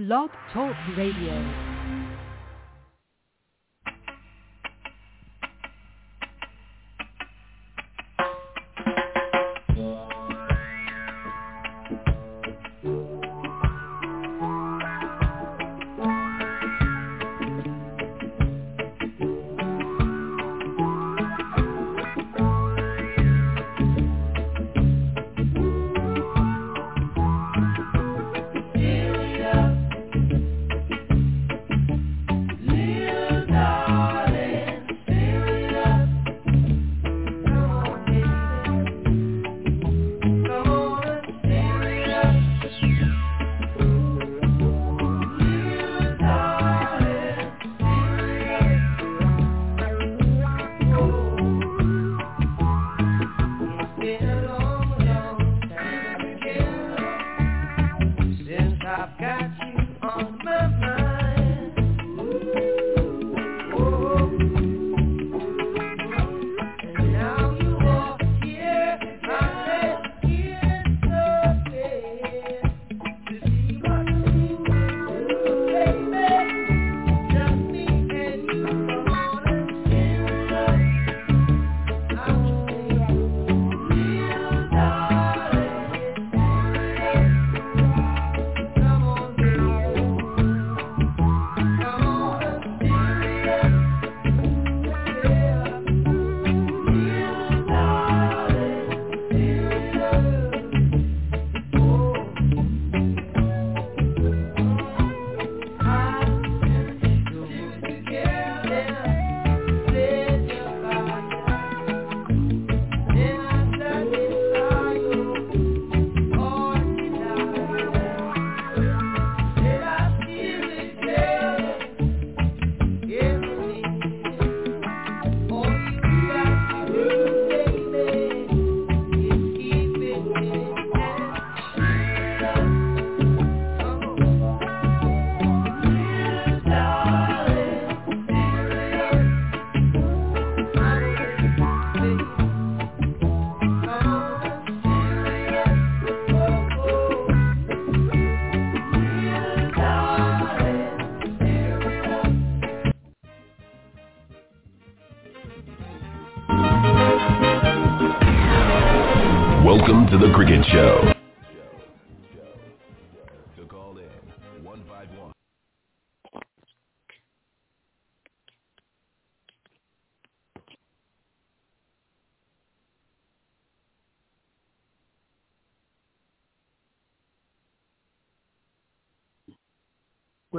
Blog Talk Radio.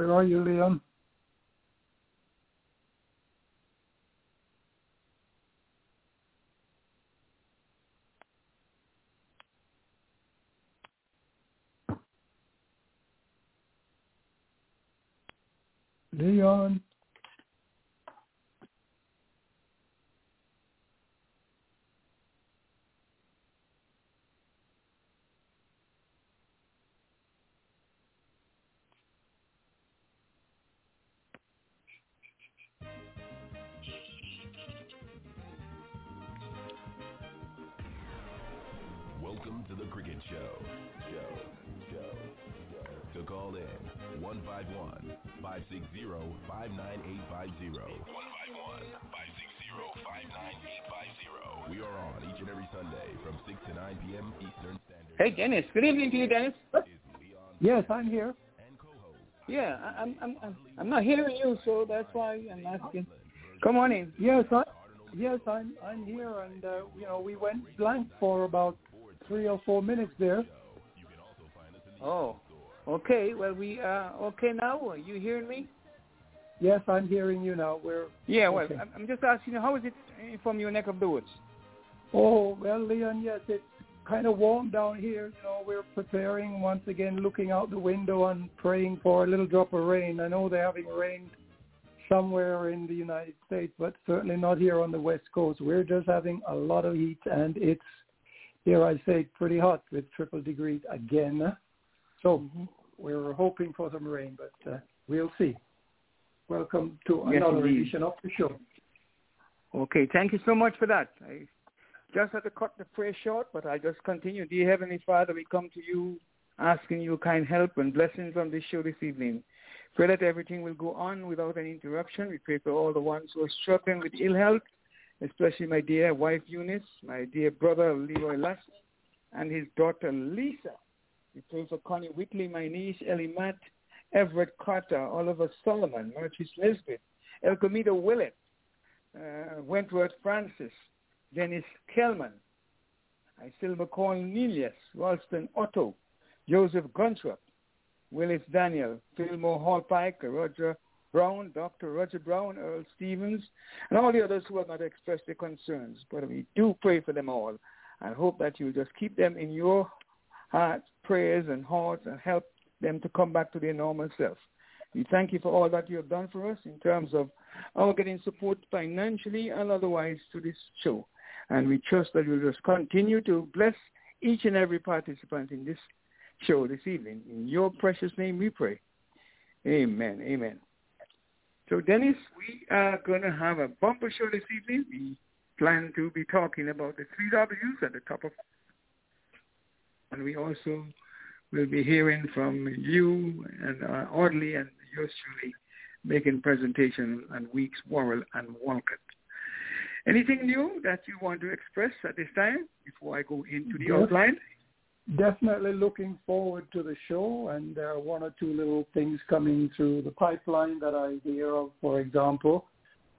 Where are you, Leon? Leon. 59850. 151 560 59850. We are on each and every Sunday from 6 to 9 p.m. Eastern Standard Hey, Dennis. Good evening to you, Dennis. Yes, I'm here. Yeah, I- I'm I'm I'm I'm not hearing you, so that's why I'm asking. Come on in. Yes, I, yes, I'm I'm here, and uh, you know we went blank for about three or four minutes there. Oh, okay. Well, we uh okay now. Are you hearing me? Yes, I'm hearing you now. We're Yeah. Well, Okay. I'm- just asking you, how is it from your neck of the woods? oh well, Leon. Yes, it's kind of warm down here. You know, we're preparing once again, looking out the window and praying for a little drop of rain. I know they're having rain somewhere in the United States, but certainly not here on the West Coast. We're just having a lot of heat, and it's, here I say, pretty hot with triple degrees again. So we're hoping for some rain, but uh, we'll see. Welcome to another edition of the show. Okay. Thank you so much for that. I just had to cut the prayer short, but I'll just continue. Dear Heavenly Father, we come to you asking you kind help and blessings on this show this evening. Pray that everything will go on without any interruption. We pray for all the ones who are struggling with ill health, especially my dear wife Eunice, my dear brother Leroy Lassie, and his daughter Lisa. We pray for Connie Whitley, my niece Ellie Matt, Everett Carter, Oliver Solomon, Murchis Lisbeth, Elcomita Willett, uh, Wentworth Francis, Dennis Kelman, Isilva Cornelius, Ralston Otto, Joseph Gunthrop, Willis Daniel, Fillmore Hall Pike, Roger Brown, Dr. Roger Brown, Earl Stevens, and all the others who have not expressed their concerns. But we do pray for them all and hope that you will just keep them in your hearts, prayers, and hearts and help them to come back to their normal self. We thank you for all that you have done for us in terms of our getting support financially and otherwise to this show. And we trust that you'll just continue to bless each and every participant in this show this evening. In your precious name we pray. Amen. Amen. So Dennis, we are going to have a bumper show this evening. We plan to be talking about the three W's at the top of, and we also will be hearing from you and uh, Audley and yours truly making presentation on Weekes, Worrell and Walcott. Anything new that you want to express at this time before I go into the yes. outline? Definitely looking forward to the show, and there are one or two little things coming through the pipeline that I hear of. For example,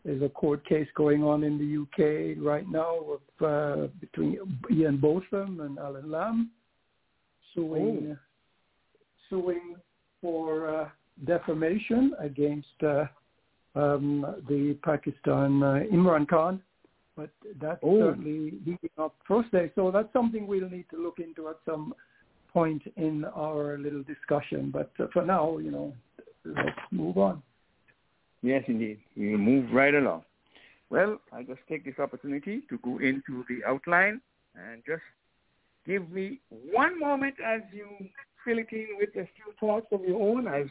there's a court case going on in the UK right now with, uh, between Ian Botham and Alan Lamb suing oh. suing for uh, defamation against uh, um, the Pakistan uh, Imran Khan. But that's oh. certainly heating up first day. So that's something we'll need to look into at some point in our little discussion. But uh, for now, you know, let's move on. Yes, indeed. we'll move right along. Well, I'll just take this opportunity to go into the outline and just give me one moment as you fill it in with a few thoughts of your own as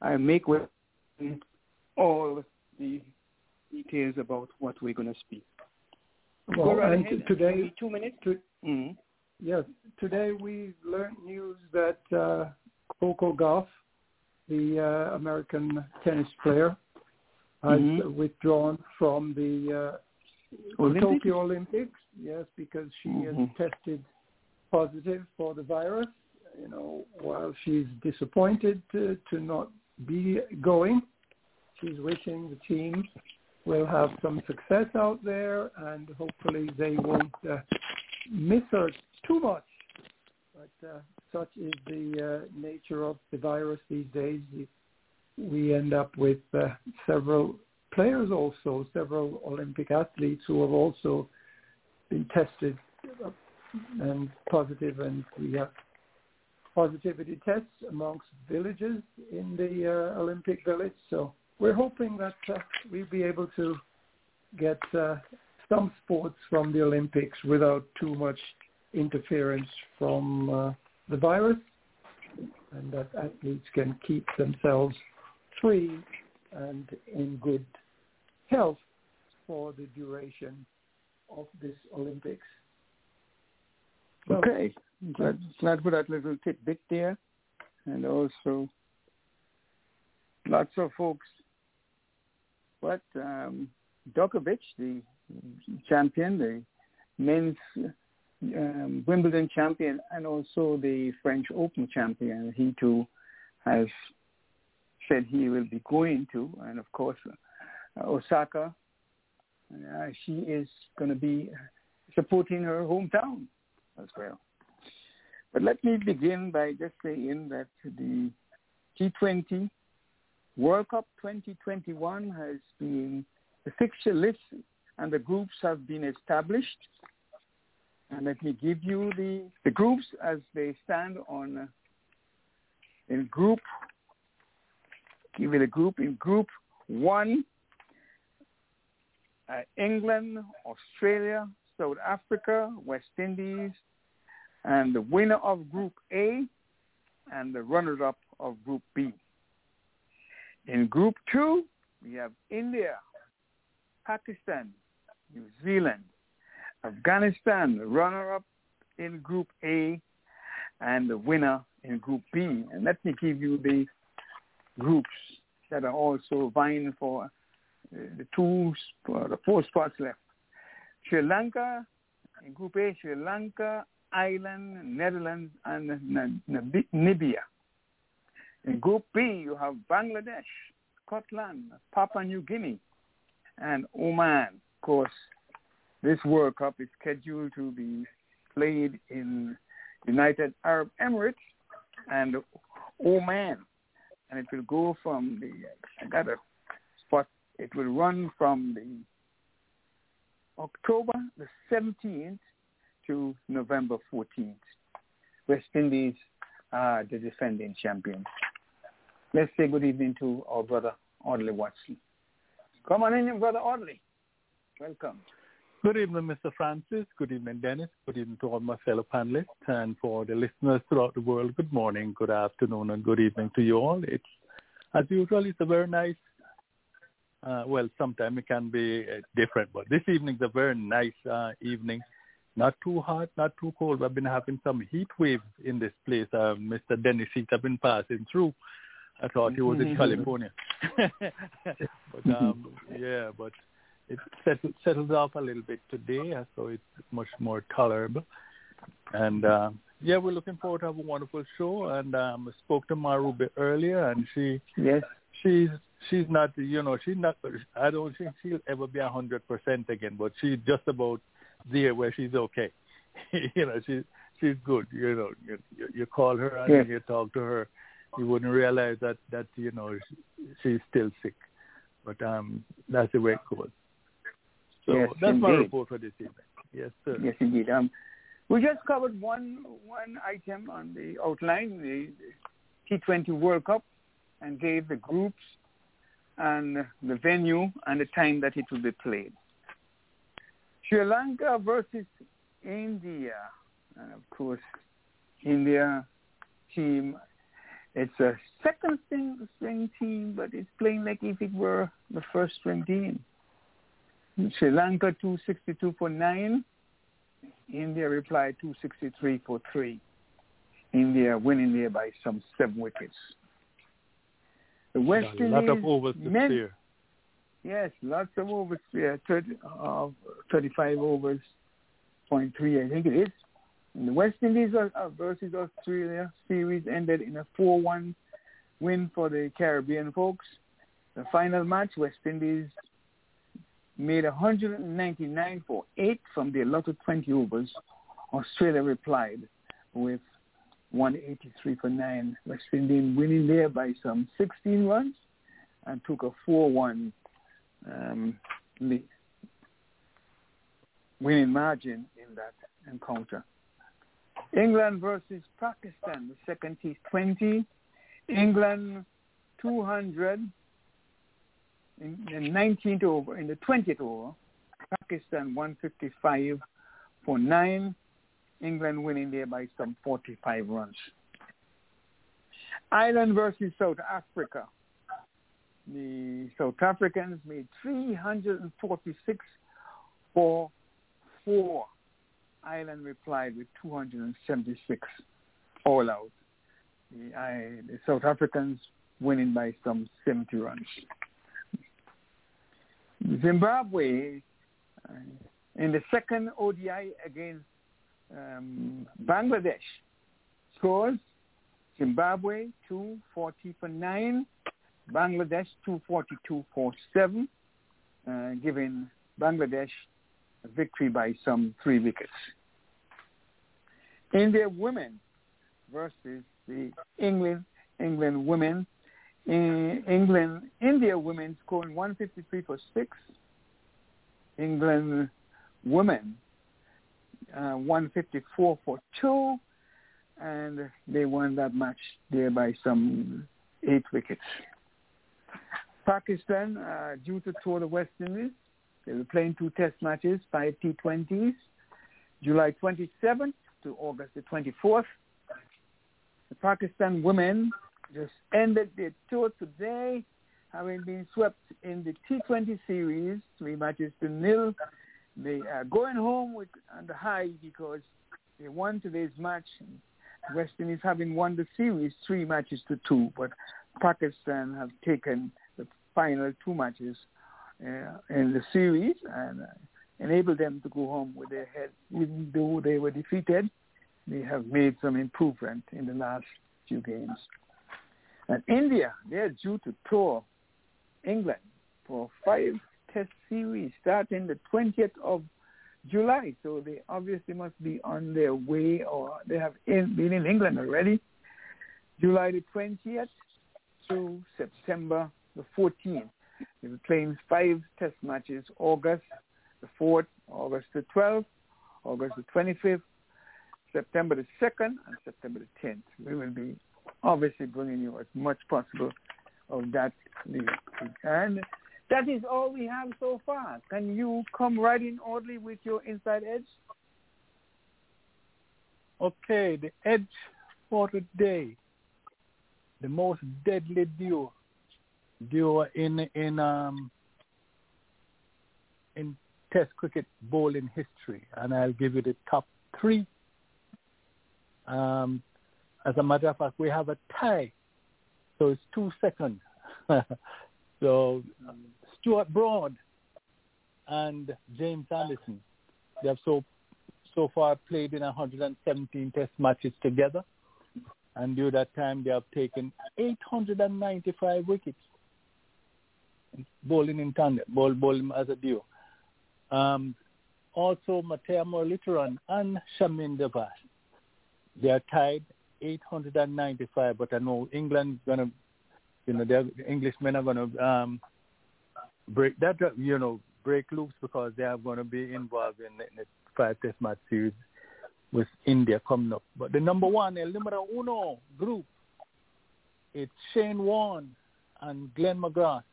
I make with all the details about what we're going to speak. Well, and ahead. today, two minutes. To, mm-hmm. Yes, today we learned news that uh, Coco Gauff, the uh, American tennis player, has mm-hmm. withdrawn from the uh, Olympics? Tokyo Olympics. Yes, because she mm-hmm. has tested positive for the virus. You know, while she's disappointed to, to not be going. She's wishing the team will have some success out there, and hopefully they won't uh, miss her too much. But uh, such is the uh, nature of the virus these days. We end up with uh, several players also, several Olympic athletes who have also been tested and positive, and we have positivity tests amongst villages in the uh, Olympic Village. So we're hoping that uh, we'll be able to get uh, some sports from the Olympics without too much interference from uh, the virus and that athletes can keep themselves free and in good health for the duration of this Olympics. Okay. Glad, glad for that little tidbit there. And also lots of folks. But um, Djokovic, the champion, the men's um, Wimbledon champion, and also the French Open champion, he too has said he will be going to. And of course, uh, Osaka, uh, she is going to be supporting her hometown as well. But let me begin by just saying that the T20 World Cup 2021 has been, the fixture list and the groups have been established. And let me give you the, the groups as they stand on, uh, in group, give you the group, in group one, uh, England, Australia, South Africa, West Indies, and the winner of Group A and the runners-up of Group B. In Group 2, we have India, Pakistan, New Zealand, Afghanistan, the runner-up in Group A, and the winner in Group B. And let me give you the groups that are also vying for uh, the two, the four spots left. Sri Lanka, Group A, Sri Lanka, Ireland, Netherlands, and Namibia. In Group B, you have Bangladesh, Scotland, Papua New Guinea, and Oman. Of course, this World Cup is scheduled to be played in United Arab Emirates and Oman. And it will go from the, I got a spot, it will run from the October the 17th to November 14th. West Indies are the defending champions. Let's say good evening to our brother Audley Watson. Come on in, brother Audley. Welcome. Good evening, Mr. Francis. Good evening, Dennis. Good evening to all my fellow panelists and for the listeners throughout the world. Good morning, good afternoon, and good evening to you all. It's as usual. It's a very nice. Uh, well, sometimes it can be uh, different, but this evening's a very nice uh, evening. Not too hot, not too cold. I've been having some heat waves in this place. Uh, Mr. Dennis Heat have been passing through. I thought he was in mm-hmm. California. but um, yeah, but it settled, settles off a little bit today, so it's much more tolerable. And uh, yeah, we're looking forward to have a wonderful show. And um, I spoke to Maru a bit earlier, and she yes she's she's not you know she's not I don't think she'll ever be a hundred percent again, but she's just about there where she's okay. you know, she's she's good. You know, you, you call her and yes. you talk to her, you wouldn't realize that that you know she, she's still sick. But um, that's the way it goes. So yes, that's indeed. my report for this evening. Yes, sir. Yes, indeed. Um, we just covered one one item on the outline, the T20 World Cup, and gave the groups and the venue and the time that it will be played. Sri Lanka versus India, and of course, India team. It's a second string team, but it's playing like if it were the first string team. Sri Lanka 262 for 9. India replied 263 for 3. India winning there by some seven wickets. The West Indies. A lot of overs to men, clear. Yes, lots of overs. Yeah, 30, uh, 35 overs, point three, I think it is. And the West Indies versus Australia series ended in a 4-1 win for the Caribbean folks. The final match, West Indies made 199 for 8 from the allotted 20 overs. Australia replied with 183 for 9. West Indies winning there by some 16 runs and took a 4-1 um, lead, winning margin in that encounter. England versus Pakistan, the second T20. England 200 in the 19th over, in the 20th over, Pakistan 155 for 9, England winning there by some 45 runs. Ireland versus South Africa. The South Africans made 346 for 4. Ireland replied with 276 all out. The, I, the South Africans winning by some 70 runs. Zimbabwe uh, in the second ODI against um, Bangladesh scores Zimbabwe 240 for 9, Bangladesh 242 for 7, uh, giving Bangladesh a victory by some three wickets. India women versus the England England women in England, India women scoring 153 for six. England women uh, 154 for two, and they won that match there by some eight wickets. Pakistan, uh, due to tour the West Indies, they were playing two test matches, five T20s, July 27th to August the 24th. The Pakistan women just ended their tour today, having been swept in the T20 series, three matches to nil. They are going home with on the high because they won today's match West Indies having won the series three matches to two, but Pakistan have taken the final two matches uh, in the series and uh, enabled them to go home with their head, even though they were defeated. They have made some improvement in the last few games. And India, they're due to tour England for five test series starting the 20th of July. So they obviously must be on their way or they have in, been in England already. July the 20th to September the 14th. They were playing five test matches, August the 4th, August the 12th, August the 25th, September the 2nd, and September the 10th. We will be obviously bringing you as much possible of that. And that is all we have so far. Can you come right in Audley with your inside edge? Okay, the edge for today. The most deadly duo duo in in um in Test cricket bowling history, and I'll give you the top three. Um, as a matter of fact, we have a tie, so it's two seconds. so Stuart Broad and James Anderson, they have so so far played in 117 Test matches together, and during that time they have taken 895 wickets bowling in tandem, bowl, bowling as a duo. Um, also, Muttiah Muralitharan and Chaminda Vaas. They are tied 895, but I know England's going to, you know, the Englishmen are going to um, break that, you know, break loose because they are going to be involved in, in the five test match series with India coming up. But the number one, El Numero Uno group, it's Shane Warne and Glenn McGrath.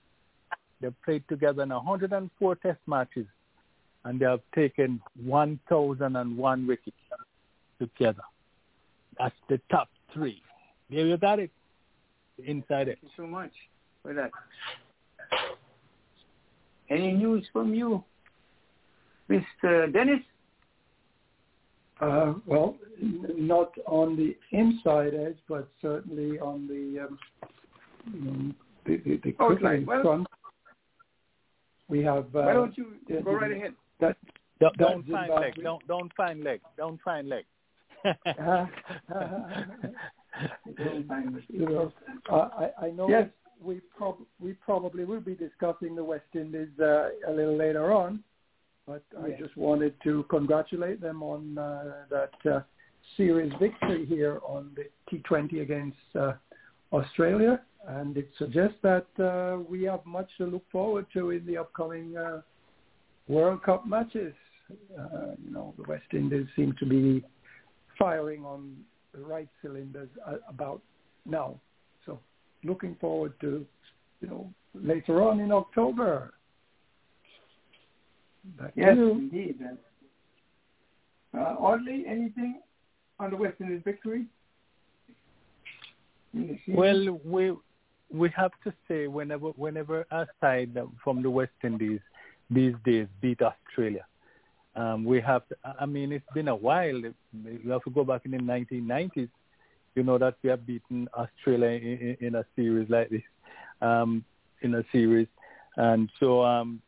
They've played together in 104 test matches and they have taken 1,001 wickets together. That's the top three. There you got it. Inside it. Thank you so much for that. Any news from you, Mr. Dennis? Uh, well, not on the inside edge, but certainly on the um, um the, the, the okay. well, front. We have. Uh, why don't you go right ahead? That, don't, don't find leg. Don't don't find leg. Don't find leg. you know, I, I know yes. We prob- we probably will be discussing the West Indies uh, a little later on, but yes. I just wanted to congratulate them on uh, that uh, series victory here on the T20 against uh, Australia, and it suggests that uh, we have much to look forward to in the upcoming uh, World Cup matches. Uh, you know, the West Indies seem to be firing on the right cylinders uh, about now. So looking forward to, you know, later on in October. Back yes, indeed. Uh, Audley, anything on the West Indies victory? Well, we we have to say whenever whenever a side from the West Indies these days beat Australia. Um, we have, to, I mean, it's been a while. You have to go back in the 1990s, you know, that we have beaten Australia in, in a series like this, um, in a series. And so, um,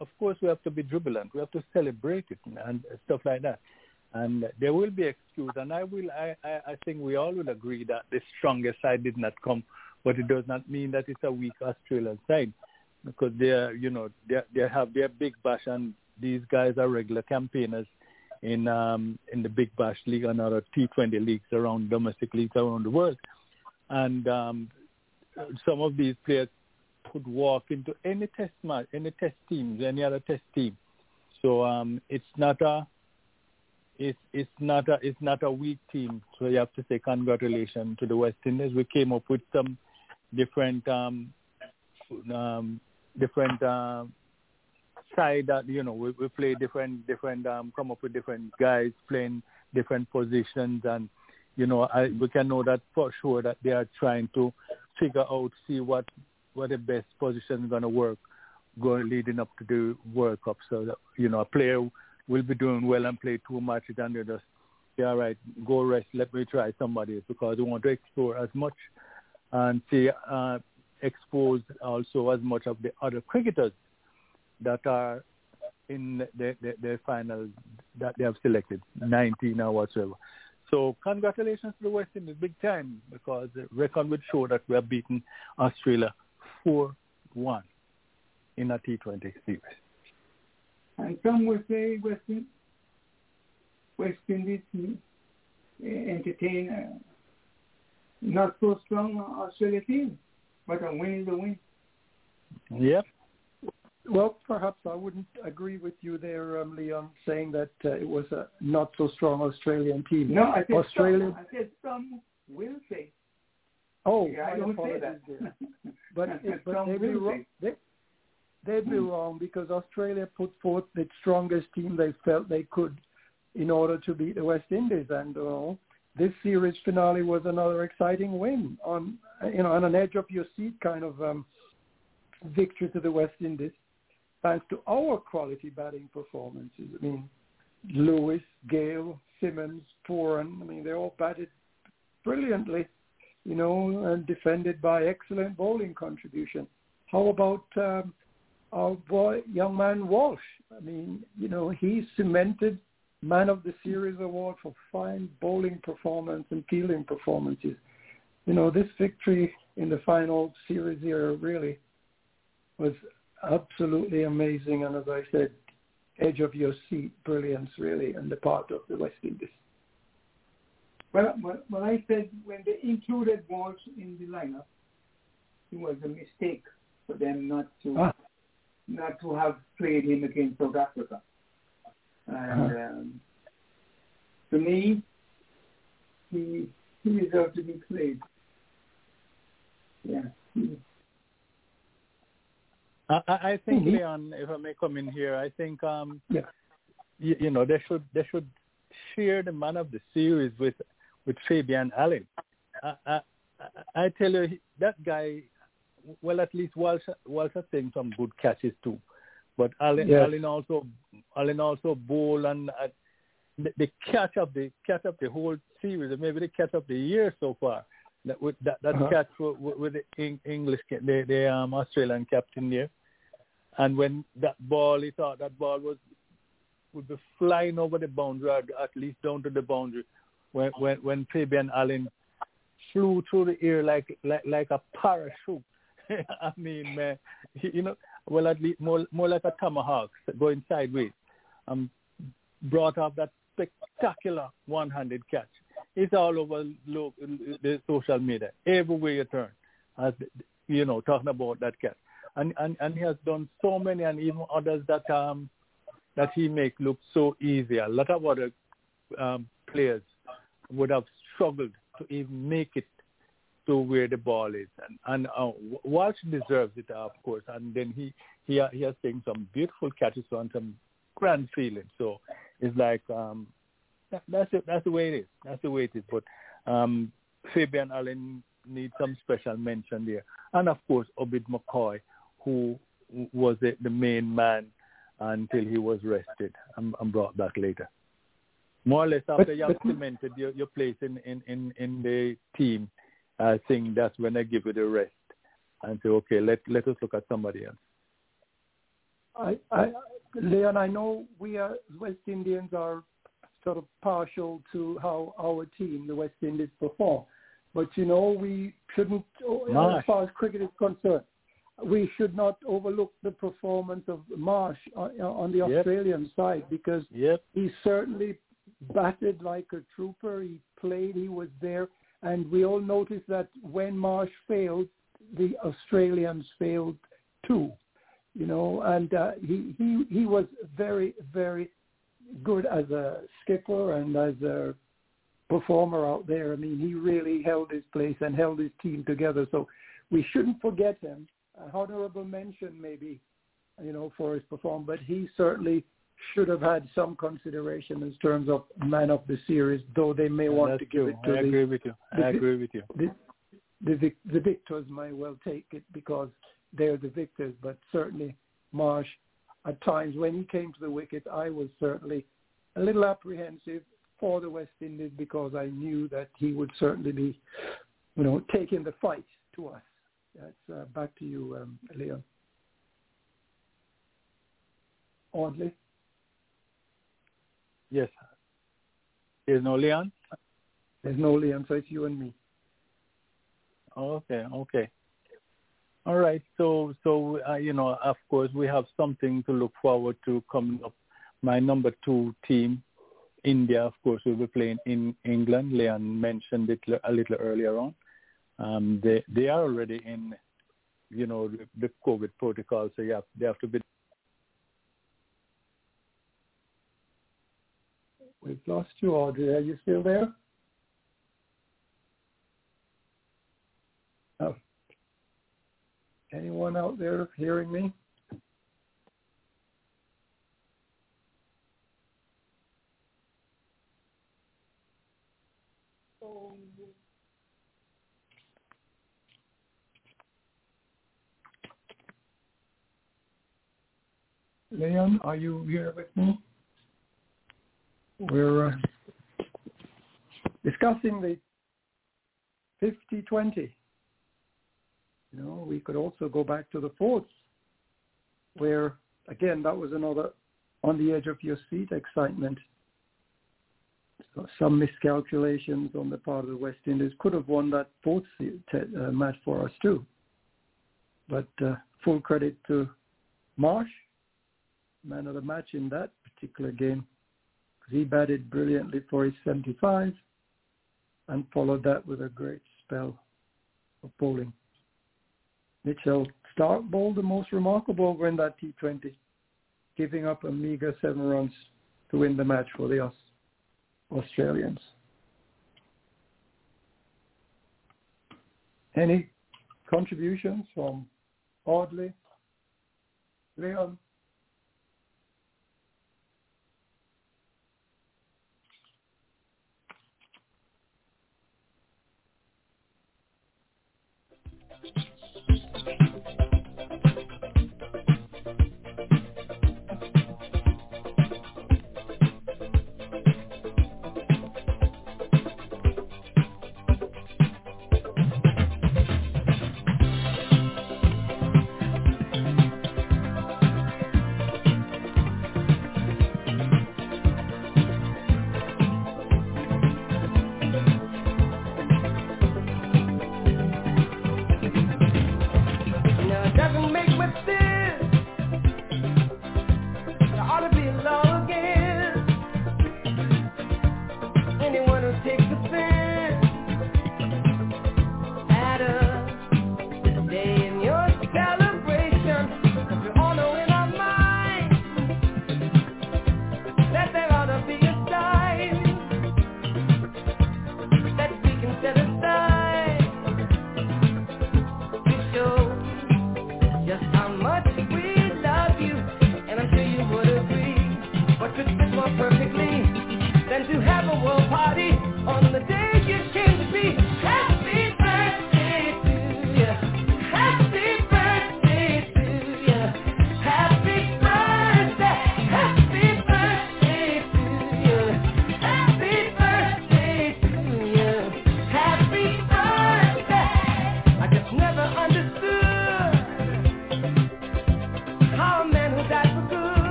of course, we have to be jubilant. We have to celebrate it and stuff like that. And there will be excuse, and I will. I, I, I think we all will agree that the strongest side did not come, but it does not mean that it's a weak Australian side because they are, you know, they they have their big bash, and these guys are regular campaigners in um in the Big Bash League and other T20 leagues around domestic leagues around the world, and um some of these players could walk into any test match, any test teams, any other test team. So um it's not a it's it's not a it's not a weak team. So you have to say congratulations to the West Indies. We came up with some different um um different uh, side that you know we, we play different different um, come up with different guys playing different positions and you know I, we can know that for sure that they are trying to figure out see what what the best position is going to work going leading up to the World Cup so that you know a player will be doing well and play two matches and they just yeah, right, go rest. Let me try somebody because we want to explore as much and see, uh, expose also as much of the other cricketers that are in the, the, the final that they have selected, 19 or whatsoever. So congratulations to the West Indies, big time, because the record would show that we have beaten Australia 4-1 in a T20 series. And some will say West, Indies, West Indies eh, entertain a not so strong Australia team, but a win is a win. Yep. Well, perhaps I wouldn't agree with you there, um, Leon, saying that uh, it was a not so strong Australian team. No, I said Australia. some. I said some will say. Oh, Yeah, I don't say that. But, it, but they'd be wrong. They, they'd be wrong because Australia put forth the strongest team they felt they could in order to beat the West Indies, and uh, this series finale was another exciting win on you know on an edge of your seat kind of um, victory to the West Indies, thanks to our quality batting performances. I mean, Lewis, Gayle, Simmons, Pooran. I mean, they all batted brilliantly, you know, and defended by excellent bowling contribution. How about um, our boy, young man Walsh? I mean, you know, he cemented man of the series award for fine bowling performance and fielding performances. You know, this victory in the final series here really was absolutely amazing. And as I said, edge of your seat brilliance really on the part of the West Indies. Well, well, I said when they included Walsh in the lineup, it was a mistake for them not to Ah. not to have played him against South Africa. And Uh-huh. um, to me, he he deserved to be played. Yeah. He, I, I think, Mhm. Leon, if I may come in here, I think um, Yeah. you, you know they should they should share the man of the series with with Fabian Allen. I, I, I tell you that guy. Well, at least Walsh Walsh has taken some good catches too, but Allen Yes. Allen also Allen also bowl and uh, they, they catch up the catch up the whole series, and maybe they catch up the year so far. That with that that Uh-huh. catch with, with the English the the um, Australian captain there, and when that ball, he thought that ball was would be flying over the boundary, at least down to the boundary, when when when Fabian Allen flew through the air like like like a parachute. I mean, man, you know, well at least more more like a tomahawk going sideways. Um, brought up that spectacular one-handed catch. It's all over lo- the social media, everywhere you turn. As you know, talking about that catch, and and and he has done so many, and even others that um that he make look so easy. A lot of other um, players would have struggled to even make it to where the ball is, and and uh, Walsh deserves it, of course. And then he he he has taken some beautiful catches on some grand feeling. So it's like um, that, that's it. That's the way it is. That's the way it is. But um, Fabian Allen needs some special mention there, and of course Obed McCoy, who was the, the main man until he was rested and, and brought back later. More or less after But- you have cemented your, your place in, in, in, in the team, I think that's when I give you the rest and say, okay, let let us look at somebody else. I, I, Leon, I know we are West Indians are sort of partial to how our team, the West Indies, perform, but you know we shouldn't, oh, as far as cricket is concerned, we should not overlook the performance of Marsh on, on the Yep. Australian side because Yep. he certainly batted like a trooper. He played, he was there, and we all noticed that when Marsh failed, the Australians failed too. You know, and uh, he he he was very very good as a skipper and as a performer out there. I mean, he really held his place and held his team together. So we shouldn't forget him. An honorable mention, maybe, you know, for his performance, but he certainly should have had some consideration in terms of man of the series, though they may Yeah, want to give true. it to I the, agree with you. the- I agree with you. the the the victors may well take it because they're the victors, but certainly Marsh, at times when he came to the wicket, I was certainly a little apprehensive, for the West Indies because I knew that he would certainly be, you know, taking the fight to us. That's uh, back to you, um, Leon. Audley? Yes. There's no Leon? There's no Leon, so it's you and me. Okay, okay. All right. So, so uh, you know, of course, we have something to look forward to coming up. My number two team, India, of course, will be playing in England. Leon mentioned it a little earlier on. Um, they they are already in, you know, the, the COVID protocol, so you have, they have to be. We've lost you, Audrey. Are you still there? Oh. Anyone out there hearing me? Leon, are you here with me? We're uh, discussing the 50-20. You know, we could also go back to the fourth, where again that was another on the edge of your seat excitement. So some miscalculations on the part of the West Indies could have won that fourth uh, match for us too. But uh, full credit to Marsh, man of the match in that particular game. He batted brilliantly for his 75 and followed that with a great spell of bowling. Mitchell Starc bowled the most remarkable over in that T20, giving up a meager seven runs to win the match for the Australians. Any contributions from Audley, Leon?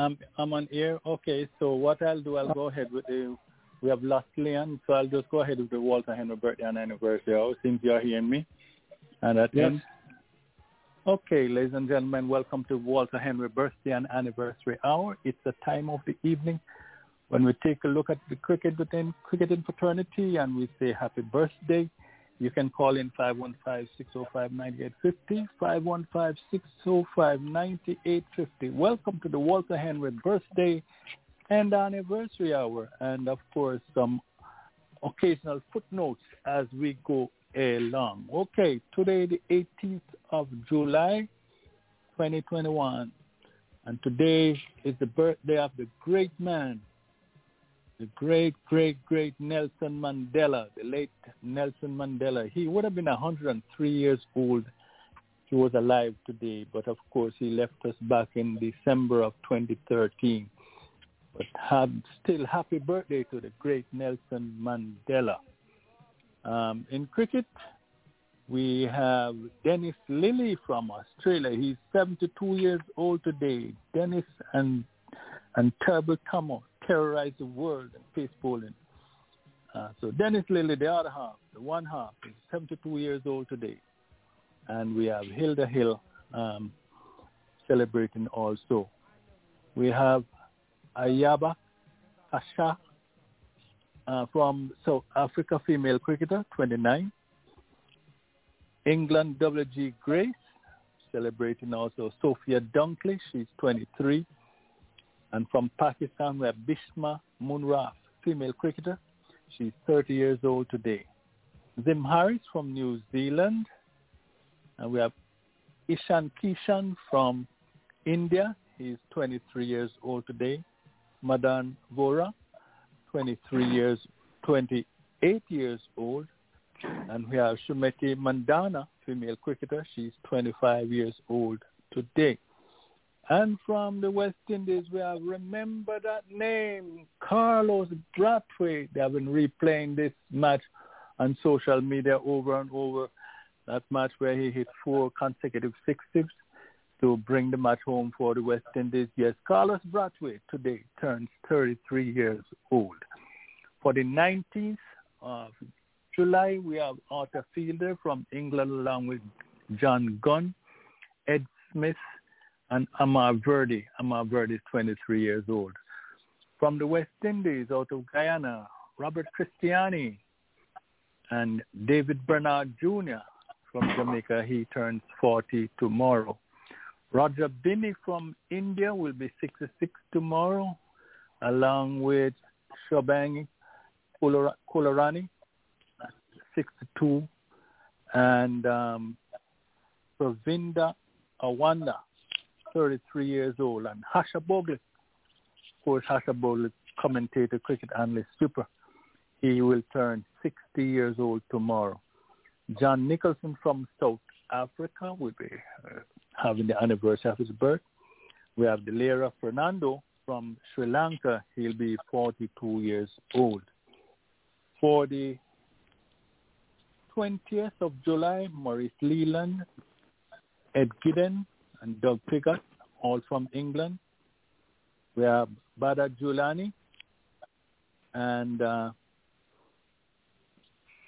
Um, I'm on air. Okay, so what I'll do, I'll go ahead with the. We have lost Leon, so I'll just go ahead with the Walter Henry birthday and anniversary. Oh, since you are hearing me, and that Yes. ends. Okay, ladies and gentlemen, welcome to Walter Henry birthday and anniversary hour. It's the time of the evening when we take a look at the cricket within cricketing fraternity and we say happy birthday. You can call in 515-605-9850, 515-605-9850. Welcome to the Walter Henry birthday and anniversary hour, and of course some occasional footnotes as we go along. Okay, today the 18th of July, 2021, and today is the birthday of the great man, the great, great, great Nelson Mandela, the late Nelson Mandela. He would have been 103 years old. He was alive today, but of course he left us back in December of 2013. But have, still happy birthday to the great Nelson Mandela. Um, in cricket, we have Dennis Lillee from Australia. He's 72 years old today. Dennis and and Turbo Tomo terrorize the world in pace bowling. Uh, so Dennis Lillee, the other half, the one half, is 72 years old today. And we have Hilda Hill um, celebrating also. We have Ayaba Asha uh, from South Africa, female cricketer, 29. England W.G. Grace, celebrating also Sophia Dunkley, she's 23. And from Pakistan, we have Bismah Maroof, female cricketer. She's 30 years old today. Zin Harris from New Zealand. And we have Ishan Kishan from India. He's 23 years old today. Manan Vohra, 23 years, 28 years old. And we have Smriti Mandhana, female cricketer. She's 25 years old today. And from the West Indies, we have remember that name, Carlos Brathwaite. They have been replaying this match on social media over and over. That match where he hit four consecutive sixes to bring the match home for the West Indies. Yes, Carlos Brathwaite today turns 33 years old. For the 19th of July, we have Arthur Fielder from England along with John Gunn, Ed Smith, and Amar Virdi. Amar Virdi is 23 years old. From the West Indies, out of Guyana, Robert Christiani and David Bernard Jr. from Jamaica. He turns 40 tomorrow. Roger Binny from India will be 66 tomorrow, along with Shubhangi Kulkarni, 62, and um, Pravinda Awanda, 33 years old, and Harsha Bhogle, course, Harsha Bhogle, commentator, cricket analyst, super. He will turn 60 years old tomorrow. John Nicholson from South Africa will be uh, having the anniversary of his birth. We have Dilhara Fernando from Sri Lanka. He'll be 42 years old. For the 20th of July, Maurice Leyland, Ed Giddens, and Doug Piggott, all from England. We have Bada Julani, and uh,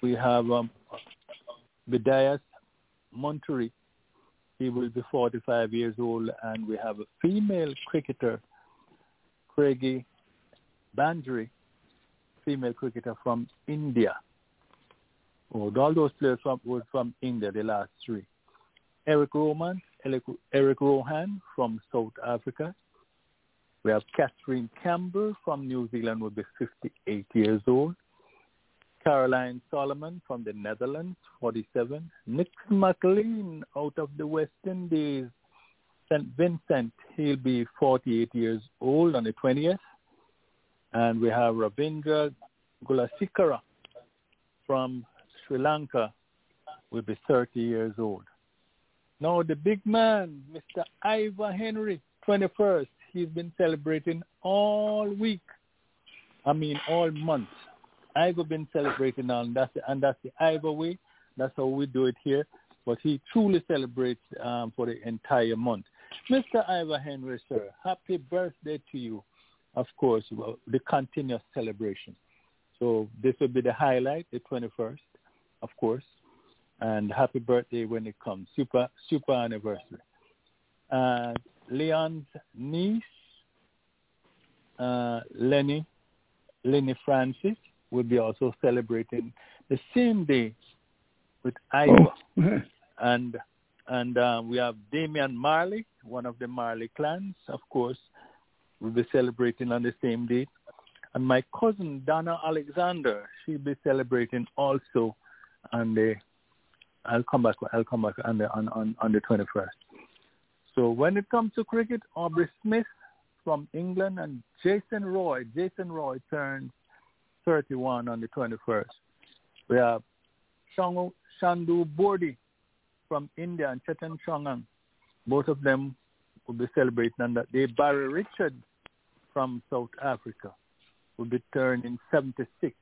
we have um, Bidias Monterey. He will be 45 years old, and we have a female cricketer, Craigie Bandry, female cricketer from India. All those players from, were from India, the last three. Eric Roman, Eric, Rohan from South Africa. We have Catherine Campbell from New Zealand, will be 58 years old. Caroline Solomon from the Netherlands, 47. Nick McLean out of the West Indies, St. Vincent, he'll be 48 years old on the 20th. And we have Ravindra Gulasikara from Sri Lanka, will be 30 years old. Now the big man, Mr. Ivor Henry, 21st, he's been celebrating all week. I mean all month. I've been celebrating on that's the, and that's the Ivor way. That's how we do it here. but he truly celebrates um, for the entire month. Mr. Ivor Henry, sir, happy birthday to you. Of course, well, the continuous celebration. So this will be the highlight, the 21st, of course, and happy birthday when it comes. Super, super anniversary. Uh, Leon's niece, uh, Lenny, Lenny Francis, will be also celebrating the same day with Ivor. Oh. and and uh, we have Damian Marley, one of the Marley clans, of course, will be celebrating on the same day. And my cousin Donna Alexander, she'll be celebrating also on the. I'll come back. I'll come back on the on on, on the twenty first. So when it comes to cricket, Aubrey Smith from England and Jason Roy. Jason Roy turns 31 on the 21st. We have Chandu Borde from India and Chetan Chongang. Both of them will be celebrating on that day. Barry Richard from South Africa will be turning 76.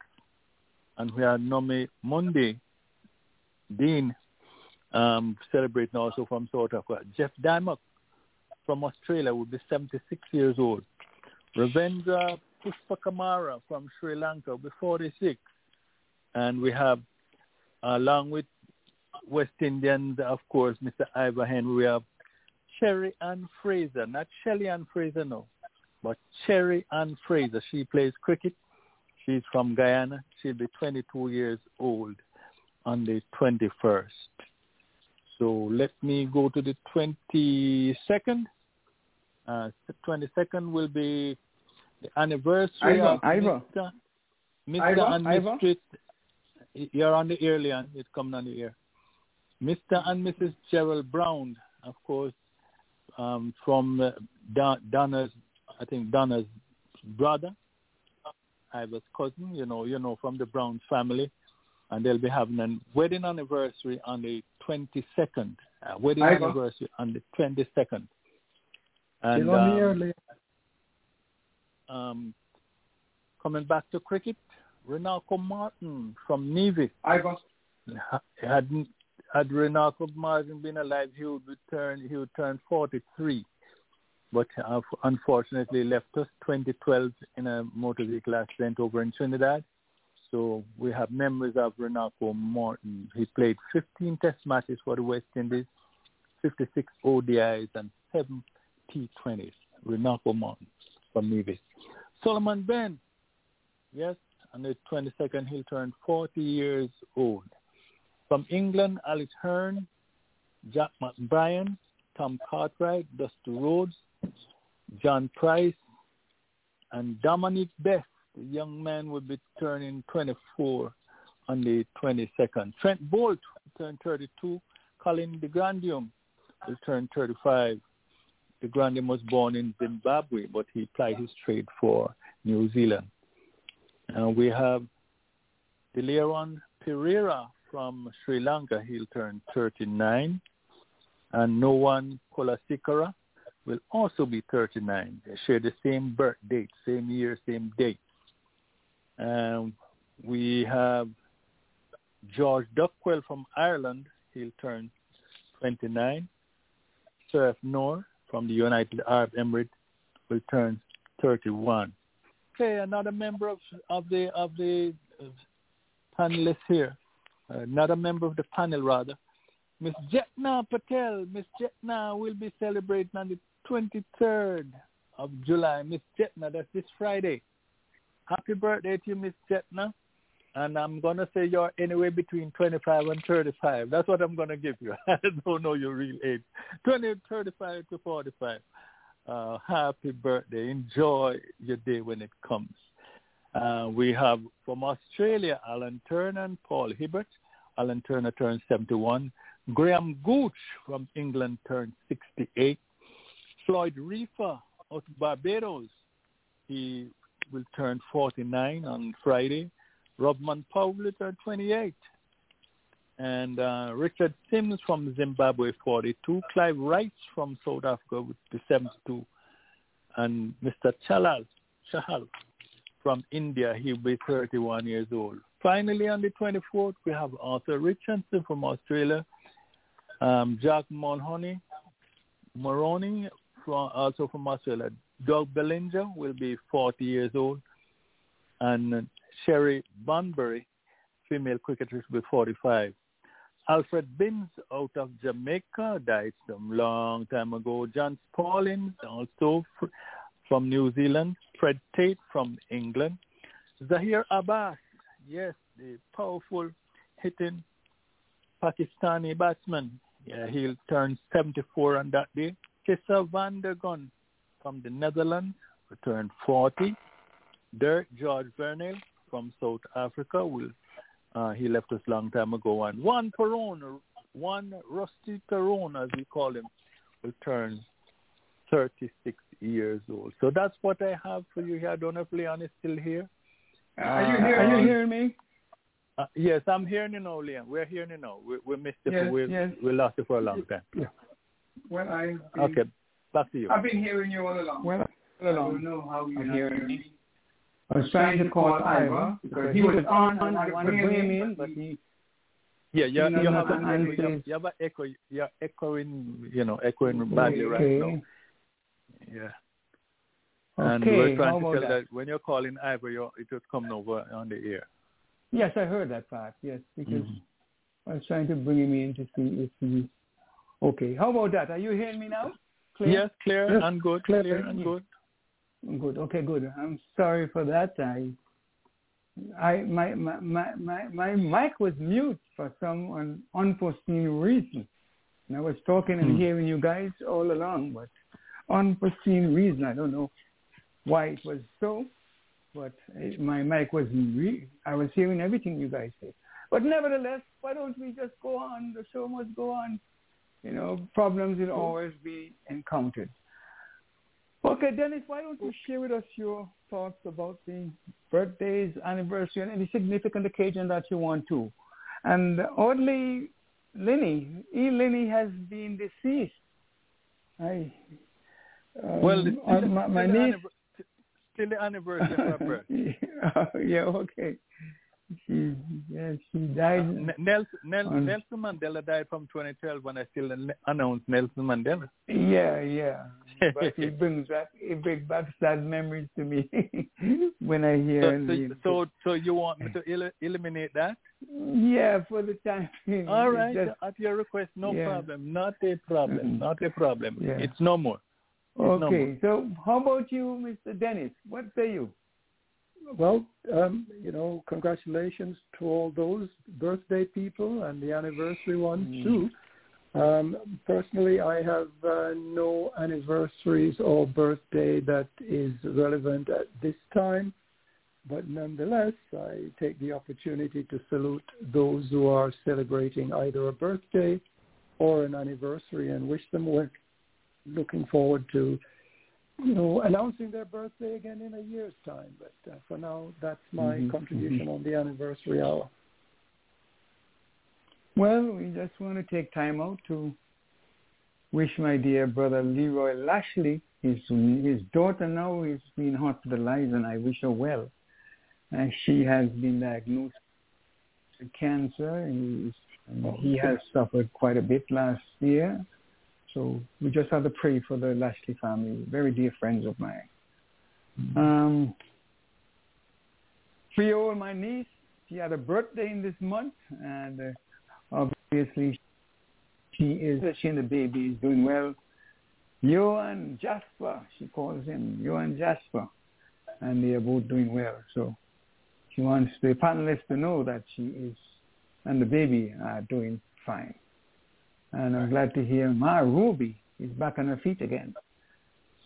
And we have Nomi Monday, Dean, um, celebrating also from South Africa. Geoff Dymock from Australia will be 76 years old. Ravindra Pushpakumara from Sri Lanka will be 46. And we have, along with West Indians, of course, Mr. Ivor Henry, we have Cherry Ann Fraser, not Shelly Ann Fraser, no, but Cherry Ann Fraser. She plays cricket. She's from Guyana. She'll be 22 years old on the 21st. So let me go to the 22nd. Uh, 22nd will be the anniversary Ivor, of Ivor. Mr. Mr. Ivor, and. Mrs. You're on the air, Leon. It's coming on the air. Mr. and Mrs. Gerald Brown, of course, um, from uh, Don- Donna's, I think Donna's brother, Ivor's cousin, you know, you know, from the Brown family, and they'll be having a wedding anniversary on the 22nd. Uh, wedding anniversary on the 22nd. And Still on the um, um, coming back to cricket, Runako Morton from Nevis. Ivor. Had had Runako Morton been alive, he would return. He would turn 43, but uh, unfortunately left us 2012 in a motor vehicle accident over in Trinidad. So we have memories of Runako Morton. He played 15 Test matches for the West Indies, 56 ODIs, and seven T20s. Runako Morton from Nevis. Sulieman Benn, yes, on the 22nd he'll turn 40 years old. From England, Alex Hearn, Jack McBrien, Tom Cartwright, Dusty Rhodes, John Price, and Dominic Bess. The young man will be turning 24 on the 22nd. Trent Boult will turn 32. Colin de Grandhomme will turn 35. De Grandhomme was born in Zimbabwe, but he plied his trade for New Zealand. And we have Dilruwan Perera from Sri Lanka. He'll turn 39. And Nuwan Kulasekara will also be 39. They share the same birth date, same year, same date. Um, we have George Dockrell from Ireland. He'll turn 29. Surf Noor from the United Arab Emirates will turn 31. Okay, another member of, of the of the uh, panelists here, another member of the panel rather, Miss Jyotsna Patel. Miss Jyotsna will be celebrating on the 23rd of July. Miss Jyotsna, that's this Friday. Happy birthday to you, Miss Jyotsna. And I'm going to say you're anywhere between 25 and 35. That's what I'm going to give you. I don't know your real age. 20, 35 to 45. Uh, happy birthday. Enjoy your day when it comes. Uh, we have from Australia, Alan Turner and Paul Hibbert. Alan Turner turns 71. Graham Gooch from England turned 68. Floyd Reifer of Barbados, he will turn 49 on Friday. Rovman Powell will turn 28. And uh, Richard Sims from Zimbabwe, 42. Clive Wright from South Africa with the 72. And Mr. Chalal, Chahal from India, he'll be 31 years old. Finally, on the 24th, we have Arthur Richardson from Australia. Um, Jack Mulhoney, Moroney, from, also from Australia. Doug Bollinger will be 40 years old. And Sherry Bunbury, female cricketer, will be 45. Alfred Binns out of Jamaica died some long time ago. John Spaulding, also from New Zealand. Fred Tate from England. Zaheer Abbas, yes, the powerful hitting Pakistani batsman. Yeah, he'll turn 74 on that day. Kissa van der Gun from the Netherlands turn 40. Dirk George Vernel from South Africa will uh, he left us a long time ago. And Juan Perón, one Rusty Perón, as we call him, will turn 36 years old. So that's what I have for you here. I don't know if Leon is still here. Are you, hear, are you hearing me? Uh, yes, I'm hearing you now, Leon. We're hearing you now. We, we missed it. Yes, we, yes. we lost it for a long time. Yeah. Well, I. Okay, back to you. I've been hearing you all along. Well, all along. I don't know how you I'm hearing me. me. I was trying to call Ivor because he was on and I wanted to bring him in, but he. Yeah, you, No, you, no, have, no, an no, echo, you, have, please. you have an echo. You're echoing, you know, echoing badly right now. Yeah. And we Okay, we're trying how to about tell that? that when you're calling Ivor, you're, it was coming over on the air. Yes, I heard that part. Yes, because Mhm. I was trying to bring him in to see if he. Okay, how about that? Are you hearing me now? Clear? Yes, clear Yes, and good, clear. clear and good. Good. Okay, good. I'm sorry for that. I, I, my, my, my, my, my mic was mute for some un, unforeseen reason. And I was talking and Hmm. hearing you guys all along, but unforeseen reason. I don't know why it was so, but it, my mic was re- I was hearing everything you guys said. But nevertheless, why don't we just go on? The show must go on. You know, problems will always be encountered. Okay, Dennis, why don't you share with us your thoughts about the birthdays, anniversary, and any significant occasion that you want to? And oddly, Lenny, E. Lenny has been deceased. I, um, Well, it's uh, my, the niece. still the anniversary of her birth. yeah, okay. She, yeah, she died. N- Nelson, Nel- on- Nelson Mandela died from 2012 when I still an- announced Nelson Mandela. Yeah, yeah. But it brings back it brings back sad memories to me when I hear. So, so, so, so you want me to el- eliminate that? yeah, for the time being. All it's right, just- at your request, no yeah. problem. Not a problem. Mhm. Not a problem. Yeah. It's no more. no okay, so how about you, Mr. Dennis? What say you? Well, um, you know, congratulations to all those birthday people and the anniversary ones Mm. too. Um, personally, I have uh, no anniversaries or birthday that is relevant at this time, but nonetheless, I take the opportunity to salute those who are celebrating either a birthday or an anniversary and wish them well. Looking forward to you know, announcing their birthday again in a year's time. But uh, for now, that's my Mhm, contribution on the anniversary hour. Well, we just want to take time out to wish my dear brother Leroy Lashley, his his daughter now is being hospitalized, and I wish her well. And she has been diagnosed with cancer, and he has suffered quite a bit last year. So we just have to pray for the Lashley family, very dear friends of mine. Um, Frio, my niece, she had a birthday in this month, and uh, obviously she is she and the baby is doing well. Johan Jasper, she calls him Johan Jasper, and they are both doing well. So she wants the panelists to know that she is and the baby are doing fine. And I'm glad to hear Ma Ruby is back on her feet again.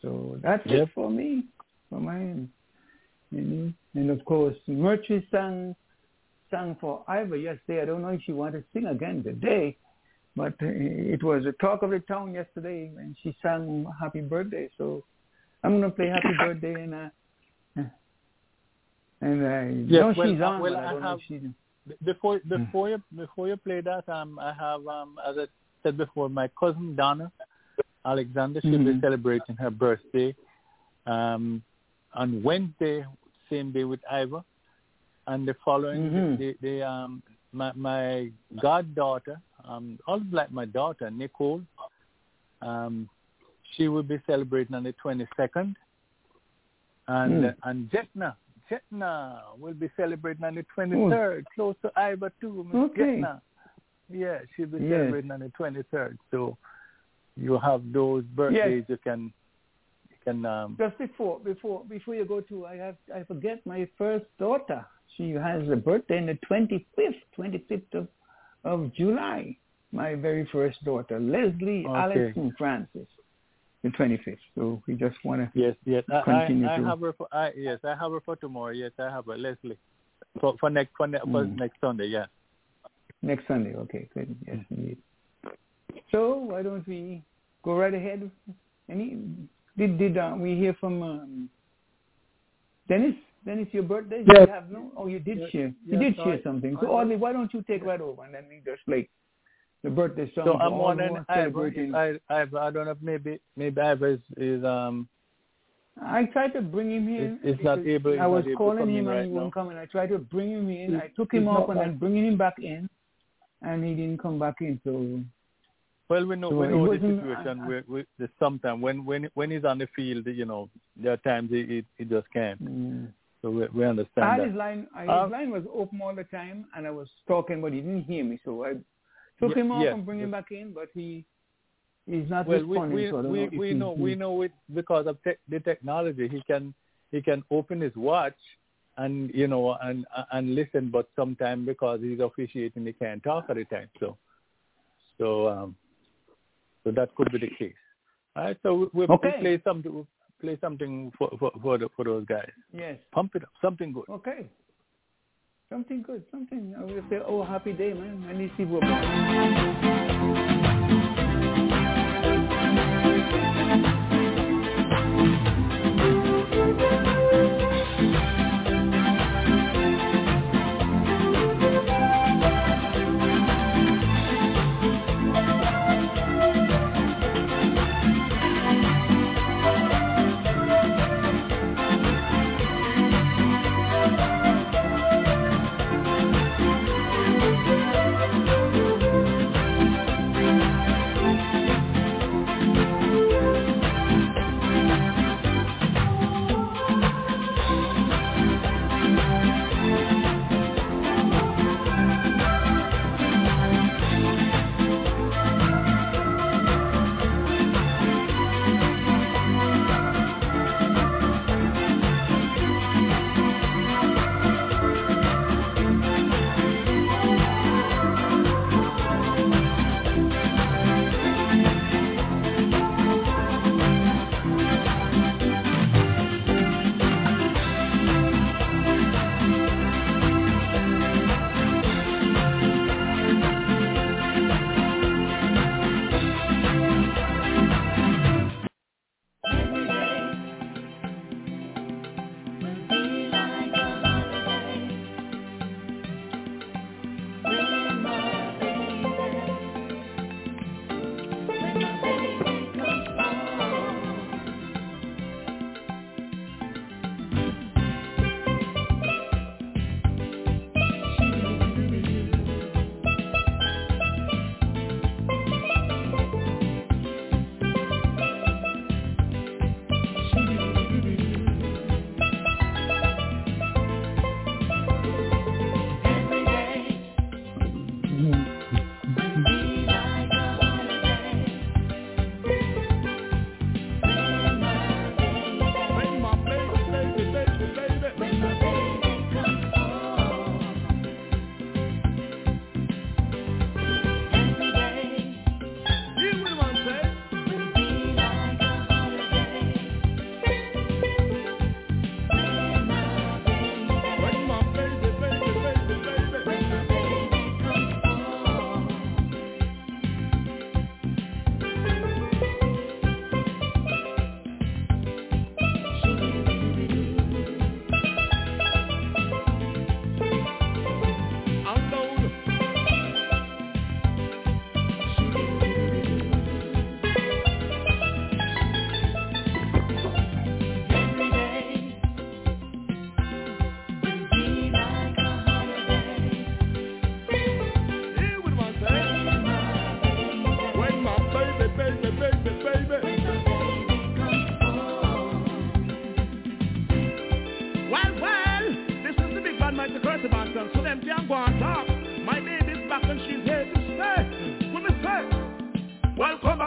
So that's Yep. it for me, for my end. Know? And of course, Mercury sang sang for Ivor yesterday. I don't know if she wanted to sing again today, but uh, it was a talk of the town yesterday, and she sang Happy Birthday. So I'm gonna play Happy Birthday, and uh, and I Yes, know well, she's uh, on, well, I I have- she's. Before before you before you play that, um, I have um, as I said before, my cousin Donna Alexander she'll be Mhm. celebrating her birthday um, on Wednesday, same day with Ivor, and the following Mhm. the, the um my my goddaughter um, also like my daughter Nicole, um, she will be celebrating on the 22nd, and Mm. and Jyotsna, Jyotsna will be celebrating on the 23rd, close to Ivor too. Miss Okay. Jyotsna. Yeah, she'll be Yes. celebrating on the 23rd. So you have those birthdays you can you can um, Just before before before you go to, I have I forget my first daughter. She has a birthday on the twenty fifth, twenty fifth of of July. My very first daughter, Leslie Okay. Allison Francis, the twenty fifth. So we just want to Yes, yes. I, I, Continue I to- have her for I, yes, I have her for tomorrow. Yes, I have her Leslie for for next for, ne- for Mm. next Sunday. Yeah. Next Sunday. Okay, good. Yes, indeed. So why don't we go right ahead? Any did did uh, we hear from um, Dennis? Dennis, your birthday? Yes. you have no? Oh, you did Yes, share. You did I- share something. So I- Audley, why don't you take right over and then we just like the birthday song. So for I'm wondering, I, celebrating. I, I, I don't know maybe maybe Ivor is, is um I tried to bring him in. Is- is not able- I was not able to calling him in and right he wouldn't now. come in. I tried to bring him in. He's- I took him he's up not and then bringing him back in, and he didn't come back in. So well we know So we know the situation I- I- where we, sometimes when when when he's on the field you know there are times he he, he just can't mm. so we, we I understand had that. his line. I, his Um, line was open all the time, and I was talking, but he didn't hear me. So I took Ye- him off yes, and bring him back in, but he he's not Well, we responding. we so we, know we know we know it because of te- the technology. He can he can open his watch and you know and and listen, but sometimes because he's officiating, he can't talk at the time. So so um so that could be the case. All right, so we, we, Okay. we play something we play something for for for, the, for those guys. Yes. Pump it up, something good. Okay. Something good. Something. I will say, oh, happy day, man. And these people. Thank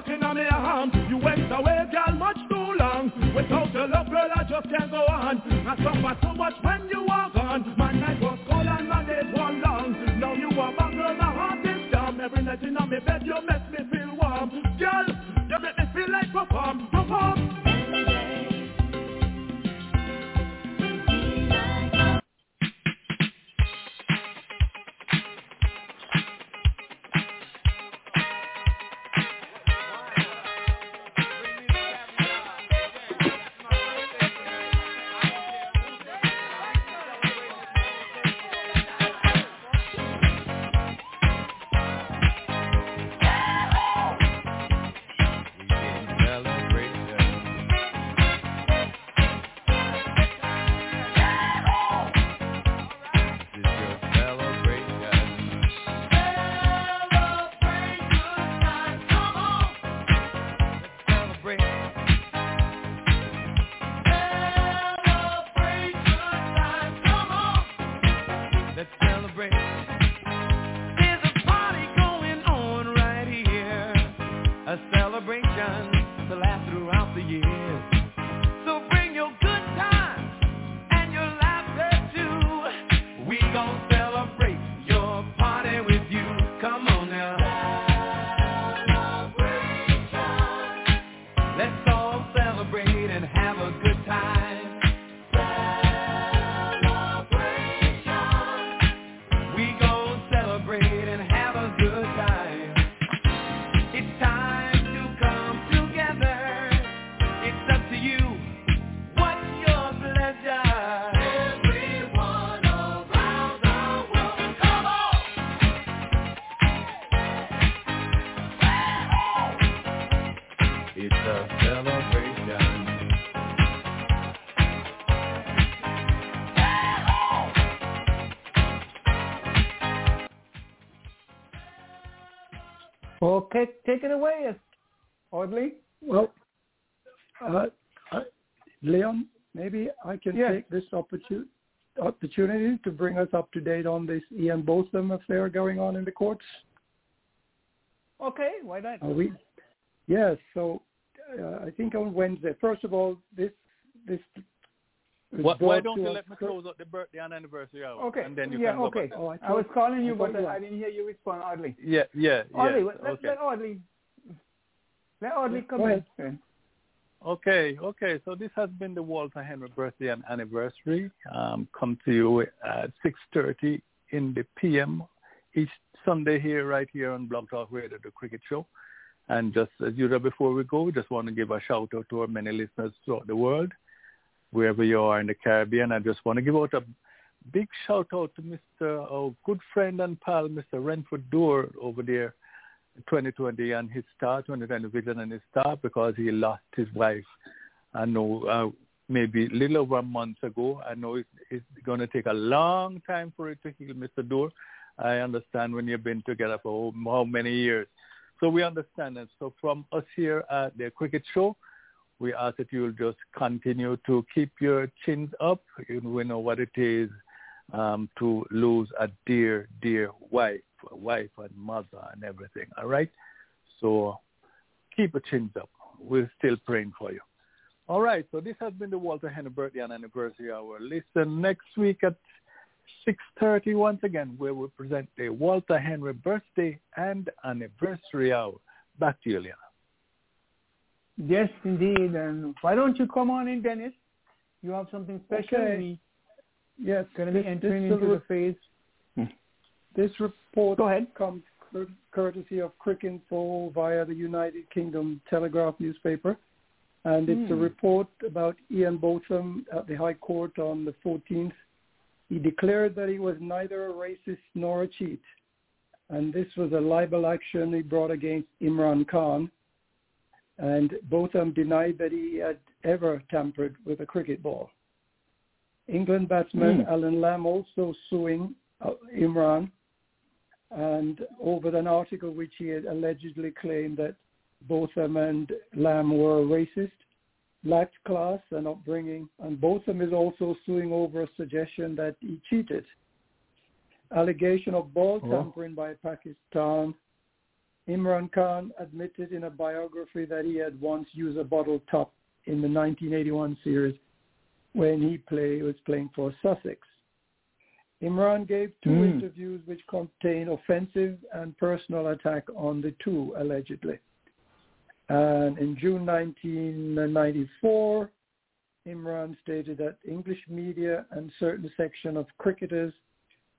You went away, girl, much too long. Without your love, girl, I just can't go on. I suffer too much when you are gone. My night was cold and my days were long. Now you are back, girl, my heart is dumb. Every night in my bed, you make Okay, take it away, Audley. Well, uh, uh, Leon, maybe I can yes. take this opportunity opportunity to bring us up to date on this Ian Botham affair going on in the courts. Okay, why not? Are we? Yes. So uh, I think on Wednesday. First of all, this this. What, why don't you let me close out the birthday and anniversary hour? Okay. And then you yeah. can okay. Oh, I, I, was calling you, but you I didn't hear you respond, Audley. Yeah. Yeah. Audley, yeah. let, okay. let Audley. Let Audley come Go in. Okay, okay. So this has been the Walter Henry birthday and anniversary. Um, come to you at 6.30 in the PM each Sunday here, right here on Blog Talk Radio, the cricket show. And just as usual, before we go, we just want to give a shout out to our many listeners throughout the world, wherever you are in the Caribbean. I just want to give out a big shout out to Mr. our good friend and pal, Mr. Renford Door over there 2020 and his star, 2020 vision and his star because he lost his wife. I know uh, maybe a little over a month ago. I know it's, going to take a long time for it to heal, Mr. Door. I understand when you've been together for how many years. So we understand that. So from us here at the Cricket Show, we ask that you'll just continue to keep your chins up. You know, we know what it is um, to lose a dear, dear wife wife and mother and everything. All right. So keep your chins up. We're still praying for you. All right. So this has been the Walter Henry birthday and anniversary hour. Listen next week at 6.30 once again where we present the Walter Henry birthday and anniversary hour. Back to you, Liana. Yes, indeed. And why don't you come on in, Dennis? You have something special. Okay. Yes. Going to be entering into the phase. This report Go ahead. comes courtesy of Cricinfo via the United Kingdom Telegraph newspaper. And it's mm. a report about Ian Botham at the High Court on the 14th. He declared that he was neither a racist nor a cheat. And this was a libel action he brought against Imran Khan. And Botham denied that he had ever tampered with a cricket ball. England batsman mm. Allan Lamb also suing uh, Imran and over an article which he had allegedly claimed that Botham and Lamb were racist, lacked class and upbringing, and Botham is also suing over a suggestion that he cheated. Allegation of ball tampering oh. by Pakistan Imran Khan admitted in a biography that he had once used a bottle top in the 1981 series when he play, was playing for Sussex. Imran gave two Mm. interviews which contain offensive and personal attack on the two, allegedly. And in June 1994, Imran stated that English media and certain section of cricketers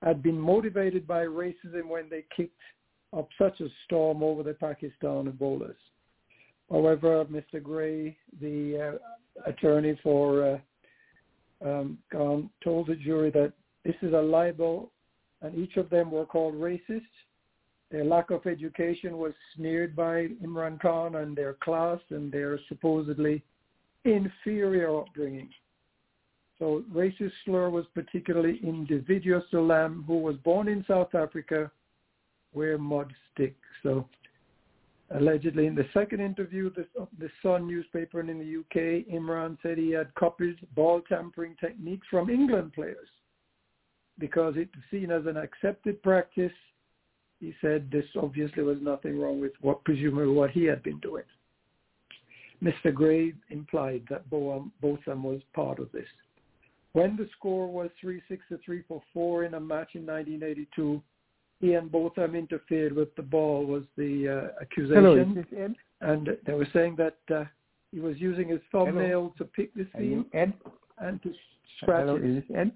had been motivated by racism when they kicked up such a storm over the Pakistani bowlers. However, Mr. Gray, the uh, attorney for uh, um, Khan, told the jury that this is a libel and each of them were called racist. Their lack of education was sneered by Imran Khan and their class and their supposedly inferior upbringing. So racist slur was particularly in to Salam, who was born in South Africa, where mud sticks. So allegedly in the second interview, the, the Sun newspaper in the UK, Imran said he had copied ball tampering techniques from England players because it was seen as an accepted practice. He said this obviously was nothing wrong with what presumably what he had been doing. Mr. Gray implied that Botham, Botham was part of this. When the score was 3-6 to 3 for 4 in a match in 1982, Ian Botham interfered with the ball was the uh, accusation. Hello, is this Ed? And they were saying that uh, he was using his thumbnail to pick the seam and to scratch Hello, it. is this Ed?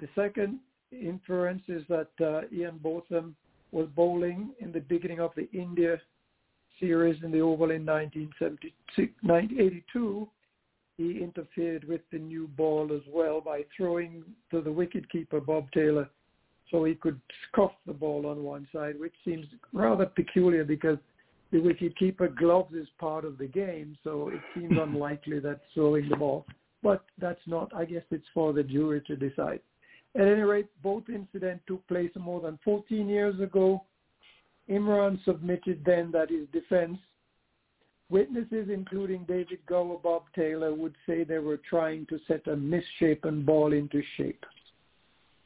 The second inference is that uh, Ian Botham was bowling in the beginning of the India series in the Oval in 1982. He interfered with the new ball as well by throwing to the wicketkeeper Bob Taylor so he could scuff the ball on one side, which seems rather peculiar because the wicketkeeper gloves is part of the game, so it seems unlikely that throwing the ball. But that's not, I guess it's for the jury to decide. At any rate, both incidents took place more than 14 years ago. Imran submitted then that his defense, witnesses including David Gower, Bob Taylor, would say they were trying to set a misshapen ball into shape.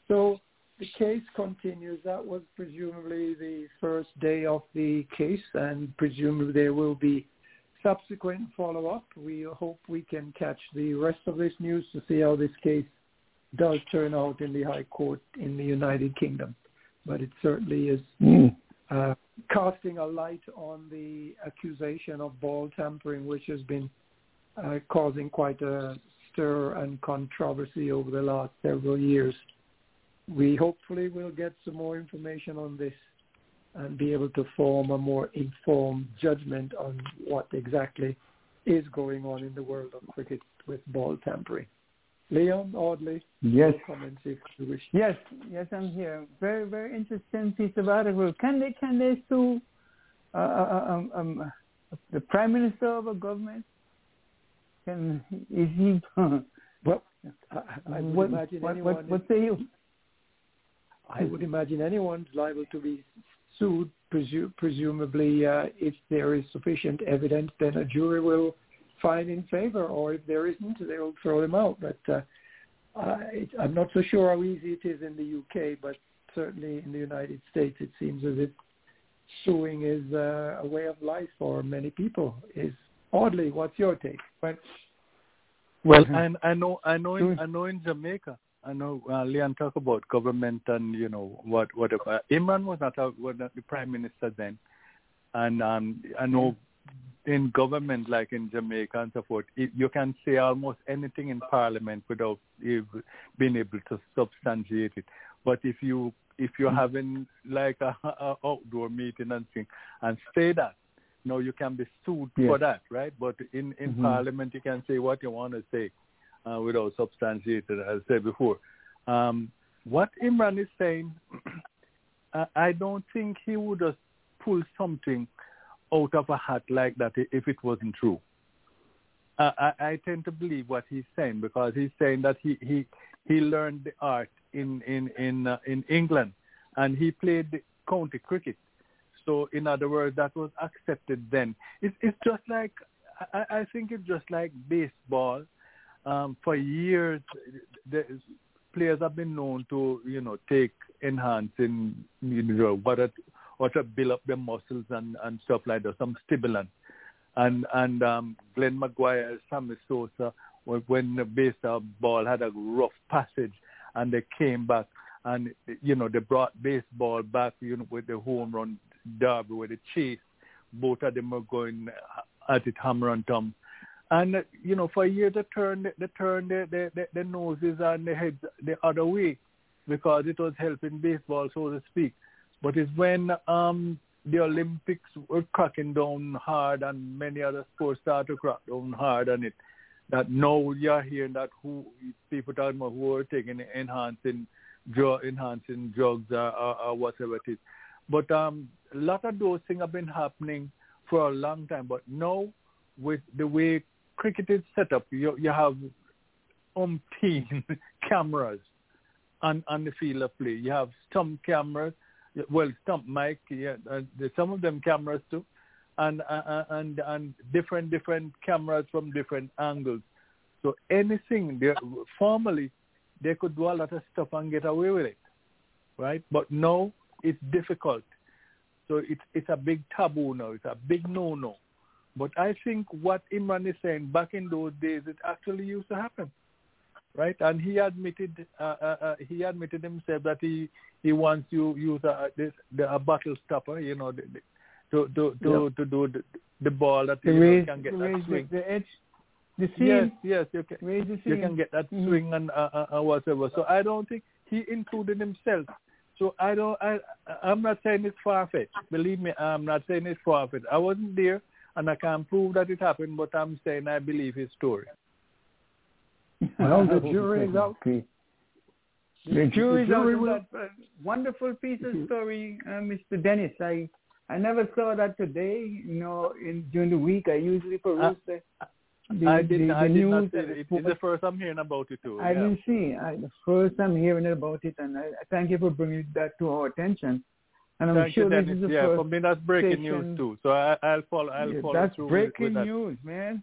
So the case continues. That was presumably the first day of the case, and presumably there will be subsequent follow-up. We hope we can catch the rest of this news to see how this case does turn out in the High Court in the United Kingdom. But it certainly is Mm. uh, casting a light on the accusation of ball tampering, which has been uh, causing quite a stir and controversy over the last several years. We hopefully will get some more information on this and be able to form a more informed judgment on what exactly is going on in the world of cricket with ball tampering. Leon, Audley, Yes. comments if you wish. Yes, yes, I'm here. Very, very interesting piece of article. Can they, can they sue uh, uh, um, um, the prime minister of a government? Can is he? Well, I, I would what, imagine what, anyone. what, what say you? I would imagine anyone's liable to be sued. Presu- presumably, uh, if there is sufficient evidence, then a jury will find in favor, or if there isn't, they will throw them out. But uh, I, I'm not so sure how easy it is in the UK, but certainly in the United States, it seems as if suing is uh, a way of life for many people. Is Audley, what's your take? But Well, Mhm. and I know, I know, in, I know in Jamaica, I know uh, Leon talk about government and you know what, whatever. Imran was not, a, was not the prime minister then, and um, I know in government like in Jamaica and so forth, it, you can say almost anything in Parliament without being able to substantiate it. But if you if you're having like a, a outdoor meeting and thing and say that, no, you can be sued for that, right? But in in Mhm. Parliament, you can say what you want to say uh, without substantiated, as I said before. Um, what Imran is saying, I, I don't think he would have pulled something out of a hat like that if it wasn't true. I, I, I tend to believe what he's saying because he's saying that he he, he learned the art in in in uh, in England and he played the county cricket. So in other words, that was accepted then. It's it's just like I, I think it's just like baseball. Um, for years, the players have been known to you know take enhancing you know what it, or to build up their muscles and, and stuff like that, some stimulant. And and um, Glenn McGwire, Sammy Sosa, when, when the baseball had a rough passage, and they came back, and you know they brought baseball back, you know, with the home run derby, with the chase. Both of them were going at it hammer and thumb. And you know, for a year they turned they turned their, noses and their heads the other way because it was helping baseball, so to speak. But it's when um, the Olympics were cracking down hard and many other sports started to crack down hard on it that now you're hearing that who people talking about who are taking enhancing drug enhancing drugs or, or, or whatever it is. But um, a lot of those things have been happening for a long time. But now with the way cricket is set up, you you have umpteen cameras on on the field of play. You have stump cameras, well, stump mic, yeah, uh, some of them cameras too, and uh, uh, and and different different cameras from different angles. So anything, they, formerly they could do a lot of stuff and get away with it, right? But now it's difficult. So it's it's a big taboo now. It's a big no-no. But I think what Imran is saying back in those days, it actually used to happen right? And he admitted uh, uh, uh, he admitted himself that he he wants to use a this the, a bottle stopper, you know, the, the, to to to yeah. to do the, the ball that you raise, know, can get that swing. the, edge, the seam, Yes, yes, you can raise the you can get that Mhm. swing and uh, uh, uh, whatever. So I don't think he included himself. So I don't. I I'm not saying it's far fetched. Believe me, I'm not saying it's far fetched. I wasn't there, and I can't prove that it happened. But I'm saying I believe his story. Well, the jury is out. Okay. The jury is out jury on will- that wonderful piece of Mhm. story, uh, Mr. Dennis. I I never saw that today. You know, in during the week, I usually peruse the, the, I did. the, I the did not news. say it. It's the first I'm hearing about it too. I yeah. didn't see. I, the first time hearing about it, and I, I thank you for bringing that to our attention. And I'm Thank sure you, this is the yeah, first. for me that's breaking station- news too. So I, I'll follow. I'll Yeah, follow that's through with- breaking with that. news, man.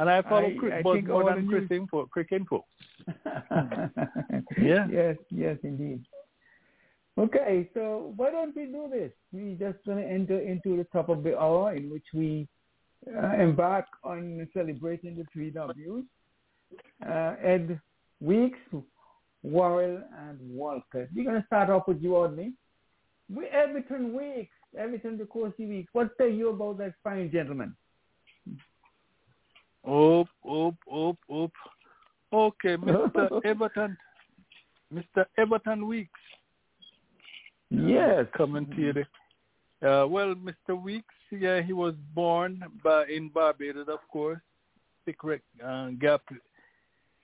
And I follow I- Chris, I more than Chris news- info, Quick info. yeah. Yes, yes, indeed. Okay, so why don't we do this? We're just to enter into the top of the hour in which we uh, embark on celebrating the three W's. Uh, Ed Weekes, Worrell, and Walker. We're going to start off with you, Audley. We Everton Weekes, Everton de Courcy Weekes. What say you about that fine gentleman? Oop, oop, oop, oop. Okay, Mr. Everton, Mr. Everton Weekes. Yes. coming to you. Uh, well, Mr. Weekes, yeah, he was born by, in Barbados, of course, Pickwick uh, Gap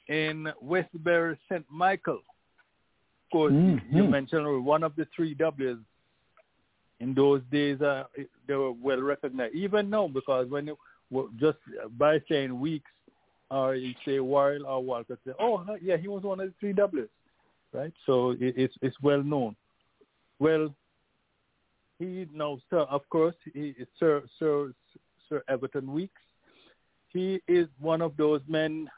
in Westbury, St. Michael. Of course, you- you mentioned one of the three W's. In those days, uh, they were well recognized. Even now, because when you just by saying Weekes, or you say Warren or Walker, say, oh, yeah, he was one of the three W's, right? So it, it's it's well known. Well, he now, sir, of course, he Sir Sir Sir Everton Weekes. He is one of those men,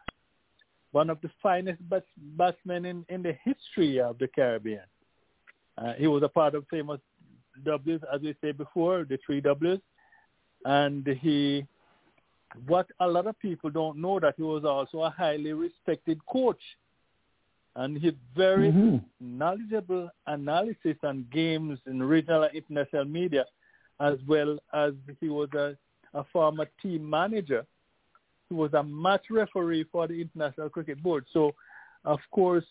one of the finest bats, batsmen in, in the history of the Caribbean. Uh, he was a part of famous W's, as we said before, the three W's, and he. What a lot of people don't know that he was also a highly respected coach, and he very Mhm. knowledgeable analysis on games in regional and international media, as well as he was a, a former team manager. He was a match referee for the International Cricket Board. So, of course,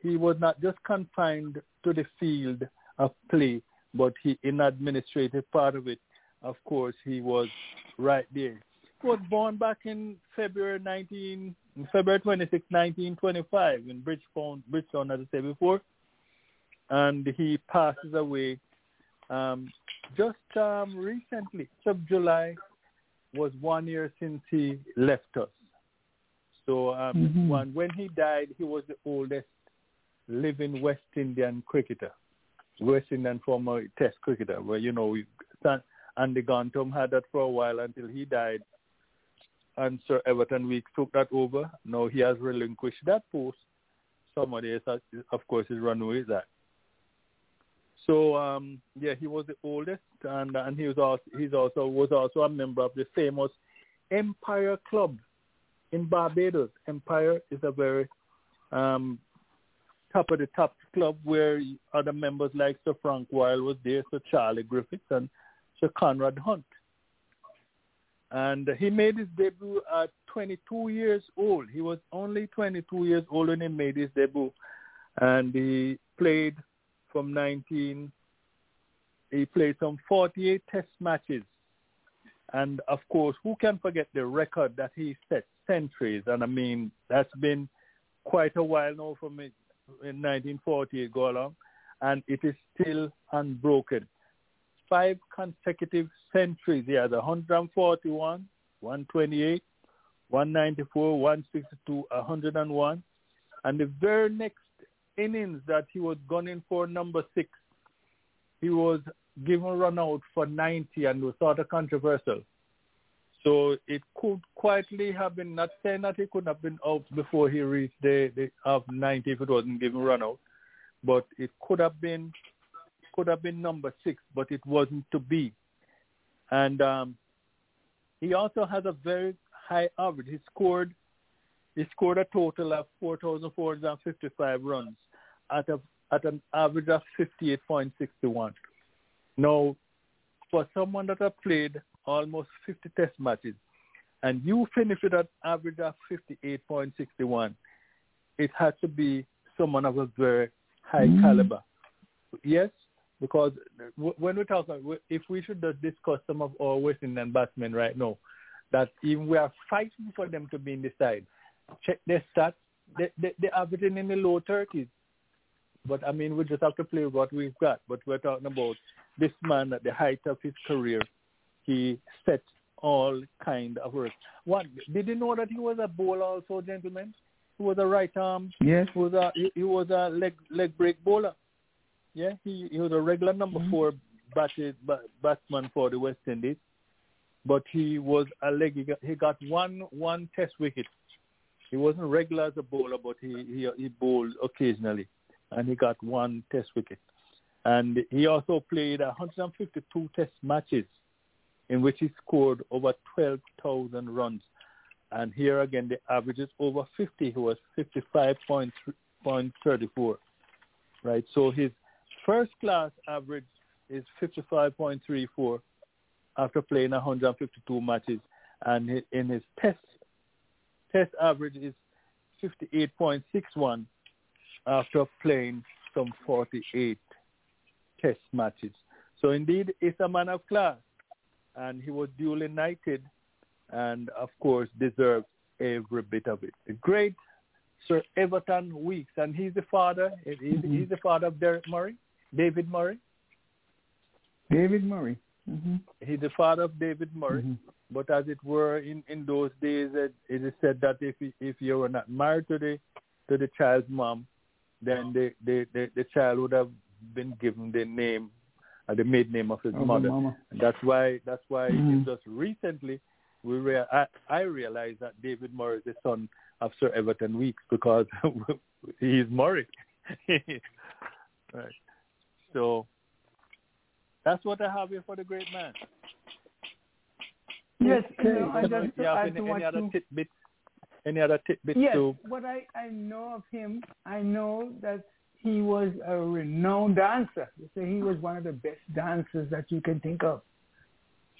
he was not just confined to the field of play, but he, in administrative part of it, of course, he was right there. He was born back in February 19, February 26, 1925 in Bridgetown, Bridgetown, as I said before. And he passes away um, just um, recently. Sub July was one year since he left us. So um, Mhm. when, when he died, he was the oldest living West Indian cricketer, West Indian former Test cricketer. Where you know, Andy Ganteaume had that for a while until he died, and Sir Everton Weeks took that over. Now he has relinquished that post. Somebody else, of course, is run with that. So um, yeah, he was the oldest, and and he was also he's also was also a member of the famous Empire Club in Barbados. Empire is a very um, top of the top club where other members like Sir Frank Wilde was there, Sir Charlie Griffiths, and Sir Conrad Hunte. And he made his debut at 22 years old. He was only 22 years old when he made his debut, and he played from 19. He played some 48 Test matches, and of course, who can forget the record that he set centuries? And I mean, that's been quite a while now from it in 1948 go along, and it is still unbroken. Five consecutive centuries. He has 141, 128, 194, 162, 101, and the very next innings that he was gunning for number six, he was given run out for 90 and was sort of controversial. So it could quietly have been, not saying that he could have been out before he reached the, the of 90 if it wasn't given run out, but it could have been could have been number six, but it wasn't to be. And um, he also has a very high average. He scored he scored a total of 4,455 runs at a at an average of 58.61. Now, for someone that has played almost 50 test matches, and you finish with an average of 58.61, it has to be someone of a very high mm. caliber. Yes, because when we talk, about, if we should discuss some of our West Indian batsmen right now, that even we are fighting for them to be in the side, check their stats, they, they, they're averaging in the low 30s. But I mean, we just have to play what we've got. But we're talking about this man at the height of his career. He set all kind of work. One, did you know that he was a bowler also, gentlemen? He was a right arm. Yes. He was a he, he was a leg leg break bowler. Yeah, he he was a regular number mm-hmm. four batted, batsman for the West Indies, but he was a leg. He got, he got one one Test wicket. He wasn't regular as a bowler, but he he he bowled occasionally, and he got one Test wicket. And he also played 152 Test matches, in which he scored over 12,000 runs. And here again, the average is over 50. He was 55.34, right? So his First class average is 55.34 after playing 152 matches, and in his test test average is 58.61 after playing some 48 test matches. So indeed, it's a man of class, and he was duly knighted, and of course deserves every bit of it. A great Sir Everton Weekes, and he's the father. He's, mm-hmm. he's the father of Derek Murray. David Murray? David Murray. Mm-hmm. He's the father of David Murray. Mm-hmm. But as it were, in, in those days, it, it is said that if if you were not married to the to the child's mom, then the the, the, the child would have been given the name, uh, the maiden name of his oh, mother. That's why that's why mm-hmm. just recently we rea- I, I realized that David Murray is the son of Sir Everton Weekes because he's is Murray. right. So that's what I have here for the great man. Yes, you know, I just you have any, any other tidbits? Any other tidbits? Yes, to... what I, I know of him, I know that he was a renowned dancer. You say he was one of the best dancers that you can think of.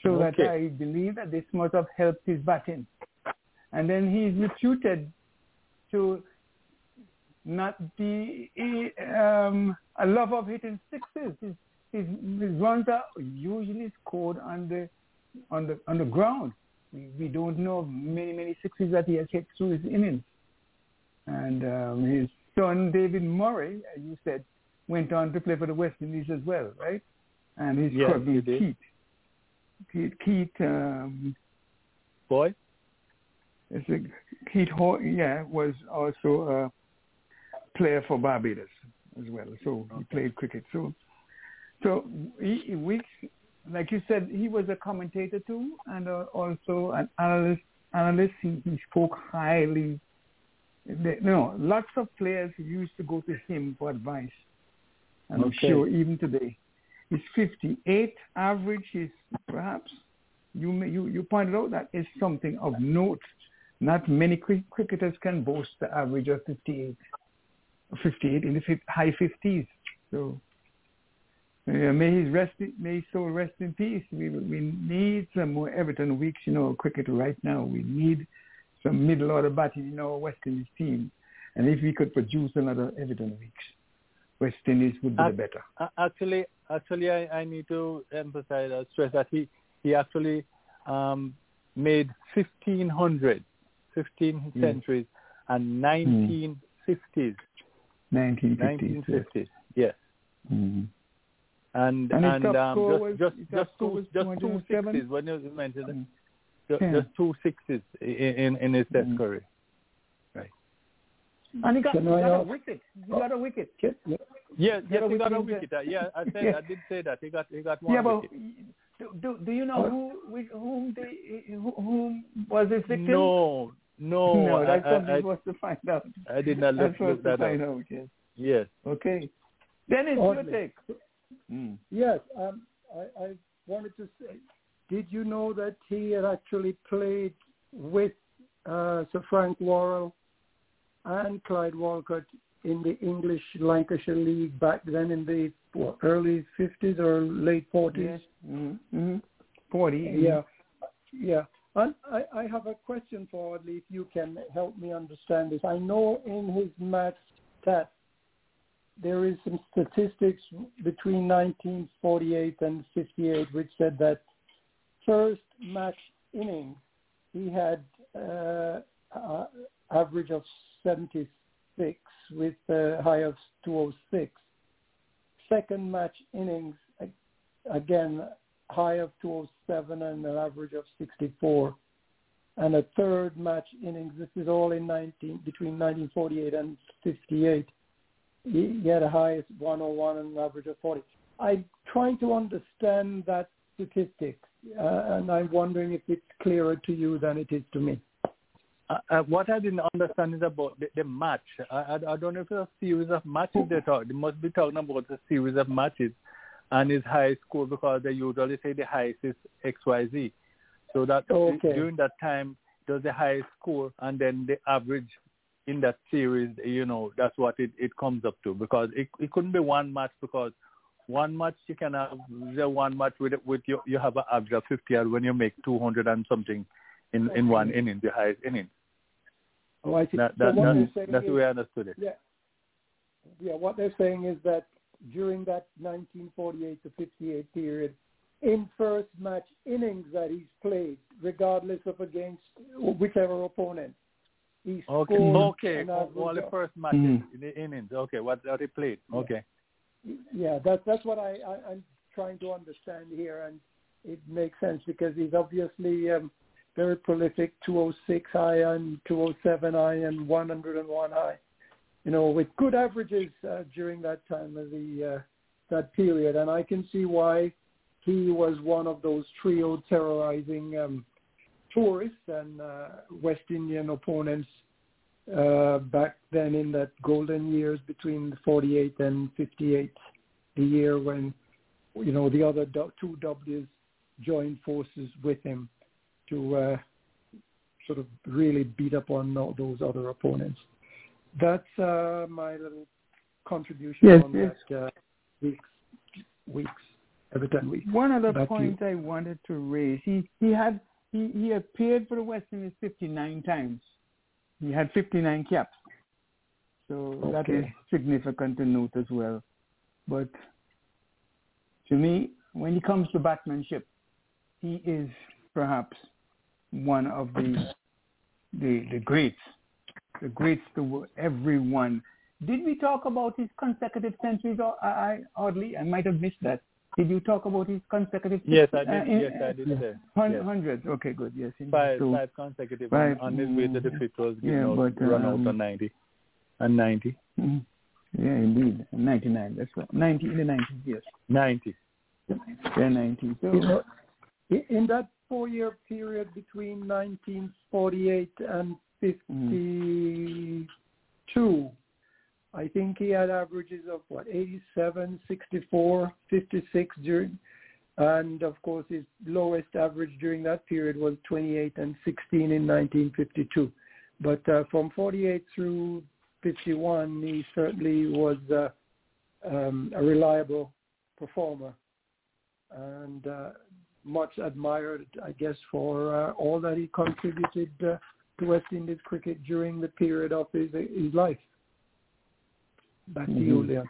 So okay. that I believe that this must have helped his batting. And then he's reputed to not be um, a lover of hitting sixes. His, his, his runs are usually scored on the on the on the ground. We, we don't know many many sixes that he has hit through his innings. And um, his son David Murray, as you said, went on to play for the West Indies as well, right? And his yes, cousin Keith. Keith, Keith um, boy. It's a, Keith, yeah, was also a player for Barbados as well. So he played cricket. So, so he, Weekes, like you said, he was a commentator too, and uh, also an analyst. Analyst. He, he spoke highly. They, you know, lots of players used to go to him for advice, and okay. I'm sure even today is 58. Average is perhaps you you you pointed out that is something of note. Not many cricketers can boast the average of 58, 58 in the high 50s. So uh, may his rest, may his soul rest in peace. We we need some more Everton Weekes, you know, cricket right now. We need some middle order batting in our West Indies team, and if we could produce another Everton Weekes, West Indies would be uh, better. Actually, actually, I, I need to emphasize or stress that he he actually um, made 1500, 15 mm. centuries, and 1950s. Mm. 1950s. 1950s. Yes. Mm and and, and um, just just just two just two sixes when you mentioned it, just, yeah. two sixes in in his test mm. career. Right. And he got, he got a wicket. He got a wicket. Yes, yes, he got a wicket. Uh, yeah, I said yeah. I did say that he got he got one yeah, but Do, do, do you know who whom they whom was his victim? No, no. No, that's I, something I, supposed to find out. I did not look, look that find out. out. Yes. Yes. Okay. Dennis, your take. Mm. Yes, um, I, I wanted to say, did you know that he had actually played with uh, Sir Frank Worrell and Clyde Walcott in the English Lancashire League back then in the what, early 50s or late 40s? Yes. Mm-hmm. Mm-hmm. 40. Yeah. Yeah. And I, I have a question for Audley, if you can help me understand this. I know in his match stats there is some statistics between 1948 and 58 which said that first match innings he had uh, uh, average of 76 with a high of 206. Second match innings again high of 207 and an average of 64. And a third match innings, this is all in 19, between 1948 and 58 he had a highest 101 and an average of 40. I'm trying to understand that statistic, uh, and I'm wondering if it's clearer to you than it is to me. Uh, uh, what I didn't understand is about the, the match. I, I, I, don't know if it's a series of matches they talk. They must be talking about a series of matches and his high score because they usually say the highest is XYZ. So that okay. during that time, does the highest score and then the average in that series, you know, that's what it, it comes up to because it, it couldn't be one match because one match you can have the one match with with you you have an average of 50 when you make 200 and something in okay. in one inning, the highest inning. Oh, I see. That, that, so that, that's the way I understood it. Yeah. Yeah, what they're saying is that during that 1948 to 58 period, in first match innings that he's played, regardless of against whichever opponent, he okay, okay. All the first matches mm. in the innings. Okay, what are they played? Okay. Yeah, that's that's what I, I I'm trying to understand here, and it makes sense because he's obviously um, very prolific. 206 high and 207 high and 101 high. You know, with good averages uh, during that time of the uh, that period, and I can see why he was one of those trio terrorizing um, tourists and uh, West Indian opponents uh, back then in that golden years between 48 and 58, the year when you know the other two W's joined forces with him to uh, sort of really beat up on those other opponents. That's uh, my little contribution yes, on yes. that uh, week's weeks Everton Weekes. One other Back point I wanted to raise: he he had he, he appeared for the West Indies 59 times. He had 59 caps. So okay. that is significant to note as well. But to me, when it comes to batsmanship, he is perhaps one of the the, the greats, the greats to everyone. Did we talk about his consecutive centuries? Or I, I oddly, I might have missed that. Did you talk about his consecutive? Yes, I did. Uh, yes, I did. Say. Hundreds. Yes. Okay, good. Yes, five, so, five consecutive. Five, on, on his way to the fifth was yeah, out, but, run um, out on ninety, and 90 mm-hmm. Yeah, indeed, ninety nine. That's right. Ninety in the nineties. Yes. Ninety. Yeah, ninety. So in that four-year period between 1948 and 52, mm. I think he had averages of what 87, 64, 56 during, and of course his lowest average during that period was 28 and 16 in 1952. But uh, from 48 through 51, he certainly was uh, um, a reliable performer and uh, much admired, I guess, for uh, all that he contributed uh, to West Indies cricket during the period of his his life. Back to mm-hmm. you, Leon.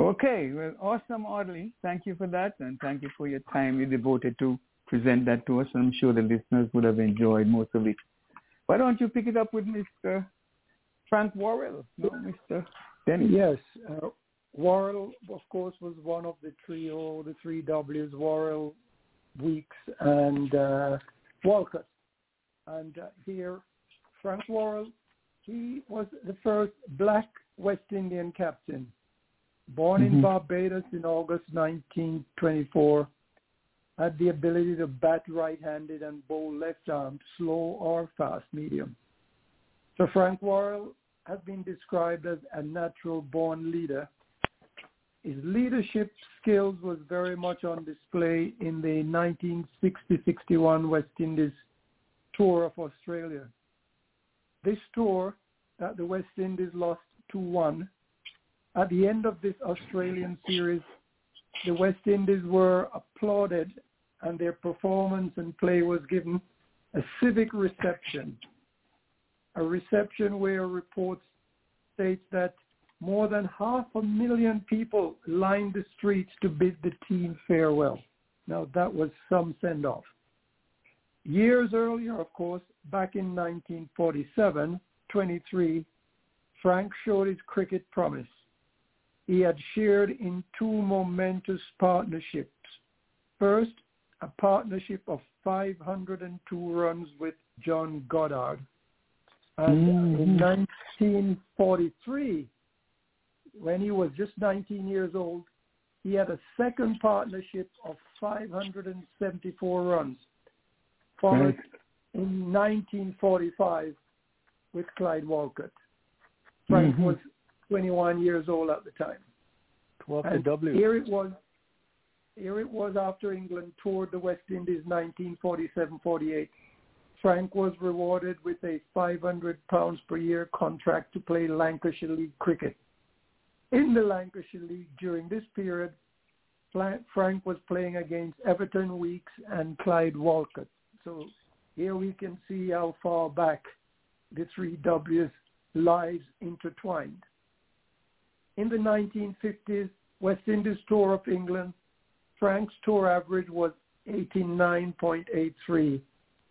Okay, well, awesome, Audley. Thank you for that, and thank you for your time you devoted to present that to us. I'm sure the listeners would have enjoyed most of it. Why don't you pick it up with Mr. Frank Worrell, no, Mr. Dennis? Yes, uh, Worrell, of course, was one of the trio, the three W's, Worrell, Weekes, and uh, Walcott. And uh, here, Frank Worrell, he was the first black West Indian captain, born mm-hmm. in Barbados in August 1924, had the ability to bat right-handed and bowl left-arm, slow or fast medium. So Frank Worrell has been described as a natural-born leader his leadership skills was very much on display in the 1960-61 West Indies tour of Australia. This tour that the West Indies lost 2-1. At the end of this Australian series, the West Indies were applauded and their performance and play was given a civic reception, a reception where reports state that more than half a million people lined the streets to bid the team farewell. Now that was some send-off. Years earlier, of course, back in 1947, 23, Frank showed his cricket promise. He had shared in two momentous partnerships. First, a partnership of 502 runs with John Goddard. And mm-hmm. in 1943, when he was just 19 years old, he had a second partnership of 574 runs, followed in 1945 with Clyde Walcott. Frank mm-hmm. was 21 years old at the time. and W. Here it was. Here it was after England toured the West Indies 1947-48. Frank was rewarded with a 500 pounds per year contract to play Lancashire League cricket in the Lancashire League during this period, Frank was playing against Everton Weekes and Clyde Walcott. So here we can see how far back the three W's lives intertwined. In the 1950s, West Indies tour of England, Frank's tour average was 89.83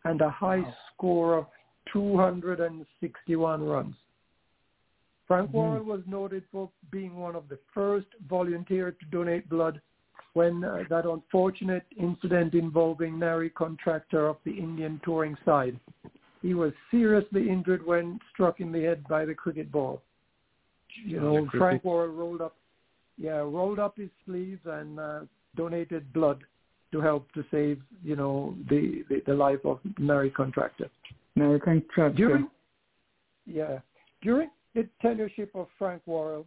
and a high wow. score of 261 runs. Frank mm-hmm. Worrell was noted for being one of the first volunteers to donate blood when uh, that unfortunate incident involving Nari Contractor of the Indian touring side. He was seriously injured when struck in the head by the cricket ball. You know, Frank Worrell rolled up, yeah, rolled up his sleeves and uh, donated blood to help to save, you know, the, the, the life of Nari Contractor. Nari Contractor. During, yeah. During the tenureship of Frank Worrell,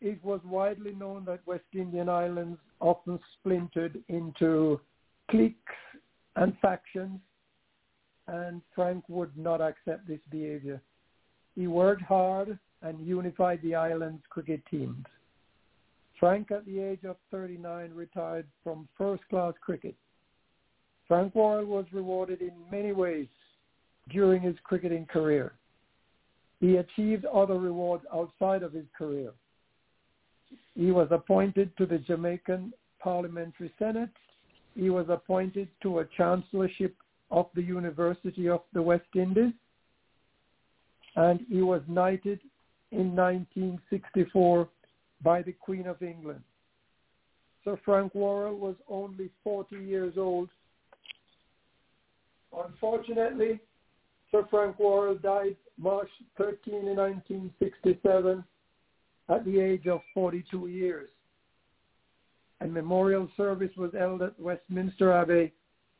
it was widely known that West Indian islands often splintered into cliques and factions, and Frank would not accept this behavior. He worked hard and unified the island's cricket teams. Frank, at the age of 39, retired from first-class cricket. Frank Worrell was rewarded in many ways during his cricketing career. He achieved other rewards outside of his career. He was appointed to the Jamaican Parliamentary Senate. He was appointed to a chancellorship of the University of the West Indies. And he was knighted in 1964 by the Queen of England. Sir Frank Worrell was only 40 years old. Unfortunately, Sir Frank Worrell died March 13 1967 at the age of 42 years. A memorial service was held at Westminster Abbey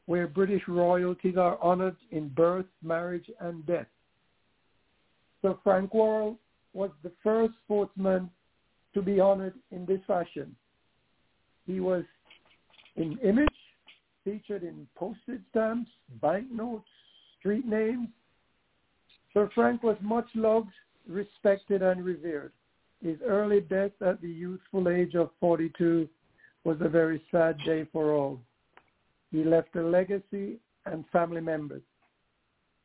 where British royalties are honored in birth, marriage, and death. Sir Frank Worrell was the first sportsman to be honored in this fashion. He was in image, featured in postage stamps, banknotes, street names. Sir Frank was much loved, respected, and revered. His early death at the youthful age of 42 was a very sad day for all. He left a legacy and family members.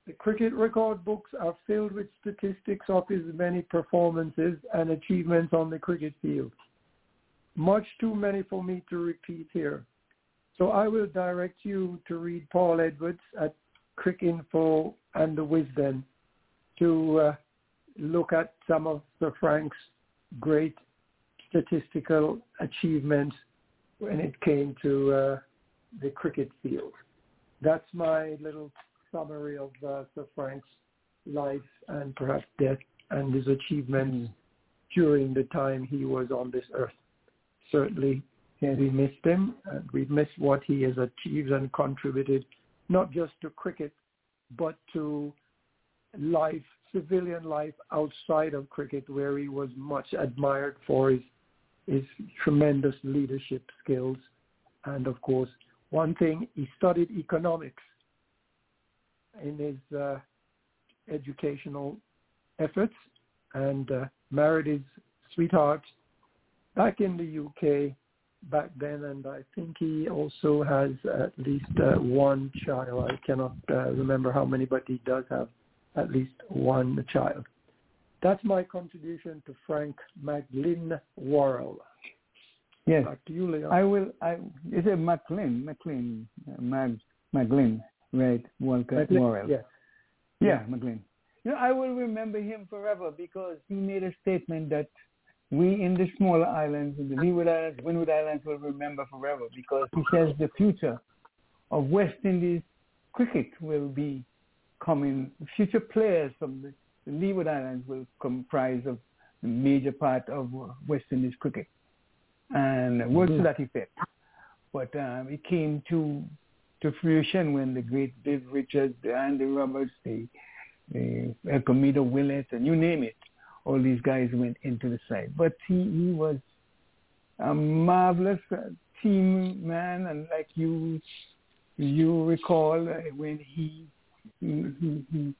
The cricket record books are filled with statistics of his many performances and achievements on the cricket field. Much too many for me to repeat here. So I will direct you to read Paul Edwards at Cricinfo and the Wisden to uh, look at some of Sir Frank's great statistical achievements when it came to uh, the cricket field. That's my little summary of uh, Sir Frank's life and perhaps death and his achievements mm. during the time he was on this earth. Certainly, yeah, we missed him, and we missed what he has achieved and contributed, not just to cricket, but to life, civilian life outside of cricket, where he was much admired for his his tremendous leadership skills, and of course, one thing he studied economics in his uh, educational efforts and uh, married his sweetheart back in the UK back then, and I think he also has at least uh, one child. I cannot uh, remember how many, but he does have at least one child. That's my contribution to Frank Maglinne Worrell. Yes. Back to you, Leon. I will. I is it McLean? McLean. Uh, Mag McGlynn. Right, Walker Morrell. Yes. Yeah, McLean. You know, I will remember him forever because he made a statement that we in the smaller islands, in the Leeward Islands, Windward Islands, will remember forever because he says the future of West Indies cricket will be coming. Future players from the, the Leeward Islands will comprise of the major part of West Indies cricket, and words mm-hmm. to that effect. But um, it came to to fruition when the great Viv Richards, the Andy Roberts, the, the El Willett, and you name it, all these guys went into the side. But he, he was a marvelous uh, team man, and like you you recall uh, when he he he, he,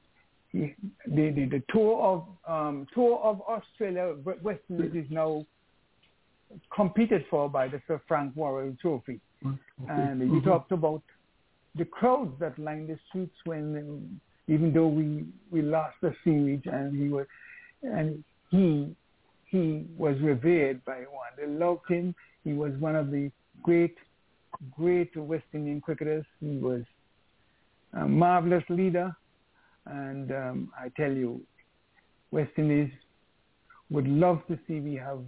he the, the the tour of um, tour of Australia West Indies is now competed for by the Sir Frank Worrell Trophy, mm-hmm. and mm-hmm. he talked about the crowds that lined the streets when, even though we we lost the series and he was, and he he was revered by one. They loved him. He was one of the great great West Indian cricketers. He was a marvelous leader, and um, I tell you, West Indies would love to see we have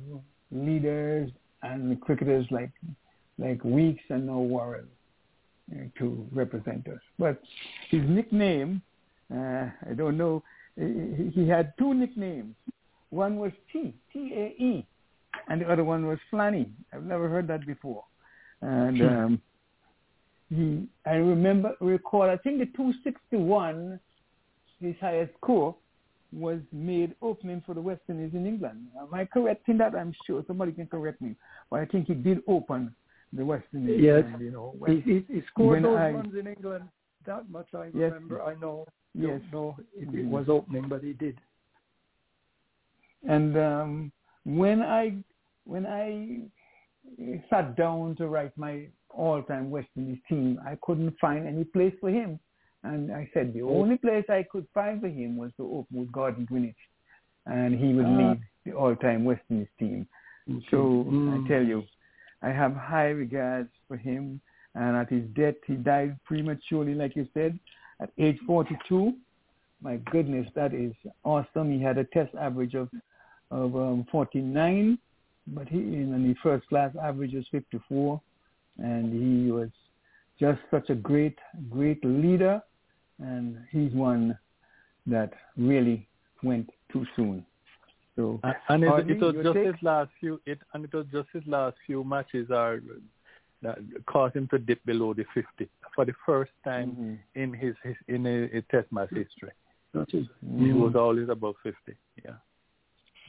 leaders and cricketers like like Weekes and no Worrell to represent us. But his nickname, uh, I don't know, he, had two nicknames. One was T, T-A-E, and the other one was Flanny. I've never heard that before. And um, he, I remember, recall, I think the 261, his highest score, was made opening for the West Indies in England. Am I correct in that? I'm sure somebody can correct me. But I think he did open the West Indies. Yes, and, you know, when, he, he, scored those I, runs in England. That much I yes, remember. I know. Yes, no, it, it was opening, but he did. And um, when I when I sat down to write my all-time West Indies team, I couldn't find any place for him. And I said the only place I could find for him was to open with Gordon Greenidge, and he would lead the all-time West Indies team. Okay. So mm. I tell you, I have high regards for him. And at his death, he died prematurely, like you said, at age 42. My goodness, that is awesome. He had a test average of of um, 49, but he in the first class average was 54, and he was just such a great, great leader, and he's one that really went too soon. So and it, it was just take? his last few it and it was just his last few matches are that caused him to dip below the 50 for the first time mm-hmm. in his, his in a, a, test match history. Mm-hmm. He was always above 50. Yeah.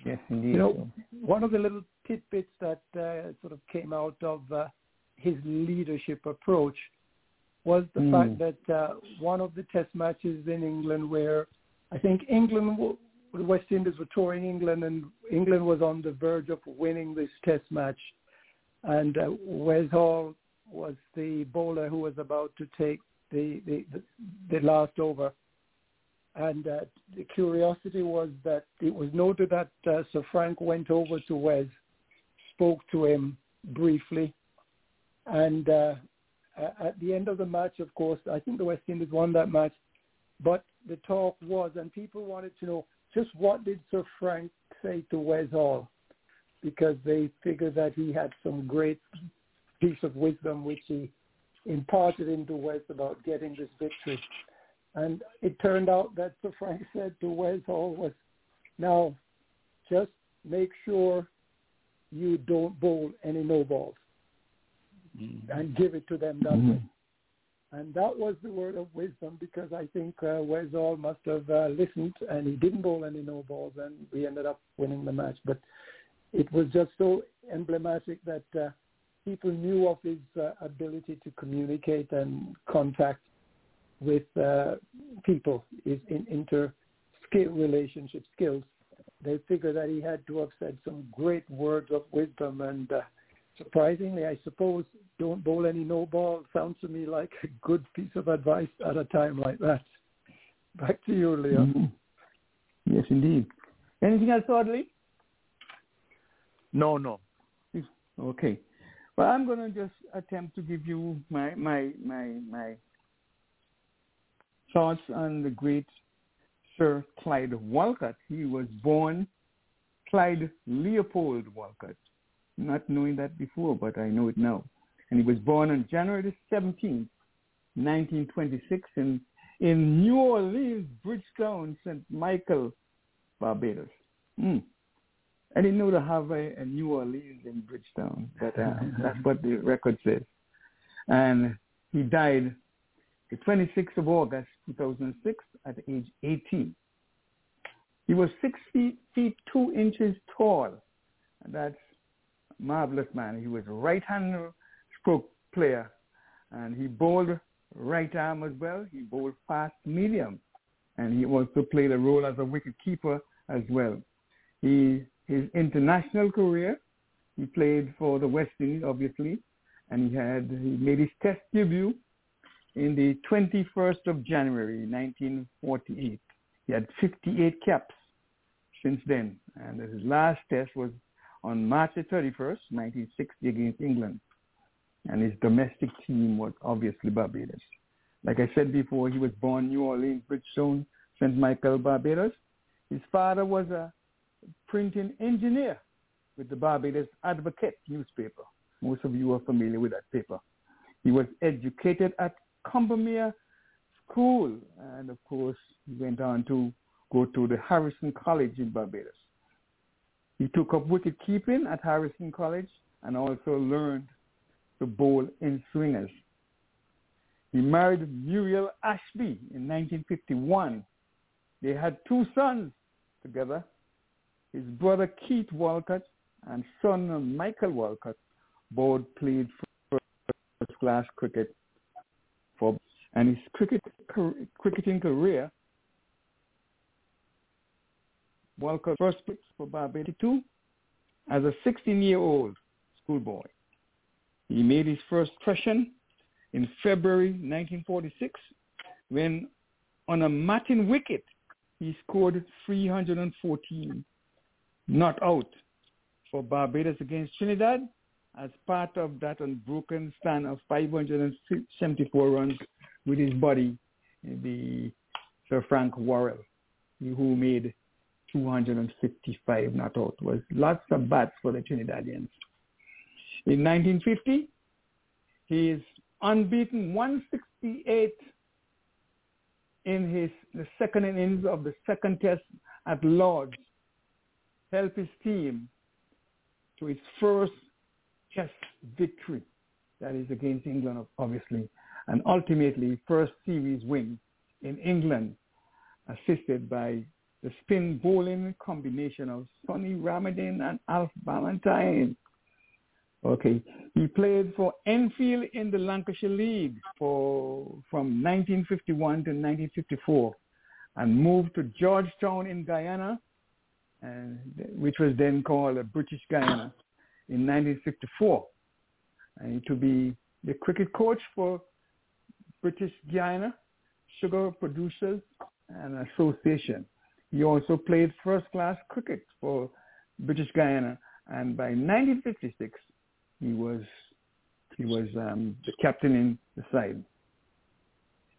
Yes, indeed. You know, one of the little tidbits that uh, sort of came out of uh, his leadership approach was the Mm. fact that uh, one of the test matches in England where I think England, the West Indies were touring England and England was on the verge of winning this test match. And uh, Wes Hall was the bowler who was about to take the, the, the, the last over. And uh, the curiosity was that it was noted that uh, Sir Frank went over to Wes, spoke to him briefly, and uh, at the end of the match, of course, I think the West Indies won that match. But the talk was, and people wanted to know just what did Sir Frank say to Wes Hall, because they figured that he had some great piece of wisdom which he imparted into Wes about getting this victory. And it turned out that Sir Frank said to Wes Hall was, now, just make sure you don't bowl any no balls and give it to them that Mhm. way. And that was the word of wisdom because I think uh, Wes Hall must have uh, listened and he didn't bowl any no balls and we ended up winning the match. But it was just so emblematic that uh, people knew of his uh, ability to communicate and contact with uh, people, his in, inter skill relationship skills. They figured that he had to have said some great words of wisdom and uh, surprisingly, I suppose, don't bowl any no ball sounds to me like a good piece of advice at a time like that. Back to you, Leo. Mhm. Yes, indeed. Anything else, Audley? No, no. Okay. Well, I'm going to just attempt to give you my my my my thoughts on the great Sir Clyde Walcott. He was born Clyde Leopold Walcott. Not knowing that before, but I know it now. And he was born on January 17, 1926 in, in New Orleans, Bridgetown, St. Michael, Barbados. Hmm. I didn't know to have a, a New Orleans in Bridgetown, but uh, that's what the record says. And he died the 26th of August, 2006, at age 18. He was six feet, feet two inches tall. And that's marvelous man. He was a right-hand stroke player, and he bowled right arm as well. He bowled fast medium, and he also played a role as a wicket keeper as well. He his international career, he played for the West Indies, obviously, and he had he made his Test debut in the 21st of January, 1948. He had 58 caps since then, and his last Test was on March the 31st, 1960, against England, and his domestic team was obviously Barbados. Like I said before, he was born New Orleans, Bridgetown, St. Michael, Barbados. His father was a printing engineer with the Barbados Advocate newspaper. Most of you are familiar with that paper. He was educated at Combermere School, and of course, he went on to go to the Harrison College in Barbados. He took up wicket keeping at Harrison College and also learned to bowl in swingers. He married Muriel Ashby in 1951. They had two sons together, his brother Keith Walcott and son Michael Walcott both played first class cricket for and his cricket cricketing career Walcott first picked for Barbados as a 16-year-old schoolboy. He made his first impression in February 1946 when on a matting wicket he scored 314 not out for Barbados against Trinidad as part of that unbroken stand of 574 runs with his buddy, the Sir Frank Worrell, who made 255 not out. Was lots of bats for the Trinidadians. In 1950, he is unbeaten 168 in his the second innings of the second test at Lords help his team to its first test victory. That is against England, obviously, and ultimately first series win in England, assisted by the spin bowling combination of Sonny Ramadhin and Alf Valentine. Okay, he played for Enfield in the Lancashire League for from 1951 to 1954, and moved to Georgetown in Guyana, and, which was then called British Guyana, in 1954, and to be the cricket coach for British Guyana Sugar Producers and Association. He also played first-class cricket for British Guyana, and by 1956 he was he was um, the captain in the side.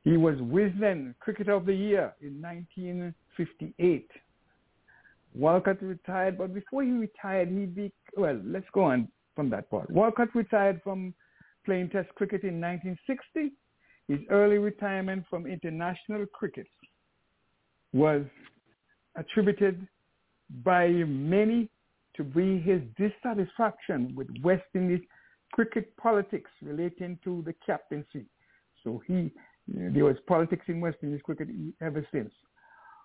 He was Wisden Cricketer of the Year in 1958. Walcott retired, but before he retired, he be well. Let's go on from that part. Walcott retired from playing Test cricket in 1960. His early retirement from international cricket was attributed by many to be his dissatisfaction with West Indies cricket politics relating to the captaincy. So he, there was politics in West Indies cricket ever since.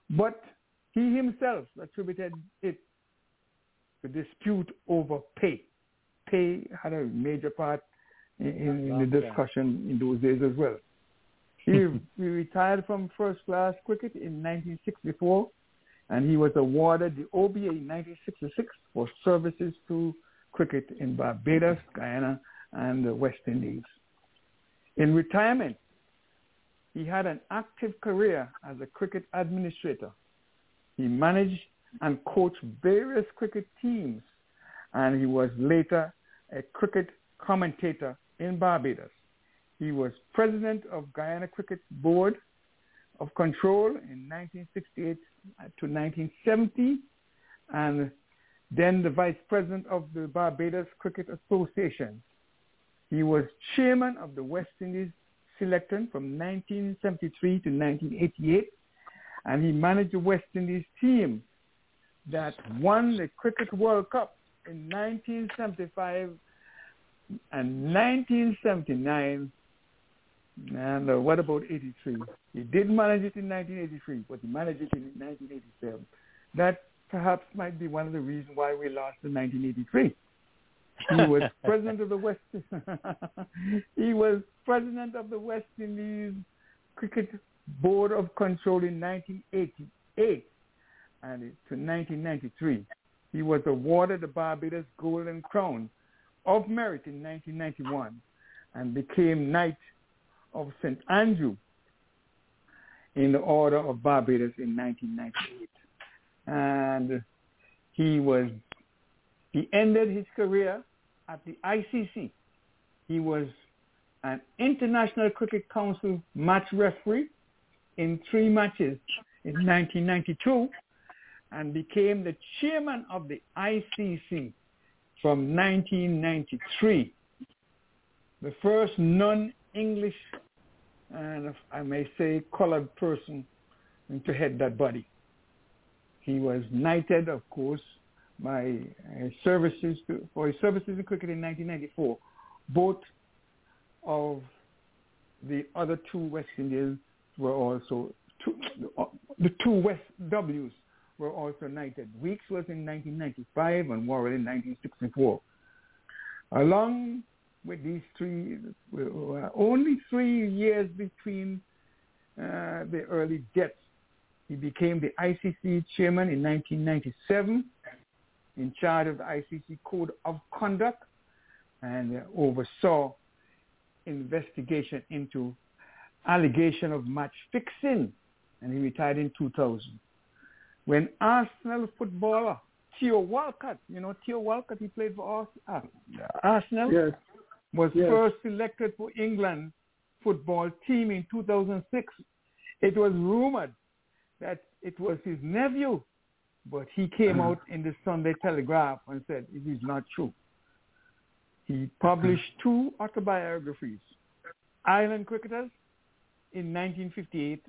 But he himself attributed it to dispute over pay. Pay had a major part in, in the discussion in those days as well. He, he retired from first class cricket in 1964 and he was awarded the OBE in 1966 for services to cricket in Barbados, Guyana, and the West Indies. In retirement, he had an active career as a cricket administrator. He managed and coached various cricket teams, and he was later a cricket commentator in Barbados. He was president of Guyana Cricket Board of Control in 1968 to 1970, and then the vice president of the Barbados Cricket Association. He was chairman of the West Indies selection from 1973 to 1988, and he managed the West Indies team that won the Cricket World Cup in 1975 and 1979 and uh, what about 83? He didn't manage it in 1983, but he managed it in 1987. That perhaps might be one of the reasons why we lost in 1983. He was president of the West. he was president of the West Indies Cricket Board of Control in 1988 and to 1993. He was awarded the Barbados Golden Crown of Merit in 1991 and became Knight of St. Andrew in the Order of Barbados in 1998. And he was, he ended his career at the ICC. He was an International Cricket Council match referee in three matches in 1992 and became the chairman of the ICC from 1993. The first non English and I may say colored person to head that body. He was knighted, of course, by uh, services to, for his services in cricket in 1994. Both of the other two West Indians were also two, the two West W's were also knighted. Weekes was in 1995 and Worrell in 1964. Along with these three, uh, only three years between uh, the early deaths. He became the ICC chairman in 1997, in charge of the ICC Code of Conduct, and uh, oversaw investigation into allegation of match fixing, and he retired in 2000. When Arsenal footballer Theo Walcott, you know Theo Walcott, he played for Arsenal. Yes was yes. first selected for England football team in 2006. It was rumored that it was his nephew, but he came uh-huh. out in the Sunday Telegraph and said it is not true. He published two autobiographies, Island Cricketers in 1958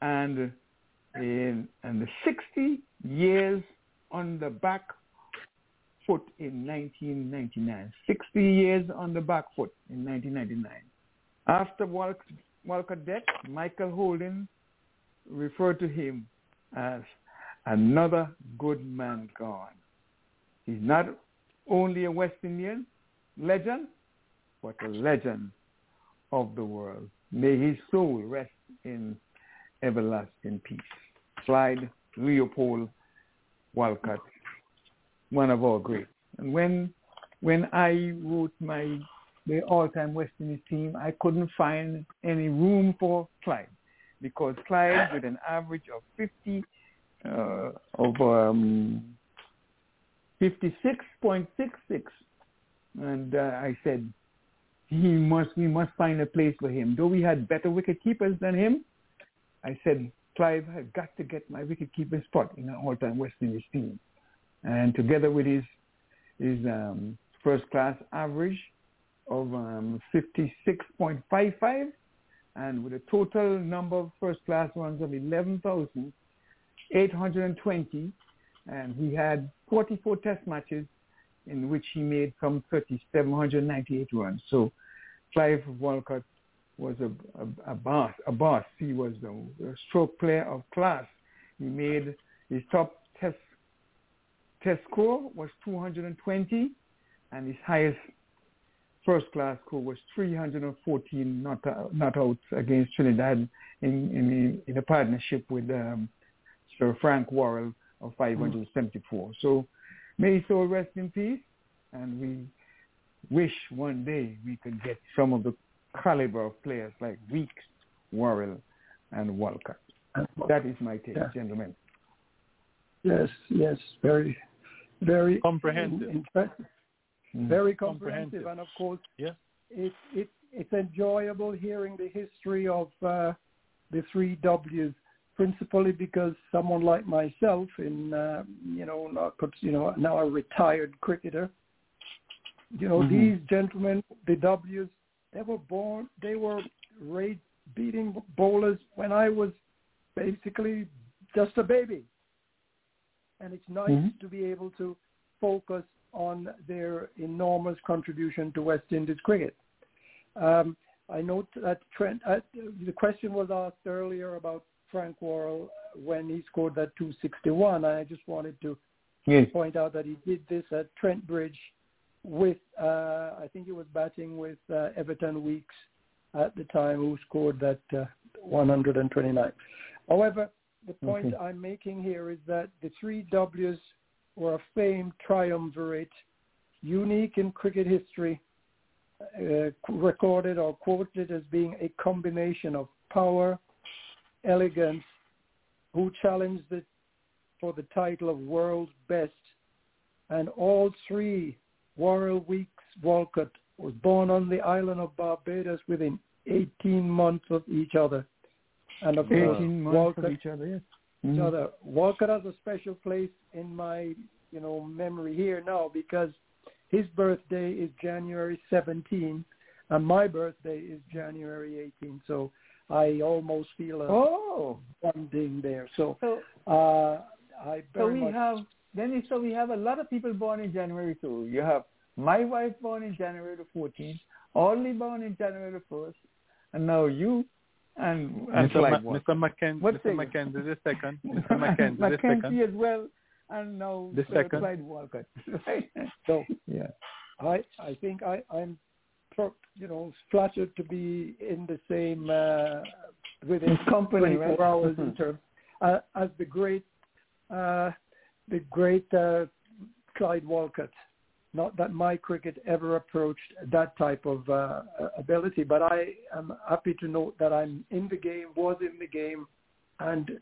and in and the 60 years on the back foot in 1999. 60 years on the back foot in 1999. After Walcott's death, Michael Holding referred to him as another good man gone. He's not only a West Indian legend, but a legend of the world. May his soul rest in everlasting peace. Clyde Leopold Walcott, one of our greats. And when when I wrote my the all-time West Indies team, I couldn't find any room for Clyde because Clyde, with an average of 50 uh, of um, 56.66, and uh, I said he must we must find a place for him. Though we had better wicket keepers than him, I said Clive has got to get my wicket keeper spot in an all-time West Indies team, and together with his his um, first class average of um, 56.55 and with a total number of first class runs of 11,820 and he had 44 test matches in which he made some 3,798 runs. So Clive Walcott was a, a, a boss. A boss. He was a, a stroke player of class. He made his top test score was 220, and his highest first class score was 314 not, not outs against Trinidad in, in, in a partnership with um, Sir Frank Worrell of 574. Mm. So may his soul rest in peace, and we wish one day we could get some of the caliber of players like Weekes, Worrell, and Walcott. That is my take, yeah. gentlemen. Yes, yes, very, very comprehensive. In, in mm. very comprehensive. comprehensive, and of course, yeah. it, it, it's enjoyable hearing the history of uh, the three W's, principally because someone like myself, in uh, you know, not, you know, now a retired cricketer, you know, mm-hmm. these gentlemen, the W's, they were born, they were raised beating bowlers when I was basically just a baby. And it's nice mm-hmm. to be able to focus on their enormous contribution to West Indies cricket. Um, I note that Trent, uh, the question was asked earlier about Frank Worrell when he scored that 261. I just wanted to yes. point out that he did this at Trent Bridge with, uh, I think he was batting with uh, Everton Weekes at the time who scored that uh, 129. However, the point okay. I'm making here is that the three W's were a famed triumvirate, unique in cricket history, uh, recorded or quoted as being a combination of power, elegance, who challenged it for the title of world's best, and all three, Worrell Weekes Walcott, was born on the island of Barbados within 18 months of each other. And of 18 months Walcott, of each other, yes. Mm-hmm. So the Walcott has a special place in my, you know, memory here now because his birthday is January 17 and my birthday is January 18. So I almost feel a oh. bonding there. So, so uh, I so we much... have then so we have a lot of people born in January too. You have my wife born in January the 14th, Audley born in January the 1st, and now you and, and Mr. Ma- Mr. McKenzie, Mr. McKenzie the second, Mr. McKenzie the second, as well, and now the second. Clyde Walcott. so yeah, I I think I I'm you know flattered to be in the same uh, within company 24 right? hours in terms uh, as the great uh, the great uh, Clyde Walcott. Not that my cricket ever approached that type of uh, ability, but I am happy to note that I'm in the game, was in the game, and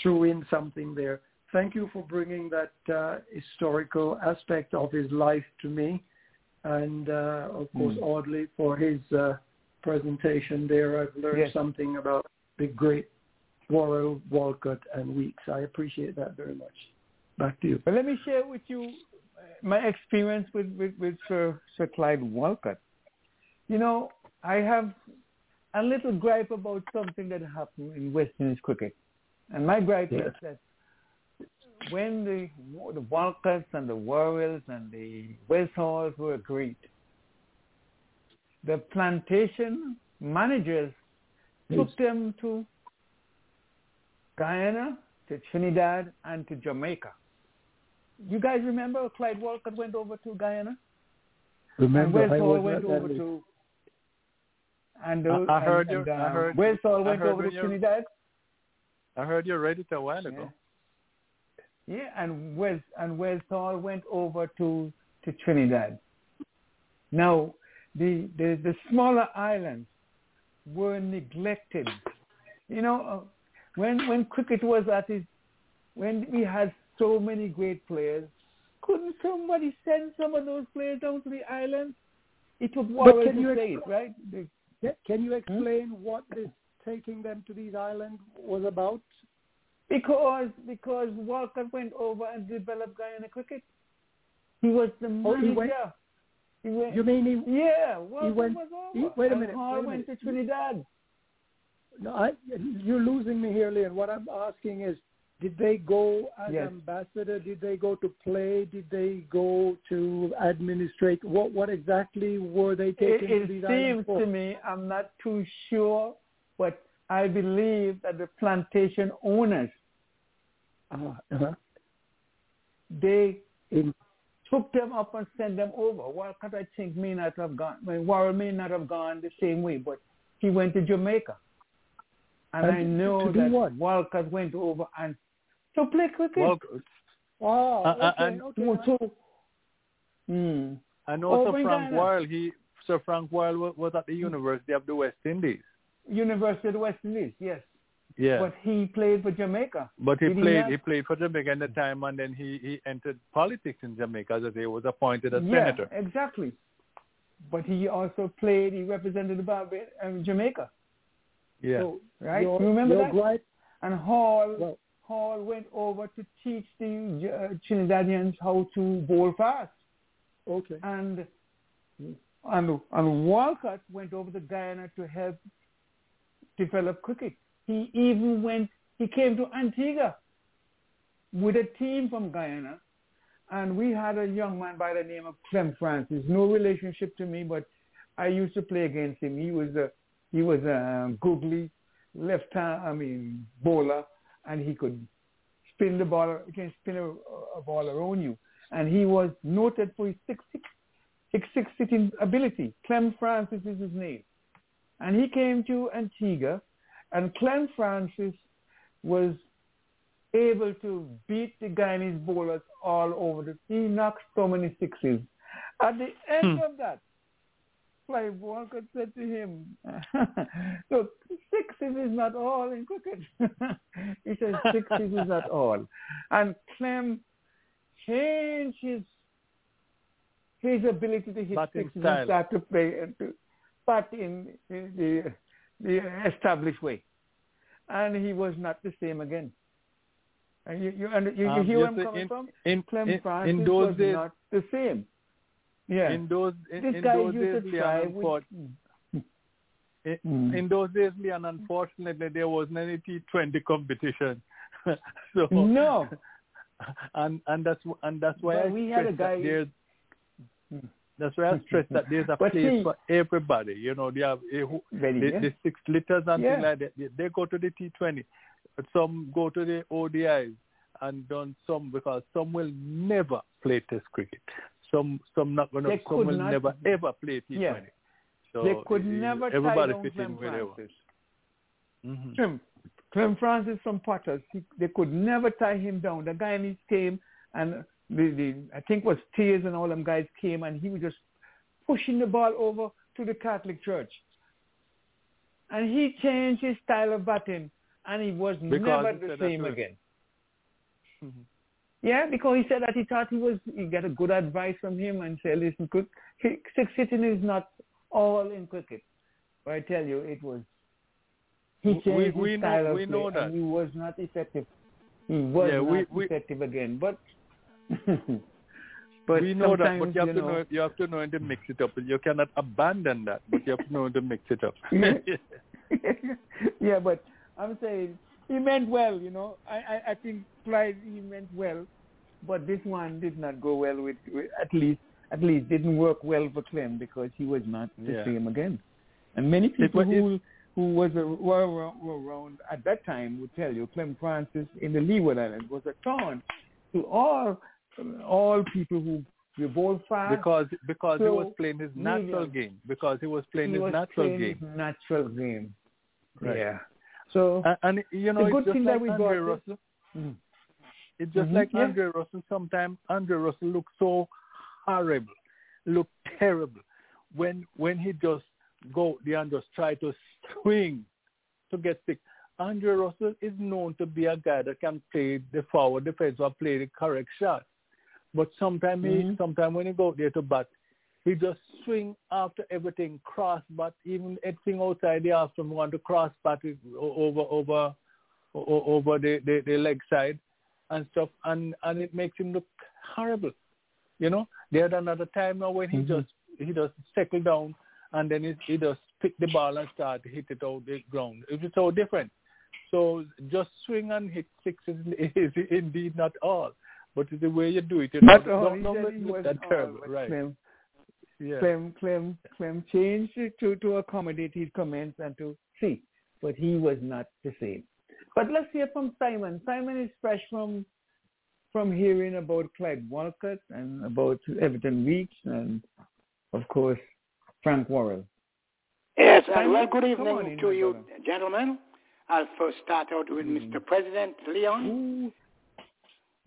threw in something there. Thank you for bringing that uh, historical aspect of his life to me, and uh, of course mm. Audley for his uh, presentation there. I've learned yes. something about the great Worrell, Walcott, and Weekes. I appreciate that very much. Back to you. But let me share with you my experience with, with, with Sir, Sir Clyde Walcott. You know, I have a little gripe about something that happened in West Indies cricket. And my gripe yes. is that when the, the Walcotts and the Worrells and the Wes Halls were agreed, the plantation managers yes. took them to Guyana, to Trinidad, and to Jamaica. You guys remember Clyde Walcott went over to Guyana? Remember, and Wes I Hall went over that to and, I- I and- heard and, you- I um, heard- Wes Hall went over to when Trinidad. I heard you read it a while ago. Yeah, and Wes and Wes Hall went over to to Trinidad. Now, the the, the smaller islands were neglected. You know, uh, when when cricket was at its when we had so many great players, couldn't somebody send some of those players down to the islands? It took Worrell can to you say ex- it, right? The- Can you hmm? explain what this taking them to these islands was about? Because because Walcott went over and developed Guyana cricket. He was the Oh, manager. he went- He went- You mean he? yeah, Walcott went- was over. he- wait a minute, wait a went to. Trinidad. No, I, you're losing me here, Leon. What I'm asking is, did they go as Yes. ambassador? Did they go to play? Did they go to administrate? What what exactly were they It, it seems to me, I'm not too sure, but I believe that the plantation owners Uh, uh they In, took them up and sent them over. Walcott, I think, may not have gone. Well, Worrell may not have gone the same way, but he went to Jamaica. And, And I know that what? Walcott went over and to play cricket. Well, oh, Uh, uh, okay, and- okay. to, to, hmm. I know Over Sir in Frank Ghana. Worrell. He Sir Frank Worrell wa- was at the University of the West Indies. University of the West Indies, yes. Yeah, But he played for Jamaica. but he Did he played not? he played for Jamaica at the time, and then he he entered politics in Jamaica as he was appointed as yeah, senator. exactly. But he also played, he represented the Barbados, um, Jamaica, Yeah, So right? Your, You remember that? gripe, And Hall, well, Hall went over to teach the uh, Trinidadians how to bowl fast. okay. And, and, and Walcott went over to Guyana to help develop cricket. He even went, he came to Antigua with a team from Guyana. And we had a young man by the name of Clem Francis. No relationship to me, but I used to play against him. He was a he was a googly left hand, I mean bowler, and he could spin the ball. He can spin a, a ball around you. And he was noted for his six six six six sitting ability. Clem Francis is his name, and he came to Antigua, and Clem Francis was able to beat the Guyanese bowlers all over the He knocked so many sixes. At the end Hmm. of that, Clive Walker said to him, look, sixes is not all in cricket. he said sixes is not all. And Clem changed his his ability to hit Batting sixes style. and start to play and to bat in the, the established way. And he was not the same again. And you, you, you, you Um, hear where I'm coming in- from? in, Clem in, Francis in those was days, not the same. Yeah. in those in, in those days, try with... in, Mm. in those days, Leon, unfortunately, there wasn't any T20 competition. so No. and and that's and that's why But I we had a stress that guy- there's Hmm. that's why I stress that there's a place see- for everybody. You know, they have a, Ready, the, yeah? the six liters and Yeah. things like that. They, they go to the T20, but some go to the ODIs and done some because some will never play Test cricket. Some some not gonna. They some will not- never ever play T20. Yeah. So they could eh, never tie everybody down fit Clem in where they want. Francis. Mhm. Clem, Clem Francis from Potters, he, they could never tie him down. The Guyanese came and the, the I think was Tears and all them guys came and he was just pushing the ball over to the Catholic Church. And he changed his style of batting and he was Because never the same again. Mhm. Yeah, because he said that he thought he was he got a good advice from him and said, listen, quick, six hitting is not all in cricket. But I tell you, it was. He We- changed we his know- style of we play, know that. and he was not effective. He was Yeah, not we- we- effective again. But but we know that, but you have you to know, know you have to know when to mix it up. You cannot abandon that, but you have to know when to mix it up. Yeah, but I'm saying he meant well, you know. I, I, I think Clyde he meant well, but this one did not go well with, with at least at least didn't work well for Clem because he was not the Yeah. same again. And many It people who who was uh, a, were, were around at that time would tell you Clem Francis in the Leeward Islands was a taunt to all all people who revolt fast because because so he was playing his natural game because he was playing he his was natural playing game his natural game right. yeah so and, and you know the good it's just thing like that we Andre got Russell mm-hmm. it's just mm-hmm. like yeah. Andre Russell sometimes Andre Russell looks so horrible look terrible when when he just go there and just try to swing to get sick. Andre Russell is known to be a guy that can play the forward defense or play the correct shot. But sometimes mm-hmm. he sometimes when he go there to bat, he just swing after everything, cross but even anything outside the off from want to cross but it over over over the, the, the leg side and stuff and, and it makes him look horrible. You know? They had another time now when he mm-hmm. just he just settle down and then he, he just pick the ball and start hit it out the ground. It was so different. So just swing and hit sixes is indeed not all, but it's the way you do it, you not know, all. don't, don't look that terrible, right? Yeah. Clem, Clem, Clem changed it to to accommodate his comments and to see, but he was not the same. But let's hear from Simon. Simon is fresh from from hearing about Clyde Walcott and about Everton Weekes and of course Frank Worrell. Yes, Simon, and well, good evening in, to you, brother. gentlemen. I'll first start out with Mm. Mr. President Leon,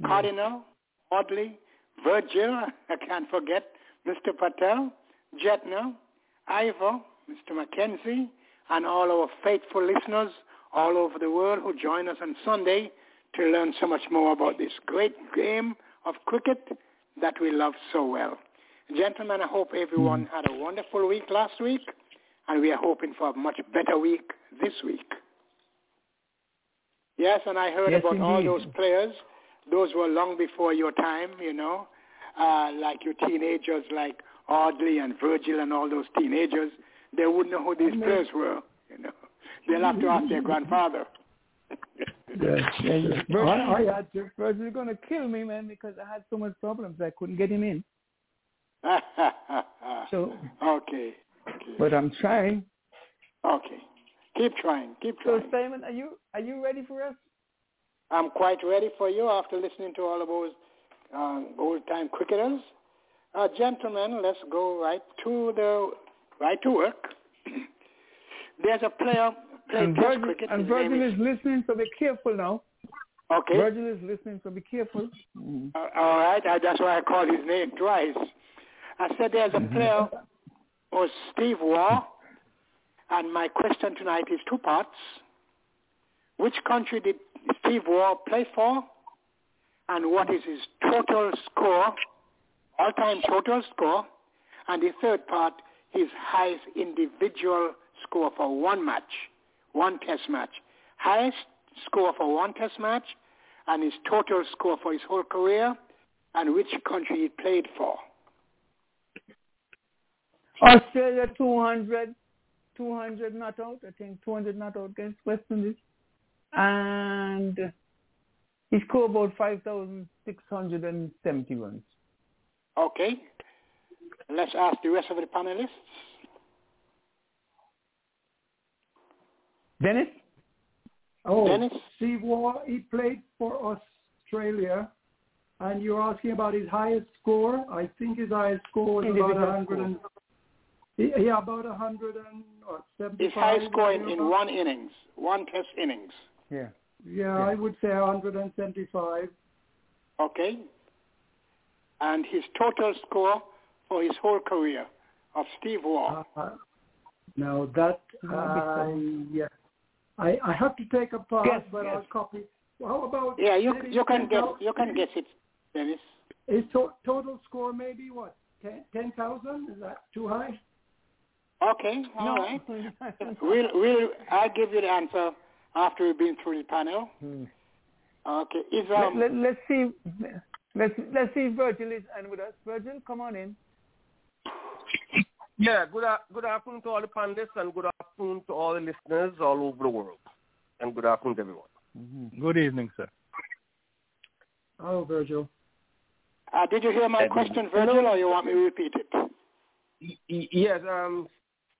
Cardinal, Audley, Virgil, I can't forget, Mr. Patel, Jyotsna, Ivor, Mr. Mackenzie, and all our faithful listeners all over the world who join us on Sunday to learn so much more about this great game of cricket that we love so well. Gentlemen, I hope everyone mm. had a wonderful week last week, and we are hoping for a much better week this week. Yes, and I heard Yes, about all those players. Those were long before your time, you know, uh, like your teenagers like Audley and Virgil and all those teenagers. They wouldn't know who these players were, you know. They'll have to ask their grandfather. I, I had to. Virgil going to kill me, man, because I had so much problems I couldn't get him in. So, okay. okay. but I'm trying. Okay. Keep trying. Keep trying. So trying. Simon, are you are you ready for us? I'm quite ready for you after listening to all of those um, old-time cricketers. Uh, gentlemen, let's go right to the right to work. There's a player playing And Virgil, cricket. and Virgil name is listening, so be careful now. okay. Virgil is listening, so be careful. Uh, all right. I, that's why I called his name twice. I said there's a player, or Steve Waugh, and my question tonight is two parts. Which country did Steve Waugh play for? And what is his total score, all-time total score? And the third part, his highest individual score for one match, one test match. Highest score for one test match and his total score for his whole career and which country he played for. Australia 200, 200 not out. I think 200 not out against West Indies, and he scored about 5,670 runs. Okay. Let's ask the rest of the panelists. Dennis, Oh, Dennis? Steve Waugh, he played for Australia, and you're asking about his highest score. I think his highest score was about Individual 100 and yeah, about 100 and what, 75. His highest score in, in one innings, one test innings. yeah, Yeah, I would say 175. Okay. And his total score for his whole career of Steve Waugh. Uh, now that uh, yeah, I I have to take a pause, Yes, but yes. I'll copy. How about yeah, you you can 10,000 guess you can guess it, Dennis. His to- total score maybe what? 10,000? Is that too high? Okay, all right. We'll we'll I'll give you the answer after we've been through the panel. Hmm. Okay. Is let, um let, let's see. Let's let's see if Virgil is and with us. Virgil, come on in. Yeah, good, good afternoon to all the panelists and good afternoon to all the listeners all over the world. And good afternoon to everyone. Good evening, sir. Oh, Virgil. uh, did you hear my question, Virgil, or you want me to repeat it? Y- y- Yes, um,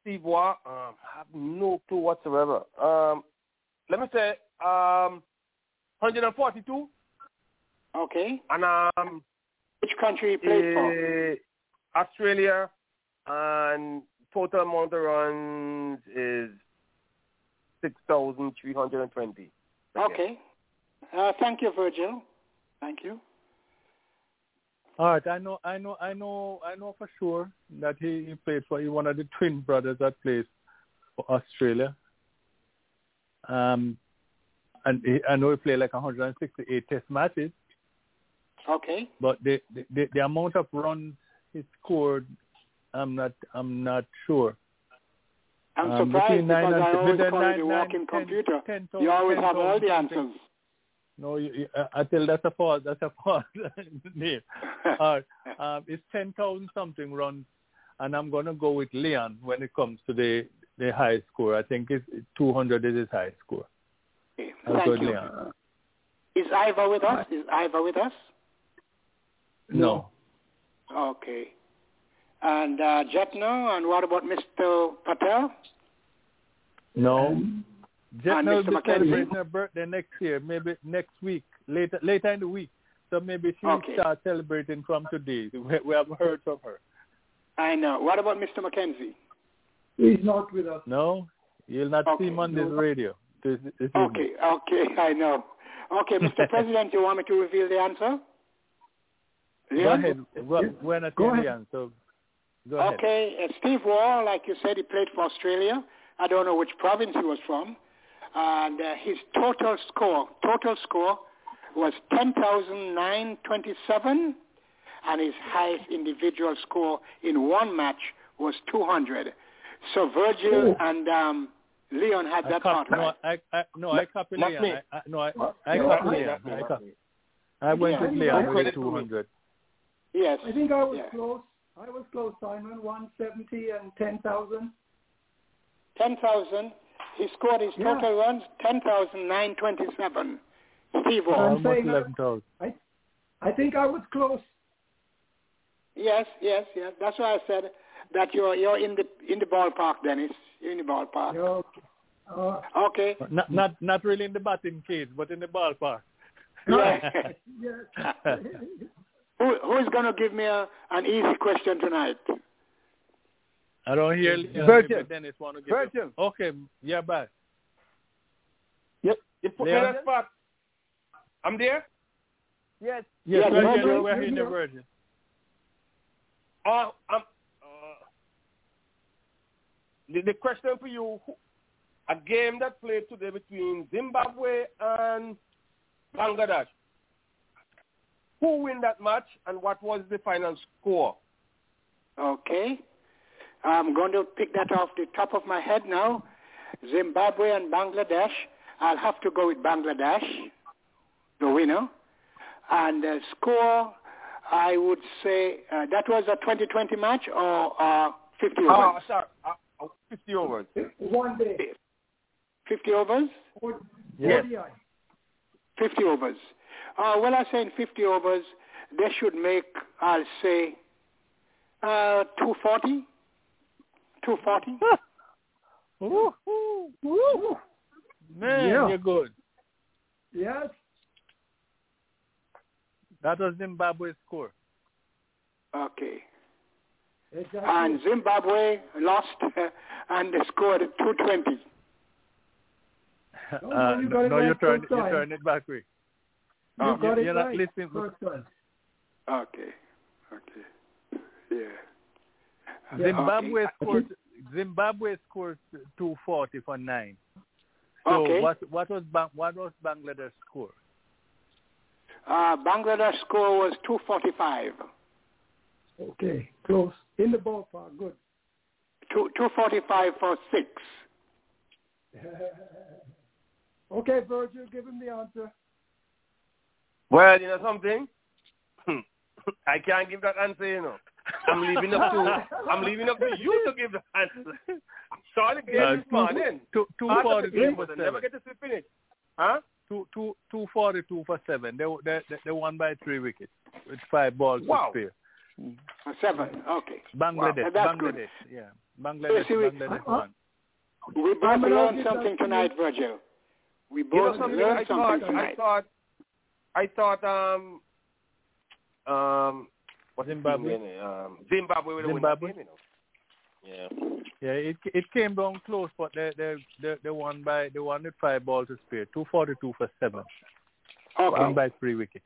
Steve Waugh, um, I have no clue whatsoever. Um, let me say um, 142. Okay. And um, which country he played for? Uh, Australia, and total amount of runs is six thousand three hundred and twenty. Okay. Uh, thank you, Virgil. Thank you. All right, I know, I know, I know, I know for sure that he, he played for he one of the twin brothers that plays for Australia. Um, and I know he played like 168 Test matches. Okay. But the, the the amount of runs he scored, I'm not I'm not sure. I'm Um, surprised because and- I always call nine- you the walking computer. ten you always ten have all the answers. No, you, you, I I tell that's a false. That's a name. All right, um, it's ten thousand something runs, and I'm gonna go with Leon when it comes to the the high score. I think it's two hundred is his high score. I'll Thank you. Leon. Is Ivor with us? Is Ivor with us? No. Okay. And uh, Jyotsna, and what about Mr. Patel? No. Jet And will Mr. be celebrating her birthday next year, maybe next week, later later in the week. So maybe she'll Okay. start celebrating from today. We, we haven't heard from her. I know. What about Mr. Mackenzie? He's not with us. No, you'll not see him on this no. radio. This, this Okay, okay, I know. Okay, Mr. President, you want me to reveal the answer? Go ahead. Well, We're not Go in ahead. the so go ahead. Okay, uh, Steve Waugh, like you said, he played for Australia. I don't know which province he was from. And uh, his total score, total score was 10,927 and his highest individual score in one match was 200. So Virgil Oh. and um, Leon had I that cop- part no, right. I, I, no, I copy not Leon. me. I, I, no, I, I No, copy I- Leon. I, copy. I went Yeah. with I Leon with credit the to me. 200. Yes. I think I was Yeah. close. I was close, Simon. 170 and 10,000. 10,000. He scored his Yeah. total runs, 10,927. Steve Waugh. Almost 11,000. I, I think I was close. Yes, yes, yes. That's why I said that you're you're in the in the ballpark, Dennis. You're in the ballpark. Okay. Uh, Okay. Not, not, not really in the batting cage, but in the ballpark. Yeah. yes. Who who is going to give me a, an easy question tonight? I don't hear Leon. Virgil. Dennis want to give Virgil. you- Okay, yeah, bye. Yep. You put me in Leon? that spot. I'm there. Yes. Yes, Yes, we're, Virgil, here, we're you're the here. Virgil. Uh, uh, the, the question for you, a game that played today between Zimbabwe and Bangladesh. Who win that match and what was the final score? Okay. I'm going to pick that off the top of my head now. Zimbabwe and Bangladesh. I'll have to go with Bangladesh, the winner. And the score, I would say uh, that was a 2020 match or uh, 50 overs. Ah, sorry, 50 overs. One day. 50 overs? Or- Yes. 50 overs. Uh, well, I say in 50 overs, they should make, I'll say, uh, 240. 240. Woo, woo, woo. Man, Yeah. you're good. Yes. That was Zimbabwe's score. Okay. Exactly. And Zimbabwe lost and scored 220. no, Uh, you got it no, right you turn, first you time. it back way. You Oh, got you- it you're not right listening. Okay. Okay. Yeah. Zimbabwe Okay. scored. Zimbabwe scored 240 for nine. So Okay. what what was what was Bangladesh score? Uh, Bangladesh score was 245. Okay, close. In the ballpark. Good. Two, 245 for six. okay, Virgil, give him the answer. Well, you know something? I can't give that answer, you know. I'm leaving up to I'm leaving up to you to give the answer. Saw the game Uh, this morning. Two two Part of the forty two for but I never seven. get to see finish. Huh? Two two two forty two for seven. They they they, they won by three wickets with five balls Wow. to spare. Uh, Seven. Okay. Bangladesh, Wow, that's good. Bangladesh, yeah. Bangladesh, see, we- Bangladesh uh, won. We both I'm learned something tonight, Virgil. We You know both something? learned I something thought, I thought, I thought, um, um, what's the Zimbabwe? team name? Um, Zimbabwe will Zimbabwe? game, you know. Yeah. Yeah, it it came down close, but they they they, they won by they won with five balls to spare, two forty two for seven, Okay. won by three wickets.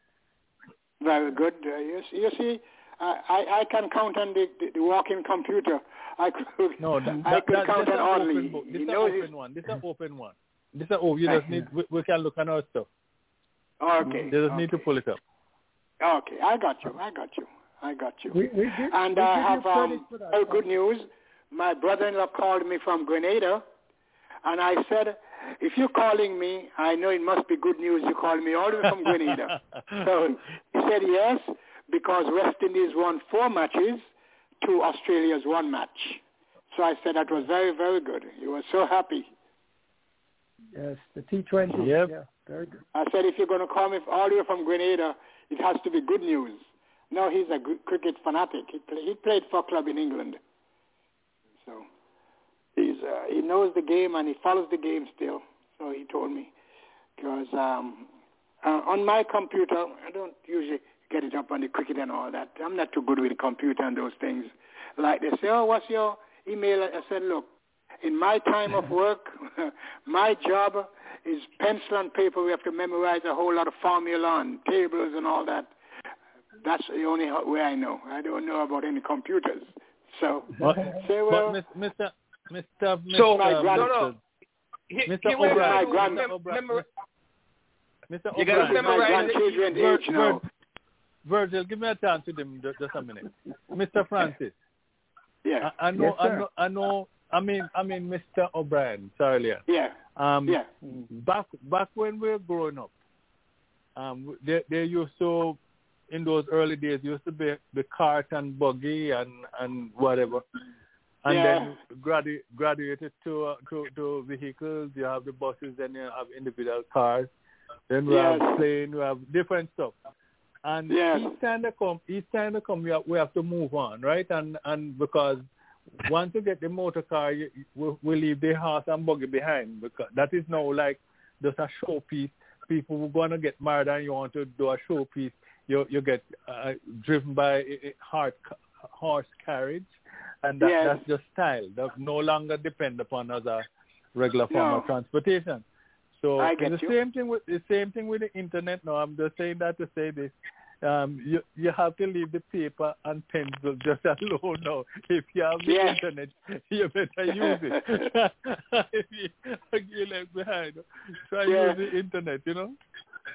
Very good. Uh, you, see, you see, I, I I can count on the, the, the walking computer. I could, No, that, I that, could that, count on an Audley. open book. This is an open one. This is an open one. This is oh, you just need we, we can look on our stuff. Okay. You just need to pull it up. Okay, I got you. I got you. I got you. We, we give, and we I have you um, that. very good news. My brother-in-law called me from Grenada, and I said, if you're calling me, I know it must be good news. You called me all the way from Grenada. so he said yes, because West Indies won four matches to Australia's one match. So I said that was very, very good. He was so happy. Yes, the T20. Yep. Yeah, very good. I said, if you're going to call me all the way from Grenada, it has to be good news. No, he's a gr- cricket fanatic. He, play, he played for a club in England. So he's, uh, he knows the game and he follows the game still. So he told me. Because um, uh, on my computer, I don't usually get it up on the cricket and all that. I'm not too good with the computer and those things. Like they say, oh, what's your email? I said, look, in my time of work, my job is pencil and paper. We have to memorize a whole lot of formula and tables and all that. That's the only way I know. I don't know about any computers. So, But, say, well, but Mis- Mr. Mr. So, my Mr. grand- no, no. He, Mr. he will O'Brien. my grand- mem- O'Brien. memor- Mr. You gotta O'Brien. memorize my it. grandchildren Vir- age now. Virgil, give me a chance with him ju- just a minute. Mr. Francis, Yeah, I, I know, Yes, I know, I know. I mean, I mean, Mr. O'Brien. Sorry, earlier. yeah, Um, yeah. back back when we were growing up, um, they they used to in those early days used to be the cart and buggy and and whatever, and Yeah. then gradu- graduated to, uh, to to vehicles. You have the buses, then you have individual cars. Then we Yes. have plane, we have different stuff. And Yes. each time they come, each time they come, we have, we have to move on, right? And and because once you get the motor car, you, we, we leave the horse and buggy behind because that is now like just a showpiece. People who going to get married and you want to do a showpiece, you you get uh, driven by a, a hard, horse carriage, and that, Yes. that's just style. That no longer depend upon as a regular form No. of transportation. So I get the you. same thing with the same thing with the internet. No, I'm just saying that to say this. Um, you you have to leave the paper and pencil just alone now. If you have the Yeah. internet, you better use it. if you, left behind, try Yeah. use the internet. You know.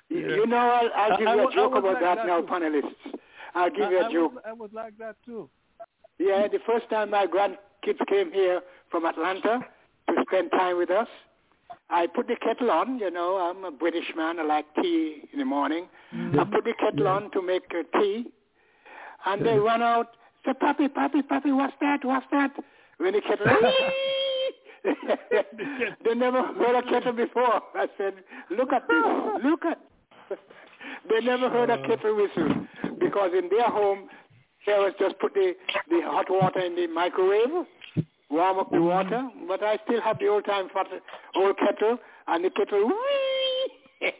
You you know, I'll, I'll give I- I you a I joke was about like that, that now, too. panelists. I'll give I, you I a joke. Was, I was like that too. Yeah, the first time my grandkids came here from Atlanta to spend time with us, I put the kettle on. You know, I'm a British man. I like tea in the morning. I put the kettle on to make uh, tea, and they run out. Say, "Papi, papi, papi, what's that? What's that?" When the kettle, they never heard a kettle before. I said, "Look at this! Look at." they never heard a kettle whistle because in their home, parents just put the the hot water in the microwave warm up the water, but I still have the old time fat, old kettle, and the kettle, whee!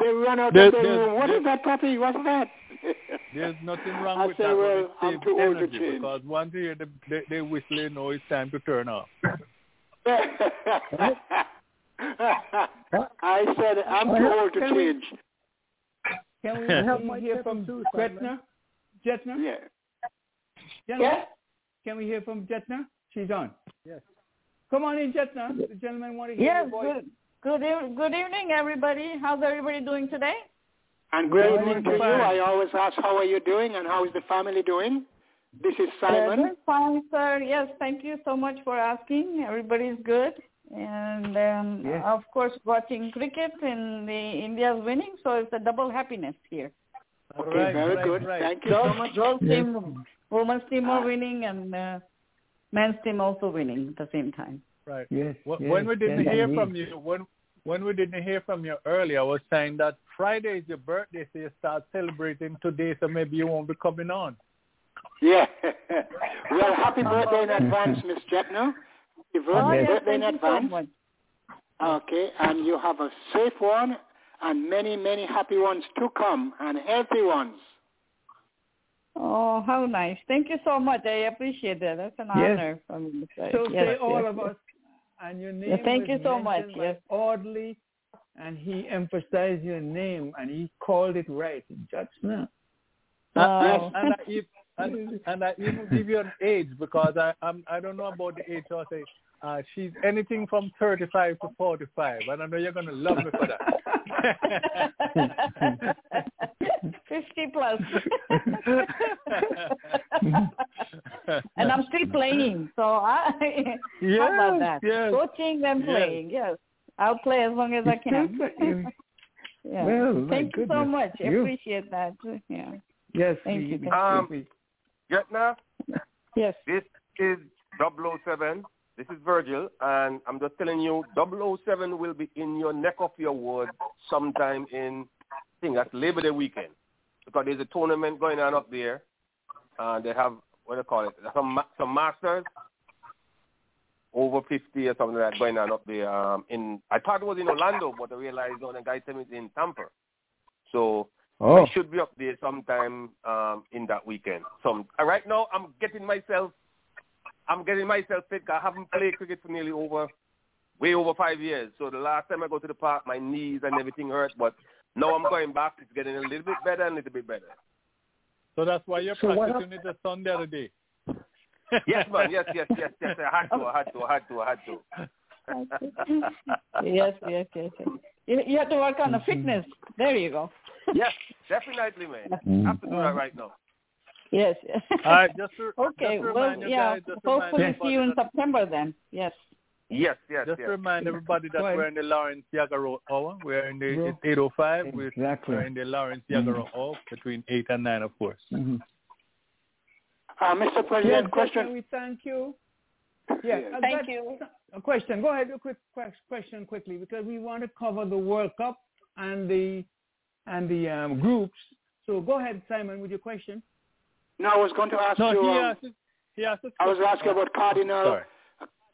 they run out There- of the room. What is that, puppy? What's that? There's nothing wrong I with say, that. well, but it I'm saves too old to change. Because once you hear the, they, they whistling, know it's time to turn off. I said, I'm too old to Can we- change. Can we I have please my hear from too, Jyotsna? Simon. Jyotsna? Yeah. Can we hear from Jyotsna? She's on. Yes. Come on in, Jyotsna. The gentleman want to hear Yes, your voice. good, good, good evening, everybody. How's everybody doing today? And good Well, evening to you. I always ask, how are you doing and how is the family doing? This is Uh, Simon. doing fine, sir. Yes, thank you so much for asking. Everybody's good. And um, Yes. of course, watching cricket and the India's winning, so it's a double happiness here. Okay, Right, very right, good. right. Thank you so much. girls Yes. team, women's team are winning, and uh, men's team also winning at the same time. Right. Yes, Wh- yes, when we didn't yes, hear indeed. from you, when when we didn't hear from you earlier, I was saying that Friday is your birthday, so you start celebrating today, so maybe you won't be coming on. Yeah. well, happy uh-huh. birthday in advance, Miss Jyotsna. Happy Oh, yes, birthday in thank so advance. Okay, and you have a safe one and many, many happy ones to come and healthy ones. Oh, how nice. Thank you so much. I appreciate that. That's an Yes. honor for me. So yes, say all yes, of yes. us, and your name Yeah, thank was you so much, mentioned by yes. Audley, and he emphasized your name, and he called it right. Judge now. Uh, oh. And, and, I even, and, and I even give you an age because I I'm, I don't know about the age. So I say uh, she's anything from 35 to 45, and I know you're gonna love me for that. 50 plus. and I'm still playing. So I, how about that? yes, Coaching and yes. playing, yes. I'll play as long as I can. yeah. Well, Thank you so much. I You- appreciate that. Yeah. Yes, Thank you. we- Um, we- Jyotsna, Yes. this is 007. This is Virgil, and I'm just telling you, 007 will be in your neck of your woods sometime in, I think that's Labor Day weekend, because there's a tournament going on up there. Uh, they have what do you call it? Some some masters over 50 or something like that going on up there. Um, in I thought it was in Orlando, but I realized on the guy me it's in Tampa. So Oh. I should be up there sometime um, in that weekend. So uh, right now, I'm getting myself, I'm getting myself fit. 'cause I haven't played cricket for nearly over, way over five years. So the last time I go to the park, my knees and everything hurt. But now I'm going back. It's getting a little bit better and a little bit better. So that's why you're So what practicing it the Sunday the other day. Yes, man. Yes, yes, yes, yes. I had to. I had to. I had to. I had to. yes, yes, yes. yes. You, you have to work on the fitness. There you go. Yes, definitely, man. Mm. I have to do that right now. Yes. All right, just to, okay. just to well, remind yeah. guys, just to remind Hopefully, see you in everybody September then. Yes. Yes, yes, Just yes. to remind everybody that Right. we're in the Lawrence Yagaro hour. We're in the it's 805. We're, Exactly. we're in the Lawrence Yagaro hour between 8 and 9, of course. Mhm. Uh, Mr. President, Judge, question. we thank you. Yeah, Yeah. Thank you. A question. Go ahead, a quick question quickly because we want to cover the World Cup and the and the um, groups. So go ahead, Simon, with your question. No, I was going to ask No, you. he um, asked, he asked I was asking about Cardinal, Sorry.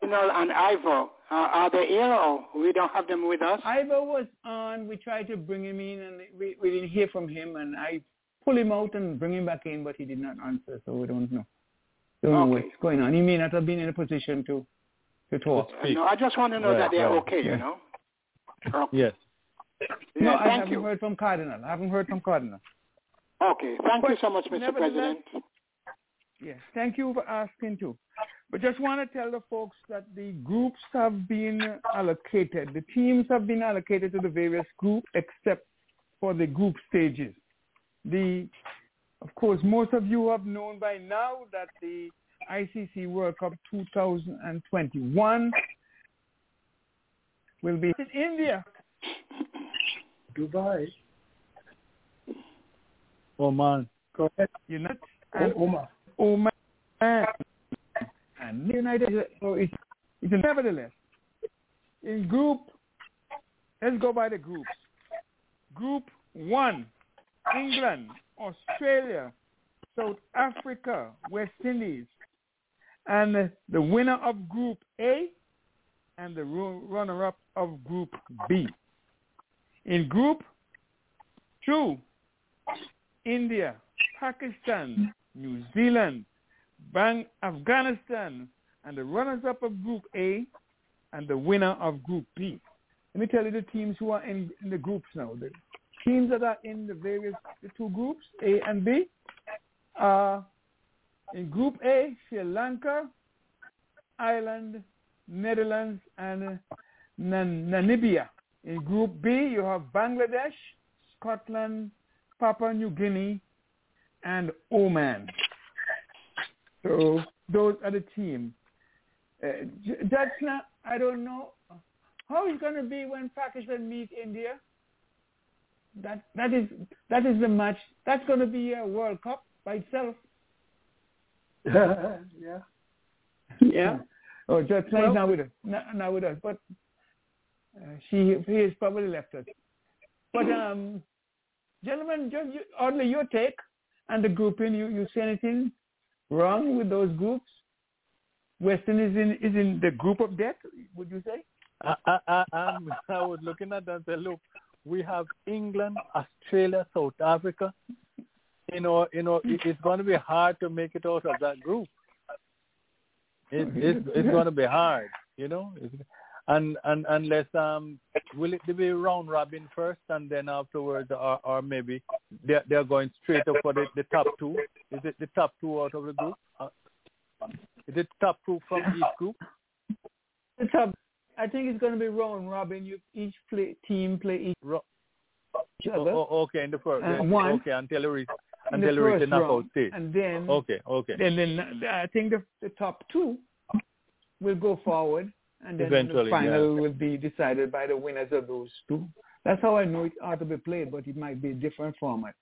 Cardinal and Ivor. Uh, are they here or we don't have them with us? Ivor was on. We tried to bring him in, and we, we didn't hear from him. And I pull him out and bring him back in, but he did not answer. So we don't know. Don't know Okay. what's going on. He may not have been in a position to to talk. Uh, no, I just want to know Right, that they're right, okay. yeah. You know. Okay. Yes. Yeah, no, I haven't you. heard from Cardinal. I haven't heard from Cardinal. Okay, thank you so much, Mr. President. Yes, thank you for asking too. But just want to tell the folks that the groups have been allocated. The teams have been allocated to the various groups except for the group stages. The, of course, most of you have known by now that the ICC World Cup 2021 will be in India. Dubai. Oh, man. Go ahead. United uh, Oh, oh and Omar. Oman and United. So it's, it's nevertheless in group. Let's go by the groups. Group one: England, Australia, South Africa, West Indies, and the, the winner of Group A and the runner-up of Group B. In Group two, India, Pakistan, New Zealand, Bang, Afghanistan, and the runners-up of Group A and the winner of Group B. Let me tell you the teams who are in, in the groups now. The teams that are in the various the two groups, A and B, are in Group A, Sri Lanka, Ireland, Netherlands, and uh, Nan- Namibia. In Group B, you have Bangladesh, Scotland, Papua New Guinea, and Oman. So those are the teams. Uh, J- Judge, I don't know how it's going to be when Pakistan meet India. That that is that is the match. That's going to be a World Cup by itself. yeah. Yeah. Oh, Judge Well- well, now with us. Now, now with us, but uh, she he has probably left us. But um, gentlemen, just you, only your take and the grouping. You you say anything wrong with those groups? Western is in is in the group of death. Would you say? I I I, I was looking at that and said, look, we have England, Australia, South Africa. You know, you know, it, it's going to be hard to make it out of that group. It, it's it's going to be hard, you know. And and unless um, will it be round robin first, and then afterwards, or or maybe they're they're going straight up for the, the top two. Is it the top two out of the group? Uh, is it top two from each group? The top I think it's going to be round robin. You each play team play each, Ro- each other. Oh, oh, okay, in the first. Uh, one. Okay, until you reach until you reach the knockout stage. and then Okay, okay. then then I think the the top two will go forward, and then Eventually, the final yeah. will be decided by the winners of those two. That's how I know it ought to be played, but it might be a different format.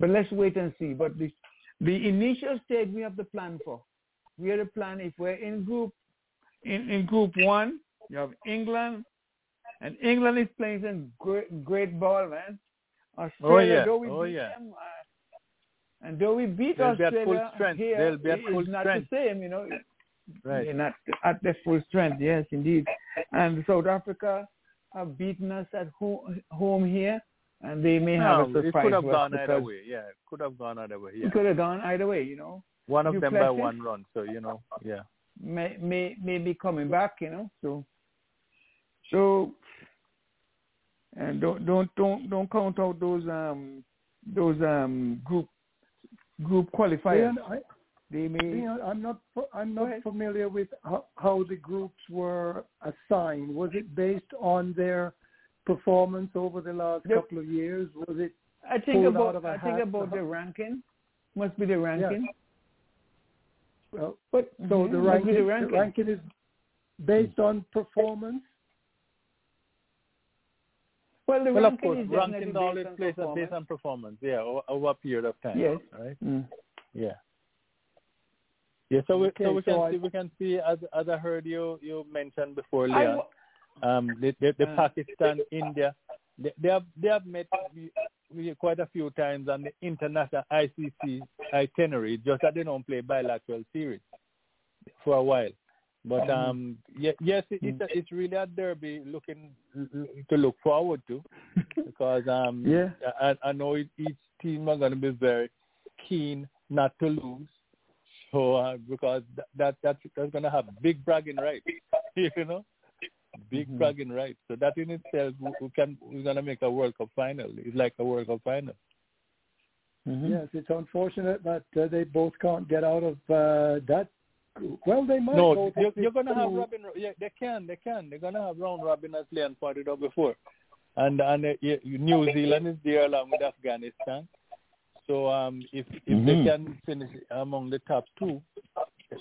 But let's wait and see. But the the initial stage we have the plan for. We have to plan if we're in group in, in group one, you have England, and England is playing some great great ball, man. Australia, oh, yeah. Oh, yeah. them, uh, and though we beat They'll be at full strength. here, They'll be at full it's not strength. the same, you know. Right. They're not at their full strength. Yes, indeed. And South Africa have beaten us at home, home here, and they may have No, a it could have for us gone either way. Yeah, it could have gone either way. Yeah. It could have gone either way, you know. One of them by one run. So you know, yeah. May may may be coming back, you know. So so and don't don't don't don't count out those um those um group group qualifiers. Leon, I, They may Leon, I'm not I'm not familiar with how, how the groups were assigned. Was it based on their performance over the last Yep. couple of years? Was it I think pulled out about of a I think hat? about the ranking. Must be the ranking. well, But so mhm, the must be ranking, the the ranking. ranking is based on performance? Well, the Well, of ranking course, is ranking based on plays performance. based on performance. Yeah, over, over a period of time. Yes. Right. Mm. Yeah. Yeah. So we Okay, so we can so I- see we can see as as I heard you you mentioned before, Leon. um, the, the, the Uh. Pakistan, India, they, they have they have met quite a few times on the international ICC itinerary, just that they don't play bilateral series for a while. But Mm-hmm. um, ye- yes, it, it's a, it's really a derby looking to look forward to because um, Yeah. I, I know each team are going to be very keen not to lose. So uh, because that, that that's, that's going to have big bragging rights, you know, big Mhm. bragging rights. So that in itself, we, we can we're going to make a World Cup final. It's like a World Cup final. Mhm. Yes, it's unfortunate that uh, they both can't get out of uh, that. Well, they might. No, both you're, you're going to have Robin. Yeah, they can, they can. They're going to have round robin as Leon pointed out before, and and uh, New Zealand is there along with Afghanistan. So um, if if they Mhm. can finish among the top two,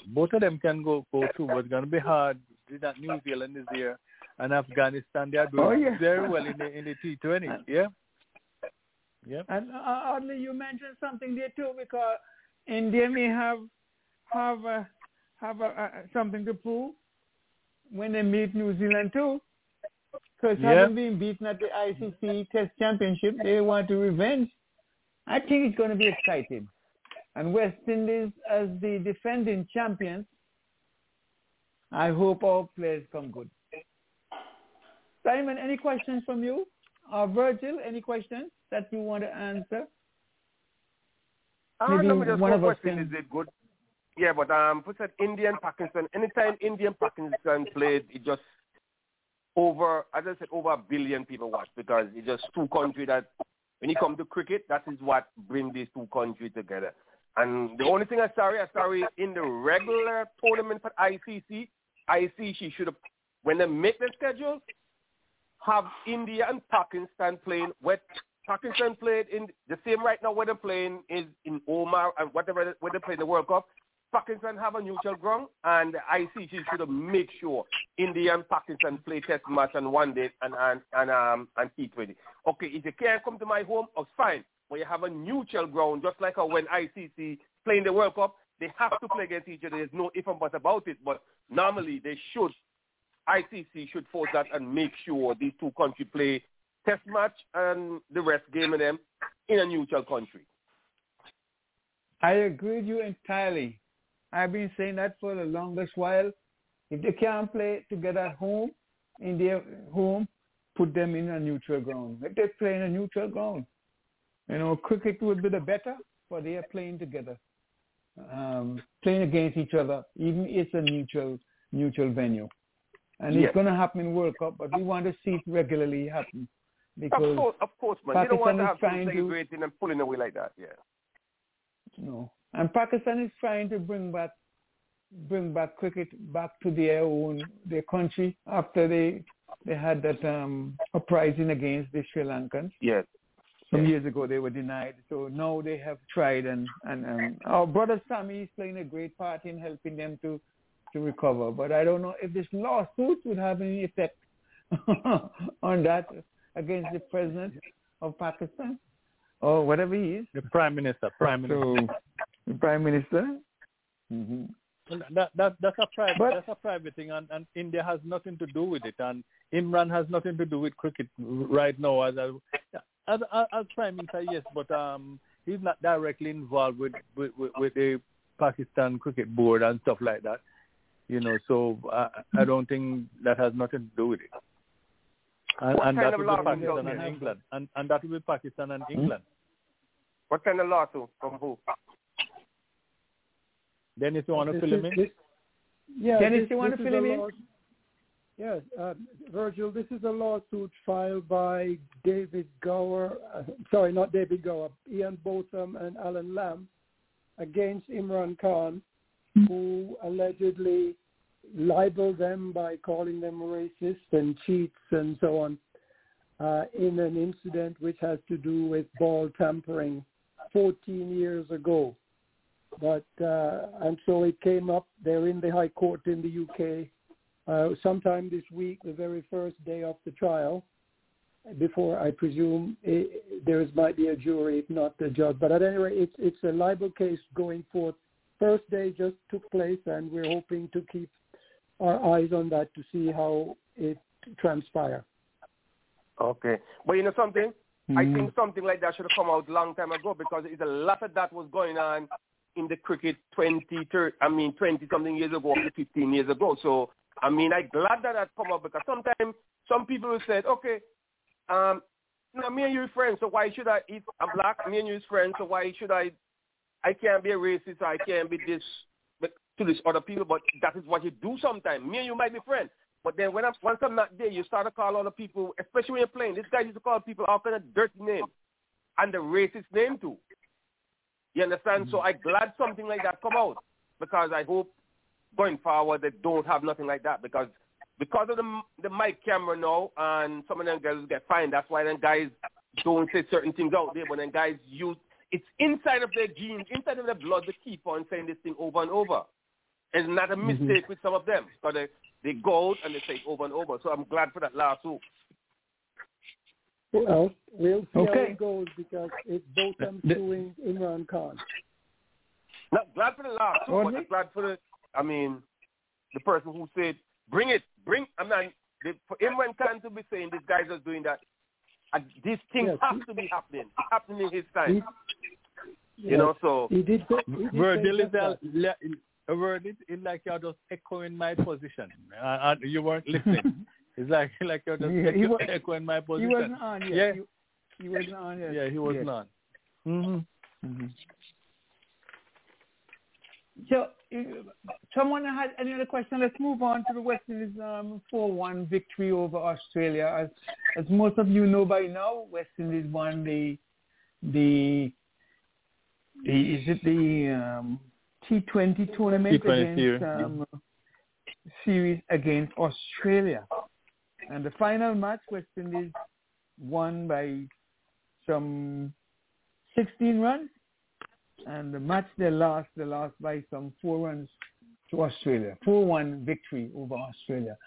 both of them can go go through. But it's going to be hard. That New Zealand is there, and Afghanistan they are doing Oh, yeah. very well in the in the T20. Yeah, yeah. And uh, oddly, you mentioned something there too, because India may have have uh, have uh, uh, something to prove when they meet New Zealand too. Because Yeah. having been beaten at the ICC Test Championship, they want to revenge. I think it's going to be exciting. And West Indies, as the defending champions, I hope all players come good. Simon, any questions from you? Or Virgil, any questions that you want to answer? Uh, Maybe no, just one of us can- Is it good? Yeah, but um, put said Indian Pakistan. Anytime Indian Pakistan played, it just over. As I said, over a billion people watch because it's just two countries that. When you come to cricket, that is what bring these two countries together. And the only thing I'm sorry, I'm sorry, in the regular tournament for ICC, ICC should have, when they make the schedule, have India and Pakistan playing. Where Pakistan played in the same right now where they're playing is in Omar and whatever where they play in the World Cup. Pakistan have a neutral ground, and ICC should have make sure India and Pakistan play test match on one day and and and um and T20. Okay, if you can't come to my home, it's fine. But you have a neutral ground, just like when ICC playing the World Cup, they have to play against each other. There's no if and buts about it. But normally they should ICC should force that and make sure these two countries play test match and the rest game of them in a neutral country. I agree with you entirely. I've been saying that for the longest while. If they can't play together at home, in their home, put them in a neutral ground. If they play in a neutral ground, you know, cricket would be the better for they are playing together, um, playing against each other, even if it's a neutral neutral venue. And Yes. it's going to happen in World Cup, but we want to see it regularly happen because Of course, of course, man. you don't want Pakistan to have people trying to- celebrating and pulling away like that. Yeah. No. And Pakistan is trying to bring back bring back cricket back to their own their country after they they had that um uprising against the Sri Lankans. Yes. Some years ago they were denied. So now they have tried and, and um, our brother Sammy is playing a great part in helping them to to recover. But I don't know if this lawsuit would have any effect on that against the president of Pakistan or whatever he is. The prime minister, prime minister. So, the prime minister. Mm-hmm. That, that that's a private But- that's a private thing, and, and India has nothing to do with it, and Imran has nothing to do with cricket right now as a, as, as, as prime minister. Yes, but um, he's not directly involved with with, with, with the Pakistan cricket board and stuff like that. You know, so I, I don't think that has nothing to do with it. And, and that will be Pakistan and? England, and and that will be Pakistan and England. What kind of law lawsuit from who? Dennis, you want to This fill him in? this- Yeah, Dennis, this- you want to is fill him in? Yes, uh, Virgil, this is a lawsuit filed by David Gower, uh, sorry, not David Gower, Ian Botham and Allan Lamb against Imran Khan, who allegedly libeled them by calling them racist and cheats and so on uh, in an incident which has to do with ball tampering 14 years ago. But uh, and so it came up. They're in the High Court in the UK uh, sometime this week, the very first day of the trial. Before I presume it, there is might be a jury, if not the judge. But at any rate, it's it's a libel case going forth. First day just took place, and we're hoping to keep our eyes on that to see how it transpires. Okay. But you know something? I Mm-hmm. think something like that should have come out a long time ago because it's a lot of that was going on in the cricket 20, 30, I mean 20 something years ago, up 15 years ago. So, I mean, I'm glad that that come up because sometimes some people say, okay, um, now me and you friends, so why should I, if I'm black, me and you friends, so why should I, I can't be a racist, I can't be this, to this other people, but that is what you do sometimes. Me and you might be friends. But then when I'm, once I'm not there, you start to call other people, especially when you're playing. This guy used to call people all kind of dirty names and the racist name too. You understand? So mm. I'm glad something like that come out because I hope going forward they don't have nothing like that because because of the the mic camera now and some of them guys get fined. That's why then guys don't say certain things out there, but then guys use it's inside of their genes, inside of their blood. They keep on saying this thing over and over. It's not a mm-hmm. mistake with some of them because they they go out and they say it over and over. So I'm glad for that last lawsuit. Well, we'll see how it goes because it's Botham The- suing Imran Khan. Not glad for the lawsuit, but Audley? I'm glad for the. I mean, the person who said, "Bring it, bring." I'm not. The, for Imran Khan to be saying this guy's just doing that, uh, this thing Yes, has to be happening. It's happening in his time. He- you know, so He did. Say, he did Virgil say is a, that. le- a word is it's like you're just echoing my position. Uh, and you weren't listening. It's like like you're just Yeah, he echo- wa- echoing my He position. wasn't on yet. Yeah. He, he wasn't on yet. yeah, he was Yes. not. hmm Mm-hmm. So, uh, someone had any other question? Let's move on to the West Indies um, 4-1 victory over Australia. As, as most of you know by now, West Indies won the the, the is it the um, T20 tournament T20 against um, series against Australia, and the final match West Indies won by some 16 runs and the match they lost, they lost by some four runs to Australia. 4-1 victory over Australia.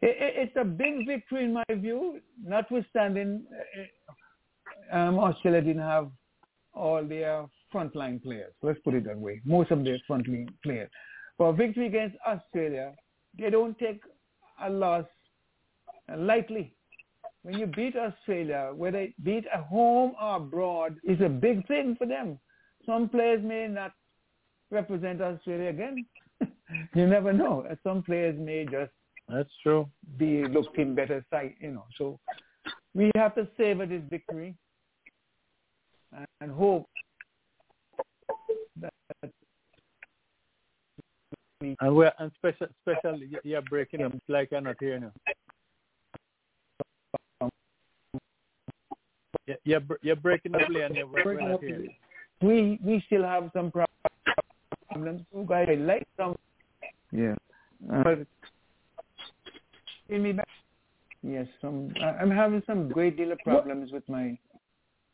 It, it, it's a big victory in my view, notwithstanding uh, um, Australia didn't have all their frontline players. Let's put it that way. Most of their frontline players. But victory against Australia, they don't take a loss lightly. When you beat Australia, whether it beat at home or abroad, is a big thing for them some players may not represent Australia again. you never know. Some players may just that's true. Be looked in better sight, you know. So we have to savor this victory and hope that and we're and special special you're breaking up like I'm not hearing you. Yeah, you're, you're breaking up, Leon. You're breaking up. We we still have some problems. You guys like some. Yeah. Uh, hear me back? Yes, some. I'm having some great deal of problems with my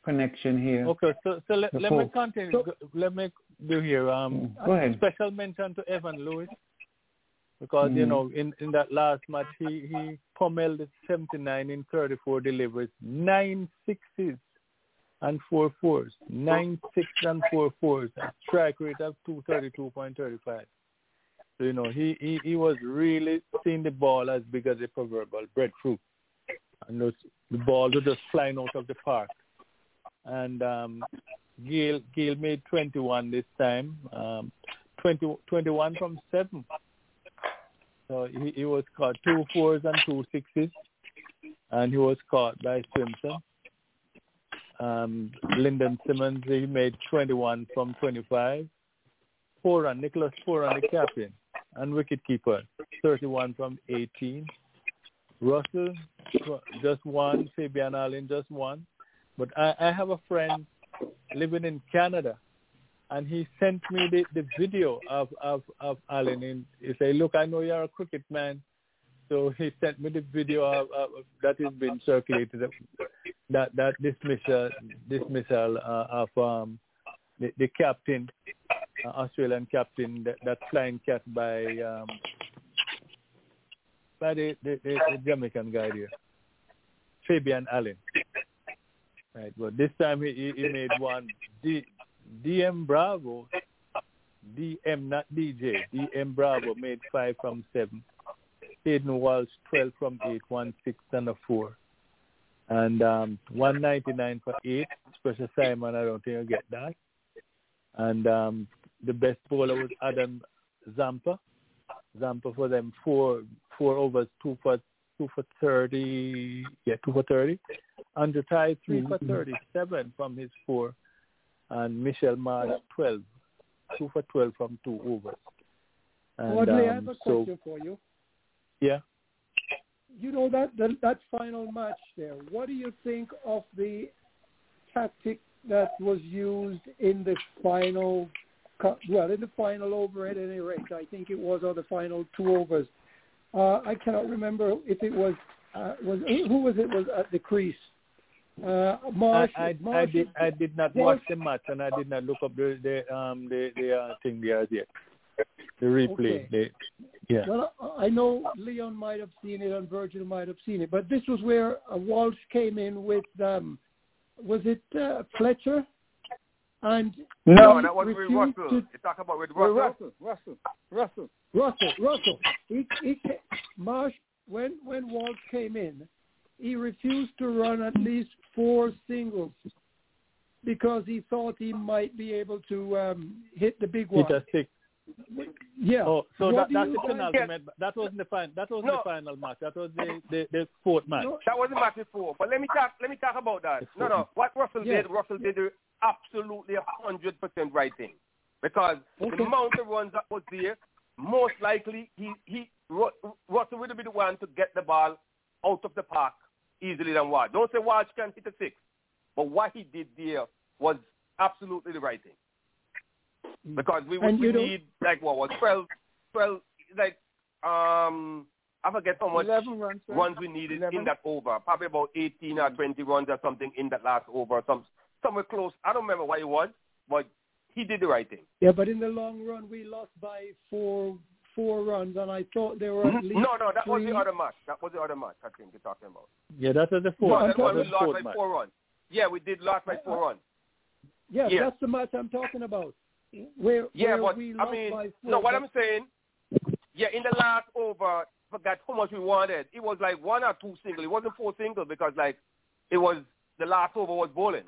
connection here. Okay, so so let, let me continue. So, let me do here. Um, go ahead. Special mention to Evan Lewis because mm. you know in in that last match he he pummeled 79 in 34 deliveries, nine sixes and four fours, nine six and four fours, a strike rate of 232.35. So, you know, he, he, he was really seeing the ball as big as a proverbial breadfruit. And those, the balls were just flying out of the park. And um, Gayle, Gayle made 21 this time, um, 20, 21 from 7. So he, he was caught two fours and two sixes, and he was caught by Simpson. Um, Lendl Simmons, he made 21 from 25. Pooran Nicholas Pooran the captain and wicketkeeper, 31 from 18. Russell, just one. Fabian Allen, just one. But I, I have a friend living in Canada, and he sent me the, the video of, of, of Allen. And he said, look, I know you're a cricket man. So he sent me the video of, of, that has been circulated, that, that dismissal, dismissal uh, of um, the, the captain uh, Australian captain, that, that flying cat by um, by the, the, the, the Jamaican guy there, Fabian Allen. Right, but this time he, he made one DM Bravo, DM not DJ, DM Bravo made five from seven. Hayden Walsh twelve from eight, one six and a four. And um, 199 for eight. Special Simon, I don't think you'll get that. And um, the best bowler was Adam Zampa. Zampa for them four four overs, two for two for thirty, yeah, two for thirty. Andrew Tye 3 mm-hmm. for thirty seven from his four, and Mitchell Marsh twelve, two for twelve from two overs. And, Audley, um, I have a question for you. Yeah. You know that, that that final match there. What do you think of the tactic that was used in the final well, in the final over at any rate, I think it was, or the final two overs. Uh, I cannot remember if it was uh, was who was it was at the crease. Uh, Marsh, I, I, Marsh, I did I did not watch the match and I did not look up the the um the the uh, thing there yet. The replay. Okay. The, yeah. Well, I know Leon might have seen it and Virgil might have seen it, but this was where uh, Walsh came in with um, was it uh, Fletcher? And no, that was with Russell. To, you talk about with Russell. Russell, Russell, Russell, Russell, Russell. He, he, Marsh, when when Walt came in, he refused to run at least four singles because he thought he might be able to um, hit the big one. Hit a six. Yeah. Oh, so that, that's the penultimate. That wasn't the final. That wasn't no. the final match. That was the the, the fourth match. No. That was the match before. But let me talk. Let me talk about that. No, no. What Russell did, Russell did absolutely a hundred percent right thing, because okay. the amount of runs that was there, most likely he he Russell would have been the one to get the ball out of the park easily than Walsh. Don't say Walsh can't hit a six, but what he did there was absolutely the right thing. Because we would we need like what was 12, 12 like um I forget how much runs, runs we needed 11. in that over. Probably about 18 or 20 runs or something in that last over. Some somewhere close. I don't remember what it was, but he did the right thing. Yeah, but in the long run, we lost by four four runs, and I thought there were at mm-hmm. least no, no. That three. was the other match. That was the other match. I think you're talking about. Yeah, that was the fourth. No, that was we lost by match. four runs. Yeah, we did lost by four runs. Yeah, yeah, that's the match I'm talking about. Where, yeah, where but we I mean, by four, no. What I'm saying, yeah, in the last over, forgot how much we wanted. It was like one or two single. It wasn't four single because like it was the last over was bowling.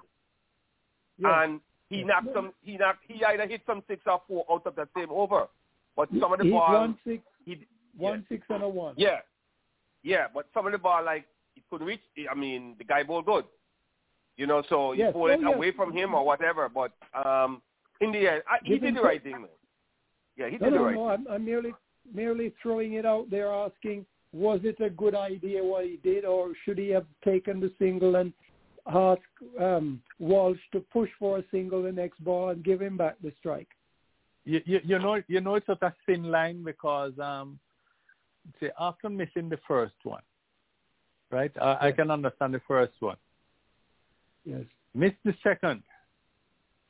Yeah. And he knocked some. He knocked. He either hit some six or four out of that same over. But some of the ball, one six, he one six and a one. yeah, yeah. But some of the ball like he could reach. I mean, the guy bowled good. You know, so he Yes. pulled Oh, it yes. away from him or whatever. But um, in the end, I, he did the right thing, man. Yeah, he No, did the right no. thing. I'm, I'm merely merely throwing it out there, asking, was it a good idea what he did, or should he have taken the single and asked um, Walsh to push for a single the next ball and give him back the strike? You, you, you know you know it's such a thin line because um say after missing the first one, right? I, I can understand the first one. Yes. Miss the second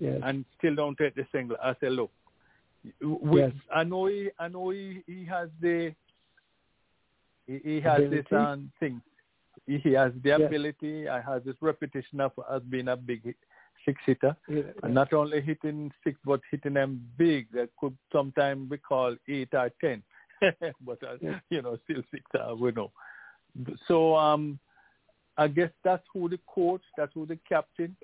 Yes. and still don't take the single. I say, look, we, Yes. I know he I know he, he has the he, he has this Ability. um thing. He, he has the Yes. ability. I has this reputation of as being a big hit- six hitter. Yeah, And not only hitting six, but hitting them big. That could sometimes be called eight or ten. but uh, Yeah. you know, still six. Uh, we know. So um, I guess that's who the coach, that's who the captain,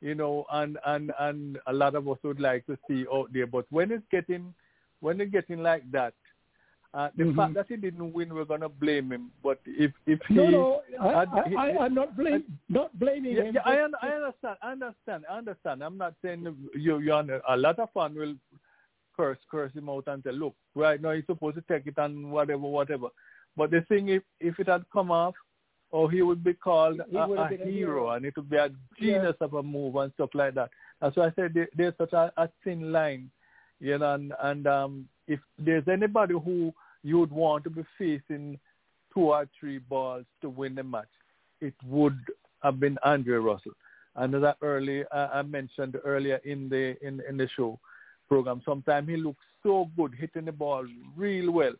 you know, and and and a lot of us would like to see out there. But when it's getting when it's getting like that, uh, the Mhm. fact that he didn't win, we're gonna blame him. But if if he No, no, I, I, I'm not blame, not blaming yeah, him. yeah, I, un- I understand. I understand. I understand. I'm not saying you. You a lot of fun will curse, curse him out and say, "Look, right now he's supposed to take it and whatever, whatever." But the thing, if if it had come off, or he would be called He a, a been a hero, hero. and it would be a genius of a move and stuff like that. That's why I said there, there's such a, a thin line, you know. And, and um, if there's anybody who you would want to be facing two or three balls to win the match, it would have been Andre Russell. And that early, uh, I mentioned earlier in the in, in the show program, sometimes he looks so good hitting the ball real well,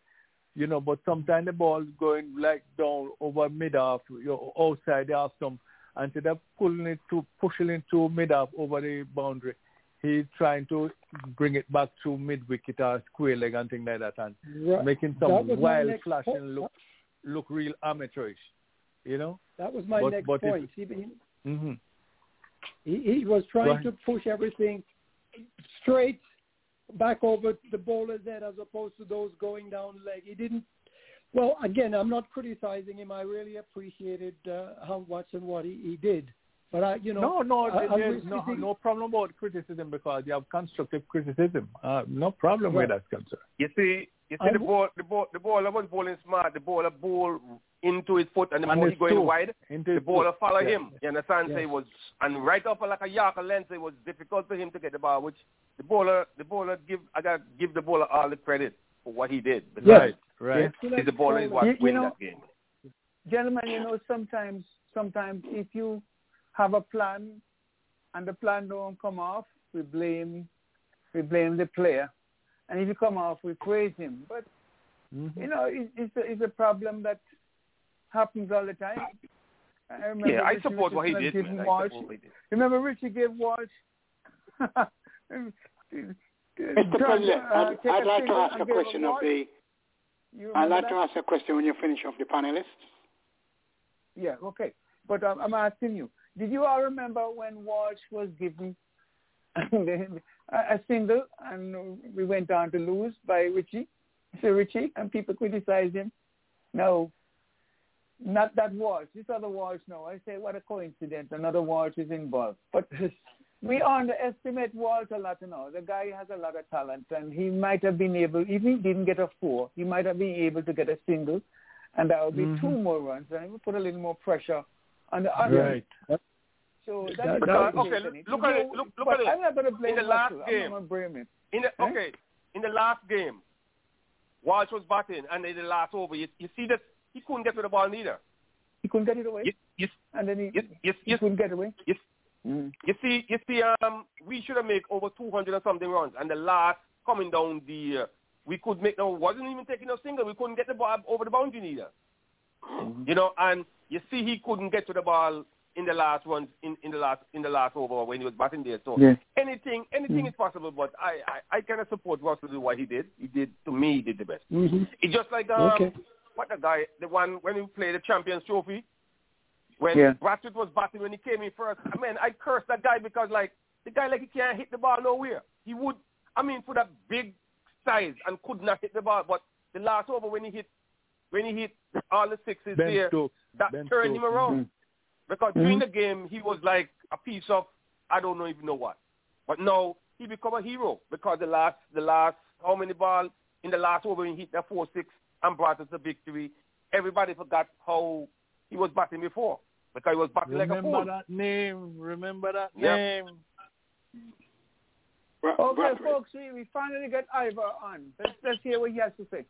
you know, but sometimes the ball going like down over mid off, you know, outside the off stump, instead of pulling it to pushing it to mid off over the boundary, he's trying to bring it back to mid wicket or square leg and things like that, and Right. making some wild flashing look look real amateurish, you know. That was my But- next but point. He, he, hmm he, he was trying to push everything straight back over the bowler's head as opposed to those going down leg. He didn't. Well, again, I'm not criticizing him. I really appreciated uh, how much and what he, he did. But I, you know, no, no, I, I'm there's no, no problem about criticism because you have constructive criticism. Uh, no problem Right. where that's concerned. You see, you see I the w- ball, the ball, the bowler was bowling smart. The bowler bowled into his foot, and the And ball his going toe wide. into The his bowler foot. follow Yeah. him. You understand? So Yes. it was, and right off like a Yorker length, it was difficult for him to get the ball. Which the bowler, the bowler give, I got to give the bowler all the credit for what he did. Because Right, right. Excellent The bowler is what You- you win know- that game. Gentlemen, you know, sometimes, sometimes if you have a plan and the plan don't come off, we blame, we blame the player, and if he come off, we praise him. But Mhm. you know, it, it's a, it's a problem that happens all the time. I remember Yeah, I Richie support what he did, giving man. Walsh. support what he did. Remember Richie gave Walsh. Mr. President, uh, I'd, take I'd like to ask a question of the. You I'd remember like to ask a question when you finish off the panelists. Yeah, okay. But I'm, I'm asking you, did you all remember when Walsh was given a, single and we went on to lose by Richie? Sir Richie, and people criticized him? No, not that Walsh. This other Walsh, no. I say, what a coincidence. Another Walsh is involved. But we underestimate Walsh a lot you know. The guy has a lot of talent, and he might have been able, even he didn't get a four, he might have been able to get a single, and that would be Mhm. two more runs, and it would put a little more pressure on the other. Right. So That- that is that- the okay, it. look at it, look- look at it. I'm not going to blame In the last Russell. I'm game- not going to blame him. In the, Eh? okay, in the last game, Walsh was batting, and in the last over, you, you see that he couldn't get to the ball neither. He couldn't get it away, You, you, and then he, yes, you, he you, couldn't get away. you, Mm. you see, you see, um, we should have made over 200 and something runs, and the last coming down the, uh, we could make no, wasn't even taking a single. We couldn't get the ball over the boundary neither. You know, and you see, he couldn't get to the ball in the last runs in, in the last in the last over when he was batting there. So Yeah. anything anything is possible, but I I, I kind of support Russell with what he did. He did to me, he did the best. hmm It's just like um, Okay. what the guy, the one when he played the Champions Trophy, when Yeah. Brathwaite was batting when he came in first. I mean, I cursed that guy because like the guy like he can't hit the ball nowhere. He would, I mean, for that big size and could not hit the ball. But the last over when he hit, when he hit all the sixes Ben there, Stokes. That Ben turned Stokes. him around. Mm-hmm. Because mm-hmm. during the game he was like a piece of I don't know even know what. But now he become a hero because the last the last how many ball in the last over he hit that four six and brought us the victory. Everybody forgot how he was batting before because he was batting like a fool. Remember that name. Remember that Yep. name. Okay, folks, we, we finally get Ivor on. Let's, let's hear what he has to say.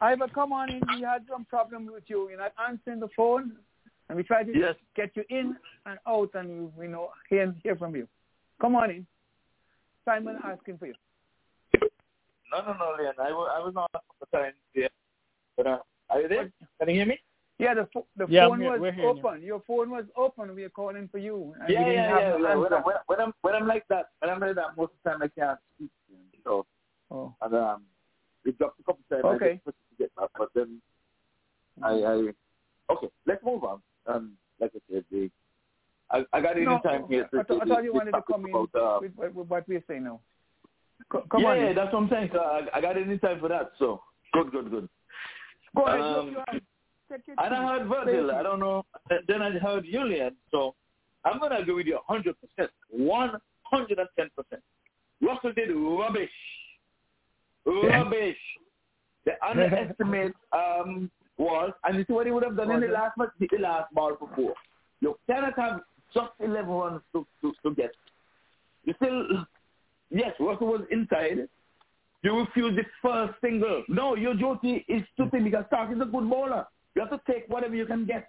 Ivor, come on in. We had some problem with you. You're not answering the phone, and we tried to Yes. get you in and out, and we, we know hear, hear from you. Come on in. Simon asking for you. No, no, no, Leon. I was, I was not on the time Yeah, But, uh, are you there? Can you hear me? Yeah, the pho- the Yeah, phone we're- was we're hearing you. open. Your phone was open. We are calling for you. And yeah, we didn't yeah, have yeah. no yeah. When, answer. I, when, when, I'm, when I'm like that, when I'm like that, most of the time I can't speak. So, oh. and um, it dropped a couple times. Okay. just put it to get back, but then I, I, okay, let's move on. Um, like I said, the, I, I got any No, time here. I, thought, I thought you wanted to come in about, uh, with, with, what we're saying now. Co- come yeah, on. yeah, in. that's what I'm saying. So I, I got any time for that. So good, good, good. Go ahead. Um, you, you have, take your And I heard Virgil. I don't know. Then I heard Julian. So I'm going to agree with you 100%. 110%. Russell did rubbish. Rubbish. The underestimate um, was, and you see what he would have done in the last match, the last ball before. You cannot have just 11 runs to, to, to get. You still, yes, Russell was inside. You refuse the first single. No, your duty is to think because Starc is a good bowler. You have to take whatever you can get.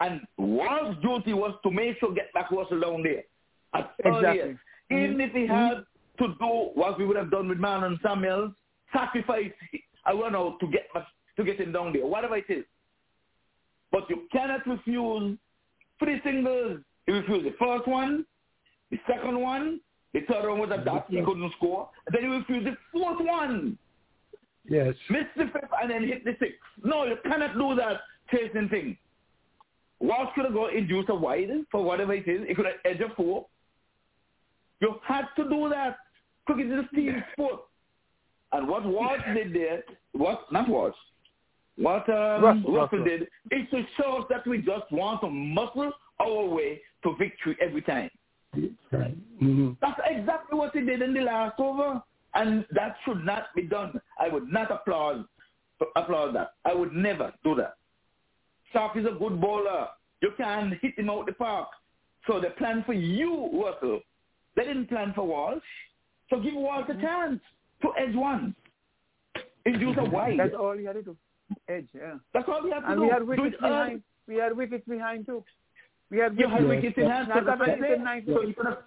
And Wall's duty was to make sure get back Russell down there. At Exactly. earliest. Even if he had to do what we would have done with Man and Samuels, sacrifice a run out to get to get him down there, whatever it is. But you cannot refuse three singles. He refused the first one, the second one, the third one was a dot, he couldn't score. And then he refused the fourth one. Yes. Missed the fifth and then hit the sixth. No, you cannot do that chasing thing. Walsh could have got induced a wide for whatever it is. He could have edged a four. You had to do that. Cricket is a team sport. And what Walsh did there, what not Walsh, what um, Russell. Russell did is to show us that we just want to muscle our way to victory every time. Mm-hmm. That's exactly what he did in the last over, and that should not be done. I would not applaud applaud that. I would never do that. Starc is a good bowler. You can hit him out the park. So they planned for you, Russell. They didn't plan for Walsh. So give Walsh a chance to edge one. Induce a wide. That's all you had to do. Edge, yeah. That's all we had to and do. we had wickets early. behind. We had wickets behind too. We had You had wickets. wickets in hand. So that the wickets in ninth. so he could have,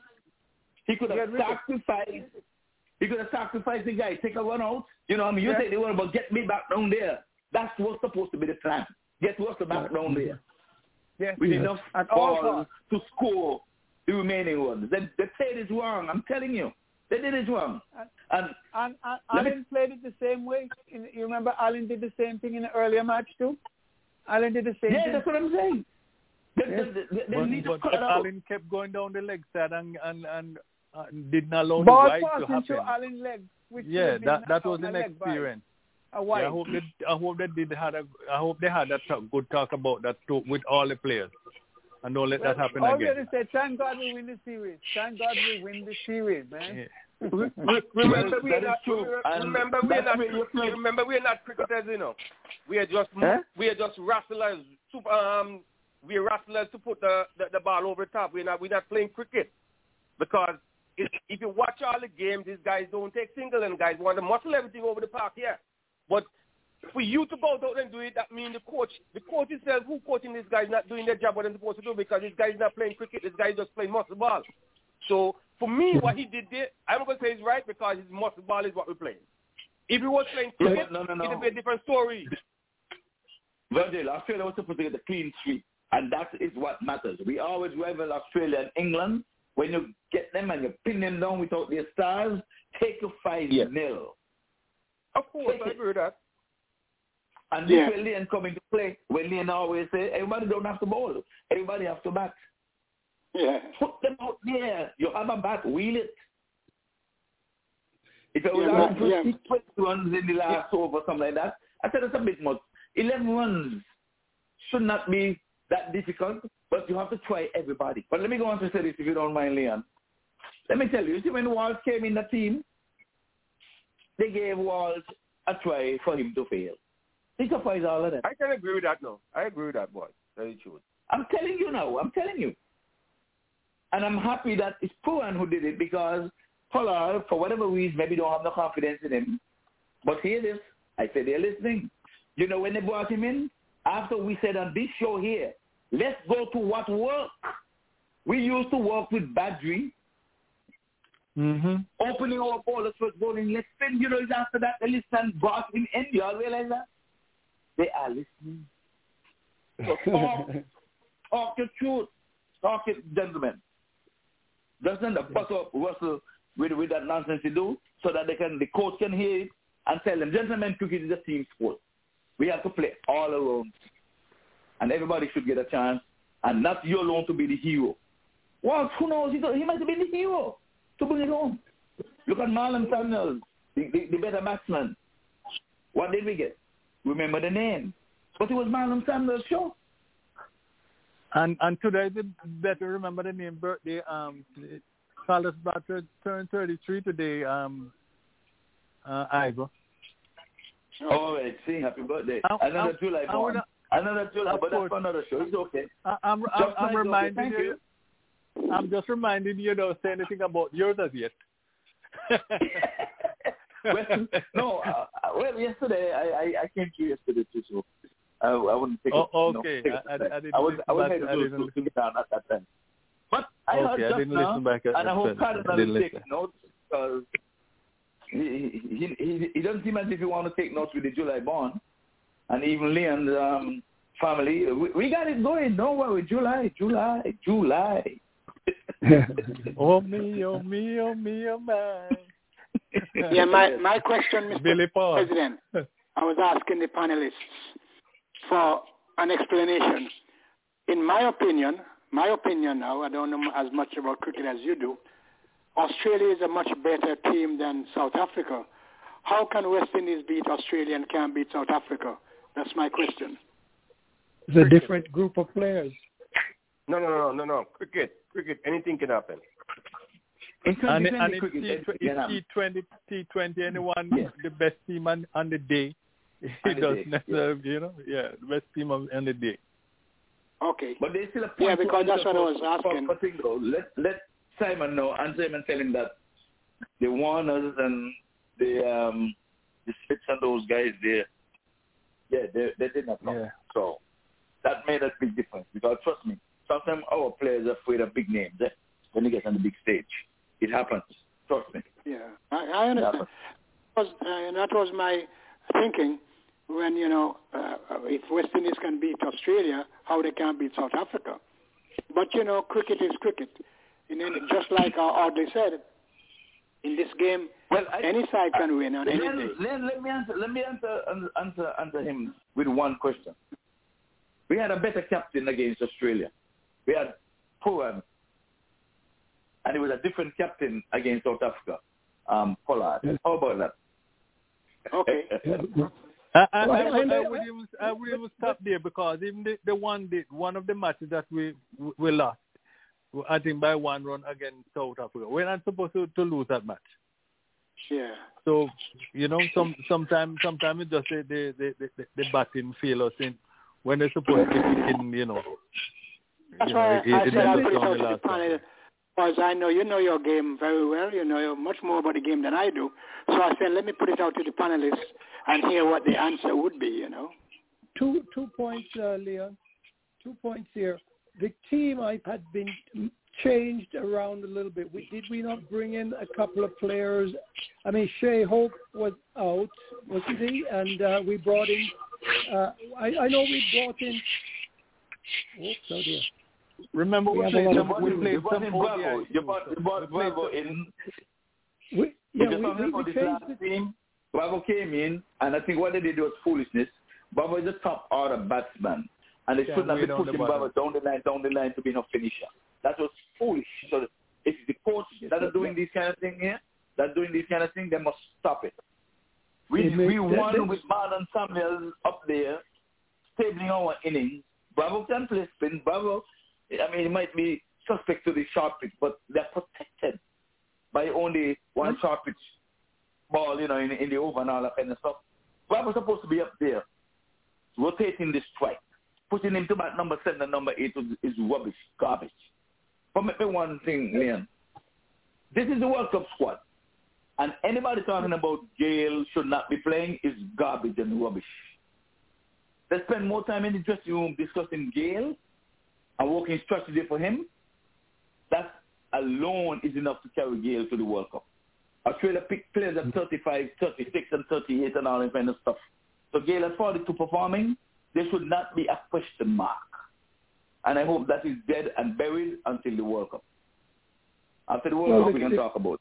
he could He have wickets. sacrificed. He could have sacrificed the guy, take a run out. You know, what I mean, you Yeah. take the one, but get me back down there. That's what's supposed to be the plan. Get Russell back down there Yes. with yes. enough At all balls costs. to score the remaining ones. They, they played it wrong. I'm telling you, they did it wrong. And And, and Let me- played it the same way. You remember Allen did the same thing in the earlier match too? Allen did the same thing. yeah, thing. that's what I'm saying. They, Yes. they, they, they But, need to but cut it. Allen kept going down the leg side and and and uh, didn't allow Ball the wide to passing happen. to Allen leg. Which should yeah, have been that that was a an experience. A. Yeah, I hope they I hope they did had a I hope they had a talk, good talk about that too, with all the players, and don't let that happen all we again. had to say, thank God we win the series. Thank God we win the series, man. Re- remember, Well, we are not. true. re- And Remember, we are not. where you play. Remember, we are not cricketers, you know. We are just. Huh? We are just wrestlers. Super, um, we are wrestlers to put the, the the ball over the top. We're not. We're not playing cricket because if, if you watch all the games, these guys don't take single, and guys want to muscle everything over the park. Yeah, but for you to go out and do it, that means the coach, the coach itself, who coaching this guy is not doing their job what they're supposed to do because this guy's not playing cricket. This guy's just playing muscle ball. So for me, what he did there, I'm not going to say is right because his muscle ball is what we're playing. If he was playing cricket, no, no, no. it would be a different story. Virgil, Australia was supposed to get a clean sweep, and that is what matters. We always rival Australia and England. When you get them and you pin them down without their stars, take a five nil. Of course, I agree with that. And Yeah. this will Lane come into play. When Lane always say, everybody don't have to bowl. Everybody have to bat. Yeah. Put them out there. You have a bat, wheel it. If it was Yeah, but- yeah. 20 runs in the last over or something like that, I said it's a bit much. 11 runs should not be that difficult, but you have to try everybody. But let me go on to say this if you don't mind, Leon. Let me tell you, you see when Walsh came in the team, they gave Walsh a try for him to fail. He surprised all of them. I can agree with that now. I agree with that, boy. Tell you the truth. I'm telling you now. I'm telling you. And I'm happy that it's Pooran who did it because Pollard, for whatever reason, maybe don't have no confidence in him. But hear this. I said they're listening. You know, when they brought him in, after we said on this show here, let's go to what worked. We used to work with Badree, Mm-hmm. opening our ballers first bowling. Let's spend, you know, after that, they listen, brought him in end. You all realize that? They are listening. So talk, talk your truth. Talk it, gentlemen. Doesn't the bus up Russell with, with that nonsense you do so that they can the coach can hear it and tell them, gentlemen, cricket is a team sport. We have to play all around. And everybody should get a chance and not you alone to be the hero. Well, who knows? He, he might have been the hero to bring it home. Look at Marlon Samuels, the, the, the better batsman. What did we get? Remember the name. But it was Marlon Samuels' show. And and today the better remember the name birthday. Um, Carlos Brathwaite turned 33 today. Um, uh, Ivor. All right, see, happy birthday. I- another I- July I Another July, but that's for another show. It's okay. I, I'm I'm, Just I'm like, okay, reminding thank you. I'm just reminding you. Don't say anything about yours as yet. well, no, uh, well, yesterday I, I, I came to yesterday too, so I, I wouldn't take Oh, it. you know, okay. take it I- I- I didn't I was listen I was headed I to, didn't to, to get down at that time. But I Okay, heard I just didn't now, listen back at- and I hope. Cardinal I didn't take listen. notes because he, he, he, he doesn't seem as if he want to take notes with the July born, and even Leon's um, family. We, we got it going. Don't worry, July, July, July. oh me, oh me, oh me, oh my. Yeah, my, my question, Mr. Billy Paul. President, I was asking the panelists for an explanation. In my opinion, my opinion now, I don't know as much about cricket as you do, Australia is a much better team than South Africa. How can West Indies beat Australia and can't beat South Africa? That's my question. It's a different group of players. No, no, no, no, no. Cricket, cricket. Anything can happen. In And, 2020 and it's cricket, T, it- yeah, T20, T20, anyone, Yes. the best team on, on the day. It On the doesn't day, necessarily, you know, yeah, the best team on, on the day. Okay. But there's still a point Yeah, because that's answer what I was for- for- asking. for. Let let Simon know, and Simon tell him that the Warners and the um the Smiths and those guys there, yeah, they they did not come. Yeah. So that made a big difference because trust me, sometimes our players are afraid of big names eh, when they get on the big stage. It happens. Trust me. Yeah, I, I understand. Was, uh, that was my thinking when, you know, uh, if West Indies can beat Australia, how they can beat South Africa. But, you know, cricket is cricket. And then just like uh, Audley said, in this game, Well, I, any side can win on any Let, day. let, let me answer. Let me answer, answer answer him with one question. We had a better captain against Australia. We had Pooran, and it was a different captain against South Africa. Um, Pollard. How about that? Okay. Uh, uh, uh, I, I, I, I would, I would even I would even stop there because even the, the one the, one of the matches that we we lost, I think by one run against South Africa. We're not supposed to, to lose that match. Yeah. So you know, some sometimes sometimes it's just the the the, the, the batting fail us in when they're supposed to be kicking, you know. That's you know, why it, I it said I'll let us put it down out the to panel. Because I know you know your game very well. You know much more about the game than I do. So I said, let me put it out to the panelists and hear what the answer would be, you know. Two two points, uh, Leon. Two points here. The team I had been changed around a little bit. We, did we not bring in a couple of players? I mean, Shai Hope was out, wasn't he? And uh, we brought in. Uh, I, I know we brought in. Oops, oh dear. Remember We we played a lot some, we played some Bravo. You brought, you brought Bravo in. We, yeah, we, something we, we changed last team, Bravo came in, and I think what they did was foolishness. Bravo is a top order batsman, and they Yeah, should not way be down the pushing. Bravo down the line, down the line to be no finisher. That was foolish. So it's the coach that are doing this kind of thing here, that are doing this kind of thing, they must stop it. We It makes we won sense. with Marlon Samuels up there, stabling our innings. Bravo can play spin. Bravo, I mean, it might be suspect to the sharp pitch, but they're protected by only one hmm? sharp pitch ball, you know, in, in the over and all that kind of stuff. Bravo's supposed to be up there, rotating the strike. Putting him to bat number seven and number eight is, is rubbish, garbage. But me one thing, Leon. This is the World Cup squad. And anybody talking about Gayle should not be playing is garbage and rubbish. They spend more time in the dressing room discussing Gayle and working strategy for him. That alone is enough to carry Gayle to the World Cup. Australia picked players at 35, 36, and 38 and all that kind of stuff. So Gayle has 42 performing. There should not be a question mark. And I hope that is dead and buried until the World Cup. After the World Well, Cup, we the- can talk about it.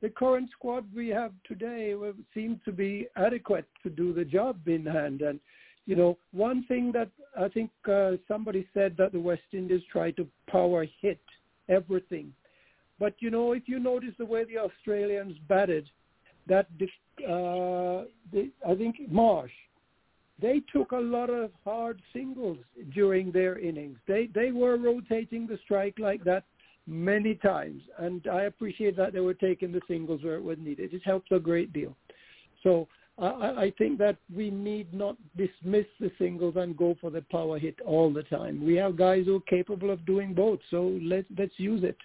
the current squad we have today will seem to be adequate to do the job in hand. And you know, one thing that I think uh, somebody said that the West Indies try to power hit everything. But you know, if you notice the way the Australians batted, that uh, the, I think Marsh, they took a lot of hard singles during their innings. They they were rotating the strike like that many times, and I appreciate that they were taking the singles where it was needed. It helps a great deal. So I, I I think that we need not dismiss the singles and go for the power hit all the time. We have guys who are capable of doing both, so let's let's use it.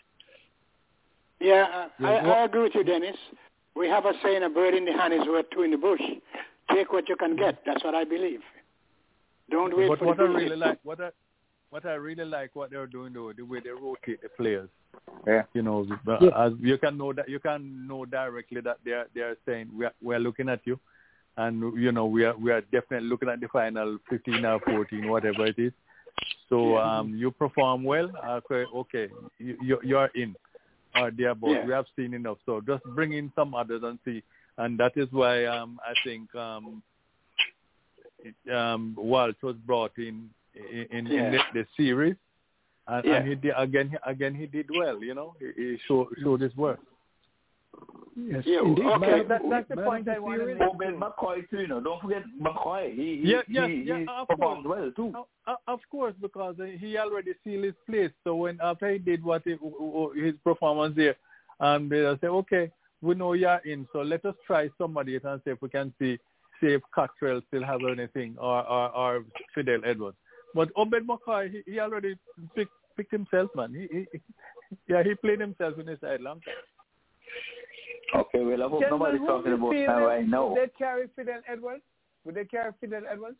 Yeah, uh, I, I agree with you, Dennis. We have a saying, a bird in the hand is worth two in the bush. Take what you can get. That's what I believe. Don't wait but for what the I bullshit. really like, what I, what I really like, what they're doing though, the way they rotate the players. Yeah. You know, but Yeah. as you can know that you can know directly that they're they're saying we are we are looking at you, and you know we are we are definitely looking at the final 15 or 14, whatever it is. So um, you perform well, okay, okay, you you- you're in, or thereabout. Yeah. We have seen enough. So just bring in some others and see, and that is why um, I think um, it, um, Walt was brought in in, in, Yeah. in the, the series, and, Yeah. and he did again. Again, he did well. You know, he, he showed showed his worth. Yes, Yeah, indeed. okay. That, that's the man point I want to series. make. McCoy too, you know. Don't forget McCoy. He, he, Yeah, yeah, he, yeah, he of performed well too. O- o- Of course, because uh, he already sealed his place. So when after he did what he, his performance there, um, they say, okay, we know you're in, so let us try somebody else and see if we can see see if Cottrell still have anything or or, or Fidel Edwards. But Obed McCoy, he, he already picked, picked himself, man. He, he, yeah, he played himself in his side long time. Okay, well, I hope Gentlemen, nobody's talking about feel now that- right now. Would they carry Fidel Edwards? Would they carry Fidel Edwards?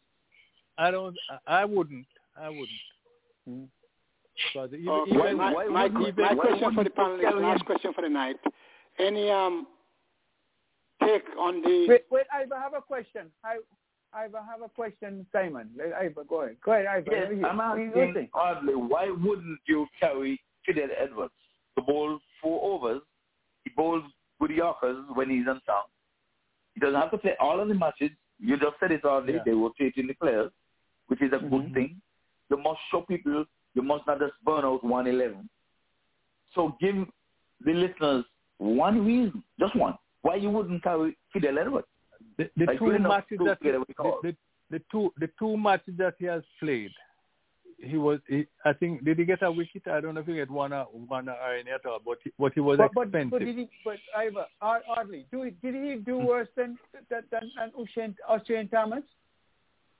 I don't. I I wouldn't. I wouldn't. Because even, Okay, even, my, why my, wouldn't- my why question for the wouldn't you last question for the night. Any um take on the Wait, wait, Ivor, I have a question. I, Ivor, I have a question, Simon. Let Ivor, go ahead. Go ahead, Ivor. Yes, Let me hear. I'm What do asking think? Audley, why wouldn't you carry Fidel Edwards to bowl four overs? He bowls good Yorkers when he's on town. He doesn't have to play all of the matches. You just said it already. Yeah. They rotate in the players, which is a good Mhm. thing. You must show people you must not just burn out 111. So give the listeners one reason, just one, why you wouldn't carry Fidel Edwards. the, the Like, two matches that he, the, the, the two the two matches that he has played, he was he, I think did he get a wicket? I don't know if he get one uh, uh, or one or any at all, but he, but he was But, but, expensive. but did he? But Ivor, odd- Audley, do he, did he do hmm. worse than than than, than Oshane, Oshane Thomas?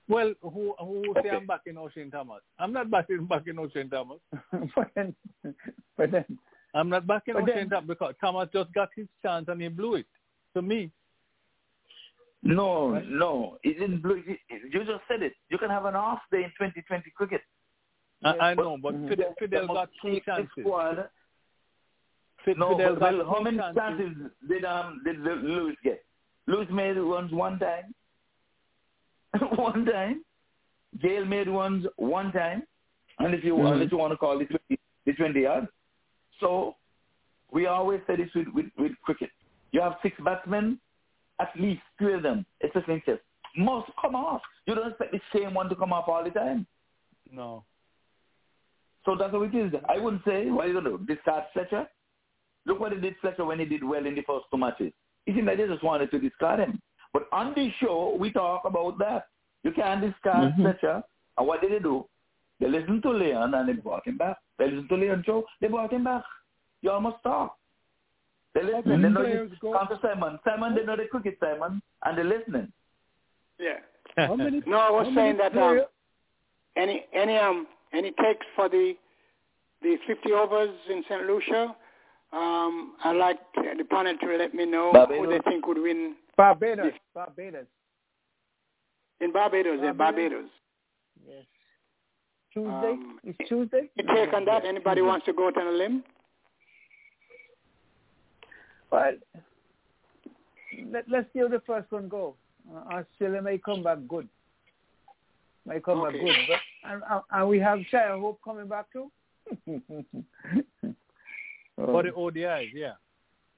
well, who who say I'm backing Oshane Thomas? I'm not backing backing Oshane Thomas. but then, but then, I'm not backing But Oshane then- Thomas because Thomas just got his chance and he blew it. To me, No, no, it didn't blow. it- it- You just said it. You can have an off day in 2020 cricket. I, I know, but Mhm. Fidel, Fidel got two chances. Squad. Fid- No, Fidel but, how many chances. chances did um did Lewis get? Lewis made runs one time. one time. Gayle made ones one time. And if you Mhm. unless you want to call it 20, the 20 yard. So we always say this with, with, with cricket. You have six batsmen, at least three of them, especially in chess, must come off. You don't expect the same one to come off all the time. No. So that's how it is. I wouldn't say, what are you going to do? Discard Fletcher? Look what he did Fletcher when he did well in the first two matches. It seemed like they just wanted to discard him. But on this show, we talk about that. You can't discard mm-hmm. Fletcher. And what did they do? They listened to Leon and they brought him back. They listened to Leon Joe, they brought him back. You almost talk. They listen. Mm-hmm. They know come to Simon. Simon, they know the cricket Simon, and they're listening. Yeah. no, I was saying that um, any any um any takes for the the 50 overs in St. Lucia. Um, I'd like the panel to let me know Barbados. who they think would win. Barbados. Barbados. In Barbados, Barbados. Barbados. Yes. Tuesday? Um, it's Tuesday? You take on that? Anybody wants to go out on a limb? Well, let, let's see how the first one go. Uh, Australia may come back good. May come okay. back good. But, and, and we have Shai Hope coming back too. For the ODIs, yeah.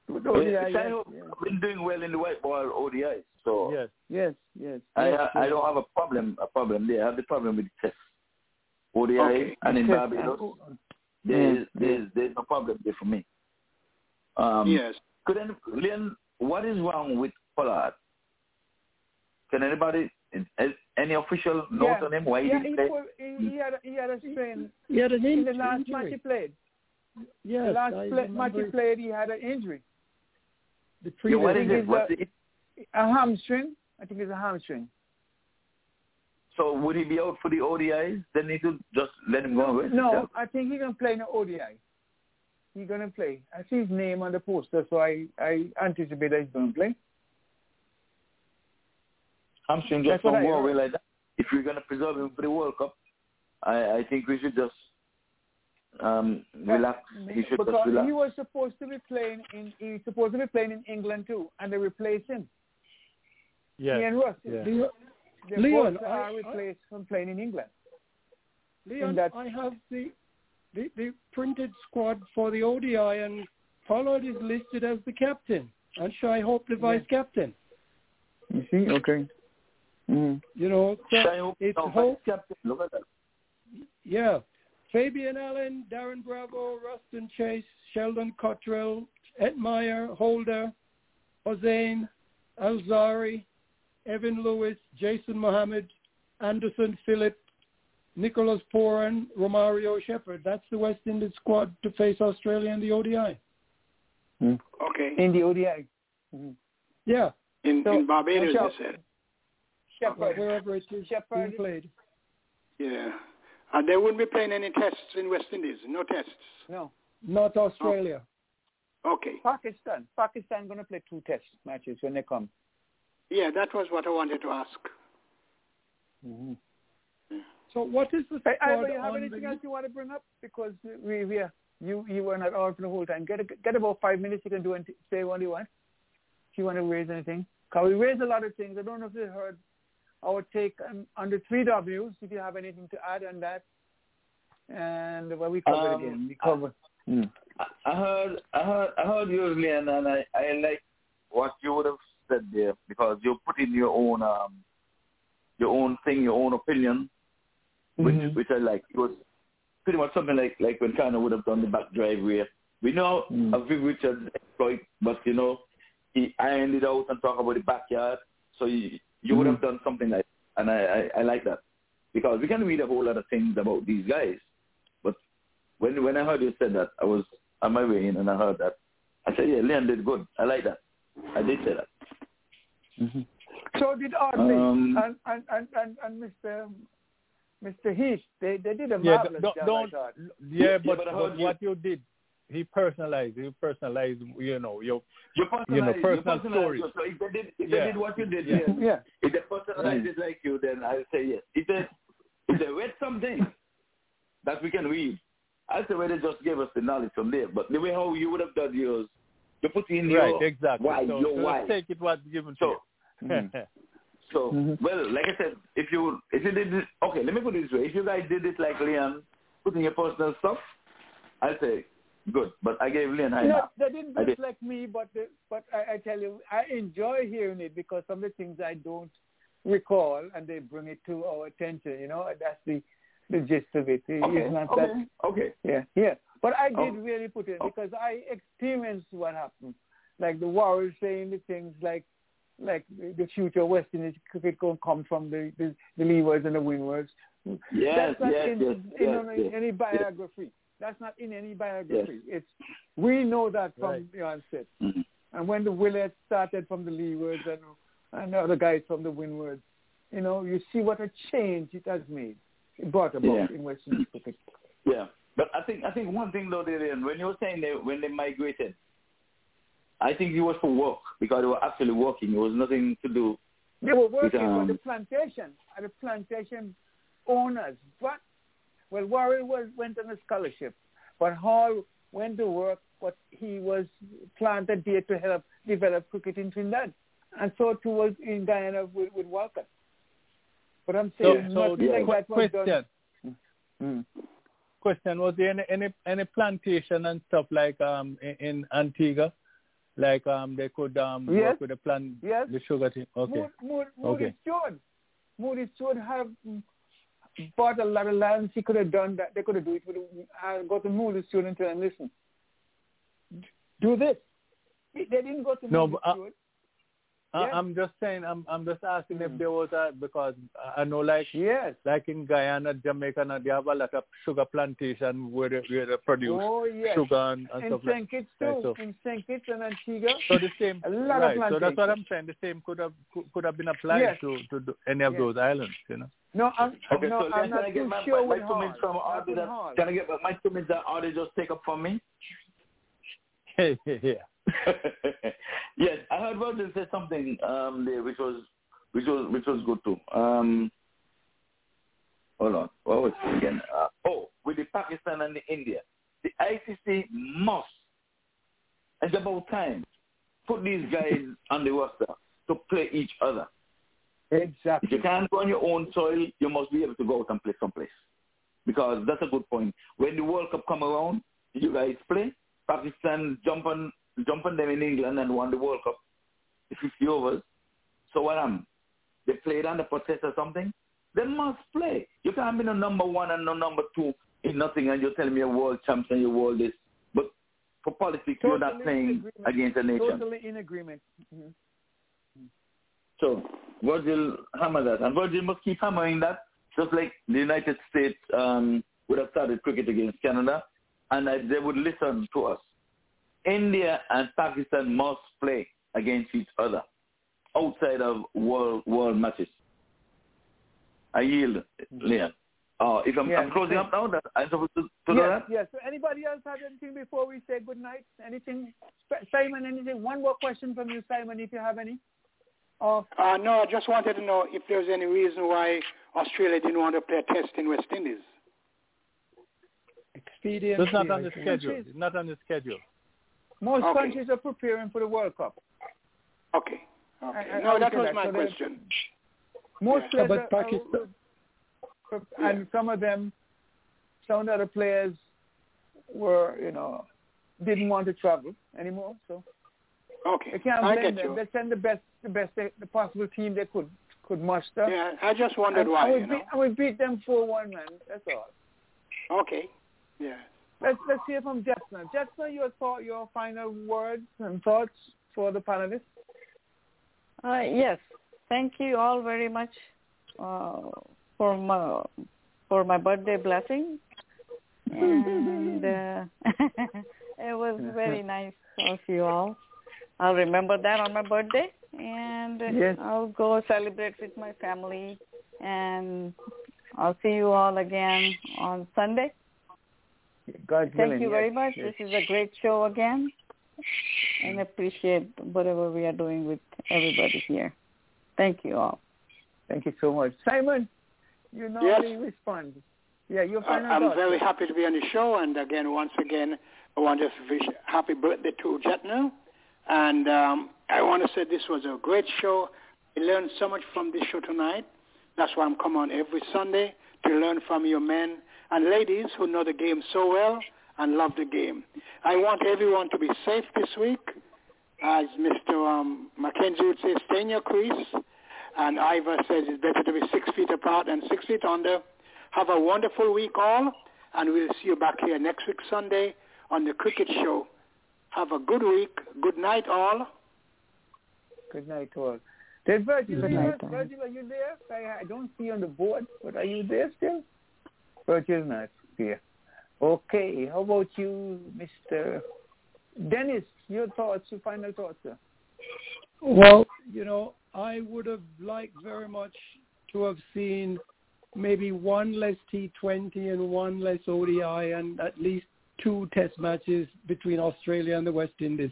With ODIs, yes, yes, yes. been doing well in the white ball ODIs. So yes, yes, yes. I yes, I don't have a problem a problem there. I have the problem with the test ODI okay. and in Barbados. There's there's there's no problem there for me. Um, yes. Could any, Leon, what is wrong with Pollard? Can anybody any official note yeah. on him? Why yeah, he he, play? he, he had a, he had a strain. He had an in the last injury. match he played. Yes, the last play, match he played, he had an injury. The Yeah, previous what is it? What's a- it? A hamstring. I think it's a hamstring. So would he be out for the ODIs? Then need to just let him go away. No, himself? I think he's gonna play in the ODI. He's gonna play. I see his name on the poster, so I I anticipate that he's gonna play. Hamstring just That's what don't I go heard. away like that. If we're going to preserve him for the World Cup, I, I think we should just um, relax. He should because just relax. he was supposed to be playing in he's supposed to be playing in England too, and they replaced him. Yes. Ian Russ. Yeah. Leon, They Leon, both I- are I- replaced from playing in England. Leon, that- I have the, the the printed squad for the ODI, and Pollard is listed as the captain, and Shai Hope the vice captain. You see? Okay. Mm-hmm. You know, so it's no, Hope. Look at that. Yeah, Fabian Allen, Darren Bravo, Roston Chase, Sheldon Cottrell, Ed Meyer, Holder, Hosein, Alzarri, Evan Lewis, Jason Mohammed, Anderson Phillip, Nicholas Pooran, Romario Shepherd. That's the West Indies squad to face Australia in the ODI. Okay. In the ODI. Mm-hmm. Yeah, In, So, in Barbados, you said. Shepherd. wherever it is Shepherd. being played. Yeah. And they wouldn't be playing any tests in West Indies. No tests. No. Not Australia. Okay. Pakistan. Pakistan going to play two test matches when they come. Yeah, that was what I wanted to ask. Mm-hmm. So what is the Hey, squad Ivor, you have anything the- else you want to bring up? Because we, we are, you you were not on for the whole time. Get a, get about five minutes. You can do and say what you want. If you want to raise anything, because we raised a lot of things. I don't know if you heard our take on, the three Ws. If you have anything to add on that, and well, we covered Um, again. We covered. Mm. I I heard, I heard, I heard you, Leon, and I, I like what you would have said there because you put in your own, um, your own thing, your own opinion, which, Mhm. which I like. It was pretty much something like, like when China would have done the back drive where we know Mm. a Viv Richards exploit, but you know, he ironed it out and talk about the backyard. So you, you would Mhm. have done something like, and I, I, I like that because we can read a whole lot of things about these guys, but when when I heard you said that, I was on my way in and I heard that. I said, yeah, Leon did good. I like that. I did say that. So did Audley Um, and, and, and, and, and Mr. Mr. Heath. They they did a Yeah, marvelous don't, job. don't I thought. yeah, Yeah, but, but I but heard you- what you did, he personalized. He personalized. You know, your You you know personal you personalize stories. So if they did, if Yeah. they did what you did, Yeah. yes. Yeah. If they personalized it like you, then I'll say yes. If they if they read something that we can read, I'll say well, they just gave us the knowledge from there. But the way how you would have done yours, you put in your Right, exactly. why, so, your so why. let's take it what's given So to you. Mhm. So Mhm. well, like I said, if you if you did it, okay, let me put it this way: if you guys did it like Leon, putting your personal stuff, I'll say good. But I gave Leon high No, they didn't I did. me, but the, but I, I tell you, I enjoy hearing it because some of the things I don't recall, and they bring it to our attention. You know, that's the the gist of it. It- Okay, It's not okay, that. okay. Yeah, yeah. But I Oh. did really put in oh. because I experienced what happened. Like the Warriors saying the things like, like the future West Indies to come from the, the the leewards and the windwards. Yes, That's not yes, in, yes, in yes, any, yes, any yes. biography. That's not in any biography. It's we know that from Right. the onset. Mm-hmm. And when the Willets started from the leewards and and the other guys from the windwards, you know, you see what a change it has made. It brought about Yeah. in West Indies. Yeah, but I think I think one thing though, Darian, when you were saying they when they migrated, I think it was for work because they were actually working. It was nothing to do. They were working um, for the plantation, at the plantation owners. But well, Warren was went on a scholarship, but Hall went to work. But he was planted there to help develop cricket in Trinidad, and so too was in Guyana with, with Walcott. But I'm So, saying so nothing like that was question, done. Mm. question: Was there any, any any plantation and stuff like um in, in Antigua, like um they could um Yes. work with the plant, Yes. the sugar thing? Okay, Mood, Okay. Stewart. Moody Stewart have bought a lot of land. He could have done that. They could have do it with. Uh, go to Moody Stewart and listen, do this. They didn't go to No, Moody but, uh, Stewart. I, Yeah. I'm just saying, I'm I'm just asking Mm. if there was a because I know like yes, like in Guyana, Jamaica, and they have a lot of sugar plantation where they, where they produce Oh yes. sugar and, and in stuff like St. Kitts right, so- In St. Kitts and Antigua. So the same, A lot of right? So that's what. I'm saying. The same could have could, could have been applied Yes. to to do any of Yes. those islands, you know. No, I'm, Okay, no, so I'm not can I get too my, sure my, with my two minutes from Hall. Not Audley? with that- Hall. Can I get my two minutes that Audley just take up from me? yeah. yes, I heard Virgil say something um, there, which was which was which was good too. Um, hold on, what was it again? Uh, oh, with the Pakistan and the India, the ICC must, it's about time, put these guys on the roster to play each other. Exactly. If you can't go on your own soil, you must be able to go out and play someplace. Because that's a good point. When the World Cup come around, you guys play. Pakistan jump on jump on them in England and won the World Cup, the 50 overs. So what am? They played under protest or something. They must play. You can't be no number one and no number two in nothing, and you're telling me you're world champion, you're world this. But for politics, you're not playing against a nation. Totally in agreement. Mhm. So Virgil hammer that, and Virgil must keep hammering that, just like the United States um, would have started cricket against Canada, and they would listen to us. India and Pakistan must play against each other outside of world world matches. I yield, Leon. Uh, if I'm, Yeah, I'm closing okay. up now, that I'm supposed to, to do yes, that. yes. So anybody else have anything before we say good night? Anything, Simon? Anything? One more question from you, Simon, if you have any. Oh, Uh, no, I just wanted to know if there's any reason why Australia didn't want to play a test in West Indies. expedient. It's not on the schedule. It's not on the schedule. Most Okay. countries are preparing for the World Cup. Okay. I- Okay. I- I no, that was that. my So question. Most Yeah. players But Pakistan- are- and some of them, some of the other players were, you know, didn't want to travel anymore. So Okay. they can't I blame get them. you. They send the best, the best, the possible team they could could muster. Yeah, I just wondered and, why, I we you beat, know. and we beat them four one, man. That's all. Okay. Yeah. Let's let's hear from Jyotsna. Jyotsna, your thought, your final words and thoughts for the panelists. Uh, yes, thank you all very much uh, for my for my birthday blessing, and uh, it was very nice of you all. I'll remember that on my birthday, and Yes. I'll go celebrate with my family, and I'll see you all again on Sunday. God Thank willing, you yes, very much. yes. This is a great show again, and appreciate whatever we are doing with everybody here. Thank you all. Thank you so much, Simon. You normally respond. Yeah, your I- final I'm thoughts. very happy to be on the show, and again, once again, I want to wish happy birthday to Jyotsna. And um, I want to say this was a great show. I learned so much from this show tonight. That's why I'm coming on every Sunday to learn from your men and ladies who know the game so well and love the game. I want everyone to be safe this week. As Mr. Um, Mackenzie would say, stay in your crease. And Ivor says it's better to be six feet apart than six feet under. Have a wonderful week all, and we'll see you back here next week Sunday on the Cricket Show. Have a good week. Good night all. Good night all. Did Virgil, are you- Virgil, are you there? I, I don't see you on the board, but are you there still? Virgil's not here. Okay, how about you, Mr. Dennis? Your thoughts, your final thoughts, sir. Well, you know, I would have liked very much to have seen maybe one less T20 and one less ODI and at least two test matches between Australia and the West Indies.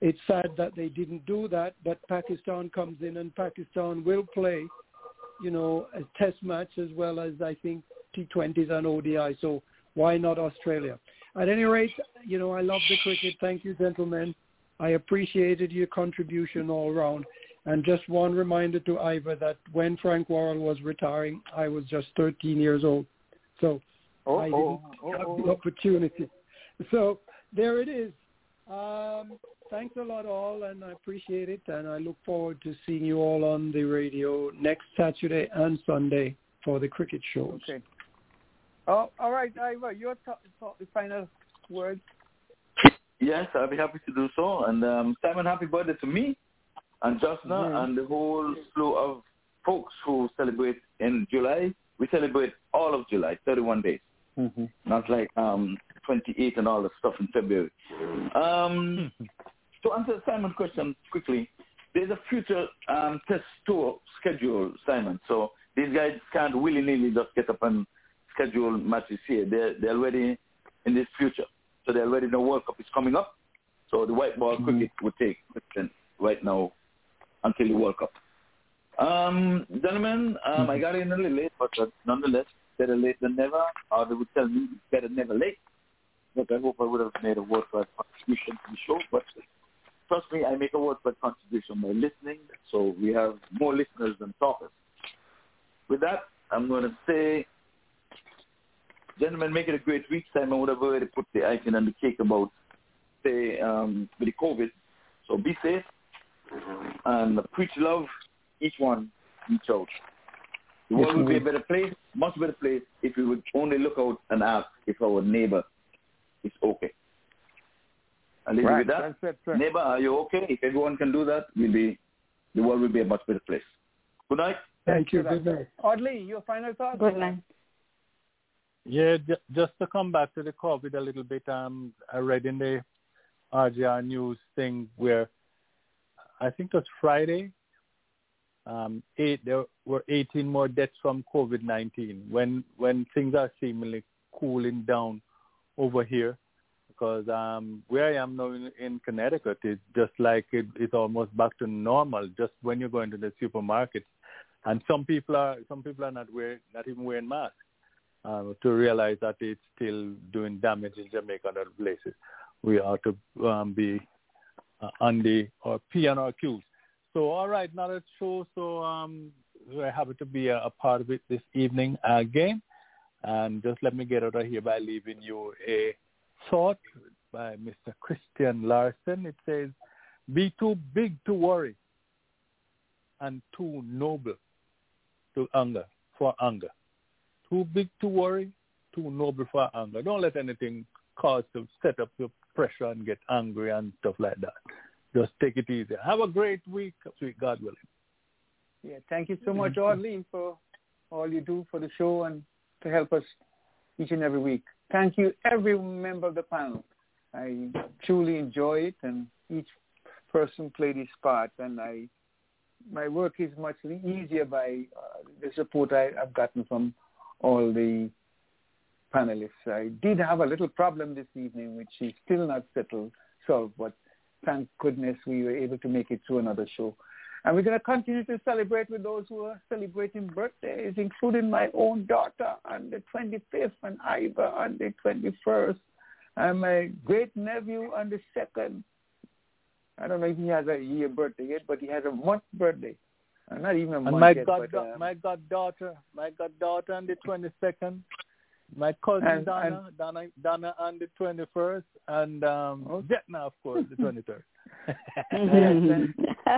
It's sad that they didn't do that, but Pakistan comes in and Pakistan will play, you know, a test match as well as I think T20s and ODI. So why not Australia? At any rate, you know, I love the cricket. Thank you, gentlemen. I appreciated your contribution all round. And just one reminder to Ivor that when Frank Worrell was retiring, I was just 13 years old. So Oh, I didn't oh, oh, have oh. the opportunity. So there it is. Um, thanks a lot all, and I appreciate it. And I look forward to seeing you all on the radio next Saturday and Sunday for the cricket shows. Okay. Oh, all right, Ivor, your th- th- final words. Yes, I'll be happy to do so. And um, Simon, happy birthday to me and Jyotsna Mhm. and the whole slew of folks who celebrate in July. We celebrate all of July, 31 days, Mm-hmm. not like um, 28 and all the stuff in February. Um, to answer Simon's question quickly, there's a future um, test tour schedule, Simon. So these guys can't willy-nilly just get up and schedule matches here. They're, they're already in this future. So they already know World Cup is coming up. So the white ball cricket would take right now until the World Cup. Um, gentlemen, um, I got in a little late, but uh, nonetheless, better late than never. Or they would tell me better never late. But I hope I would have made a worthwhile contribution to the show. But trust me, I make a worthwhile contribution by listening. So we have more listeners than talkers. With that, I'm going to say, gentlemen, make it a great week. Simon would have already put the icing on the cake about, say, um, with the COVID. So be safe and preach love. Each one, each out. The world would be a better place, much better place, if we would only look out and ask if our neighbor is okay. And leave it Right, with that. that's it, sir. Neighbor, are you okay? If everyone can do that, we'll be, the world will be a much better place. Good night. Thank you. Good night. Audley, your final thoughts? Good night. Yeah, ju- just to come back to the COVID a little bit, um, I read in the RJR news thing where I think it was Friday, um, eight there were 18 more deaths from COVID-19. When when things are seemingly cooling down over here, because um, where I am now in, in Connecticut, it's just like it, it's almost back to normal. Just when you go into the supermarket, and some people are some people are not wearing not even wearing masks um, to realize that it's still doing damage in Jamaica and other places. We ought to um, be uh, on the or P on our cues. So all right, let's show. So um, we're happy to be a, a part of it this evening again. And just let me get out of here by leaving you a thought by Mr. Christian Larson. It says, "Be too big to worry, and too noble to anger for anger." Too big to worry, too noble for anger. Don't let anything cause to set up your pressure and get angry and stuff like that. Just take it easy. Have a great week, sweet God willing. Yeah, thank you so much, Audley, for all you do for the show and to help us each and every week. Thank you, every member of the panel. I truly enjoy it, and each person played his part, and I my work is much easier by uh, the support I, I've gotten from all the panelists. I did have a little problem this evening, which is still not settled, solved, but thank goodness we were able to make it through another show. And we're going to continue to celebrate with those who are celebrating birthdays, including my own daughter on the 25th and Ivor on the 21st, and my great nephew on the 2nd. I don't know if he has a year birthday yet, but he has a month birthday. Uh, not even a my god, uh, um, my goddaughter, my goddaughter on the twenty second, my cousin and, Donna, and, Donna, Donna on the twenty first, and um. Oh. Vietnam, of course, the twenty third. yeah,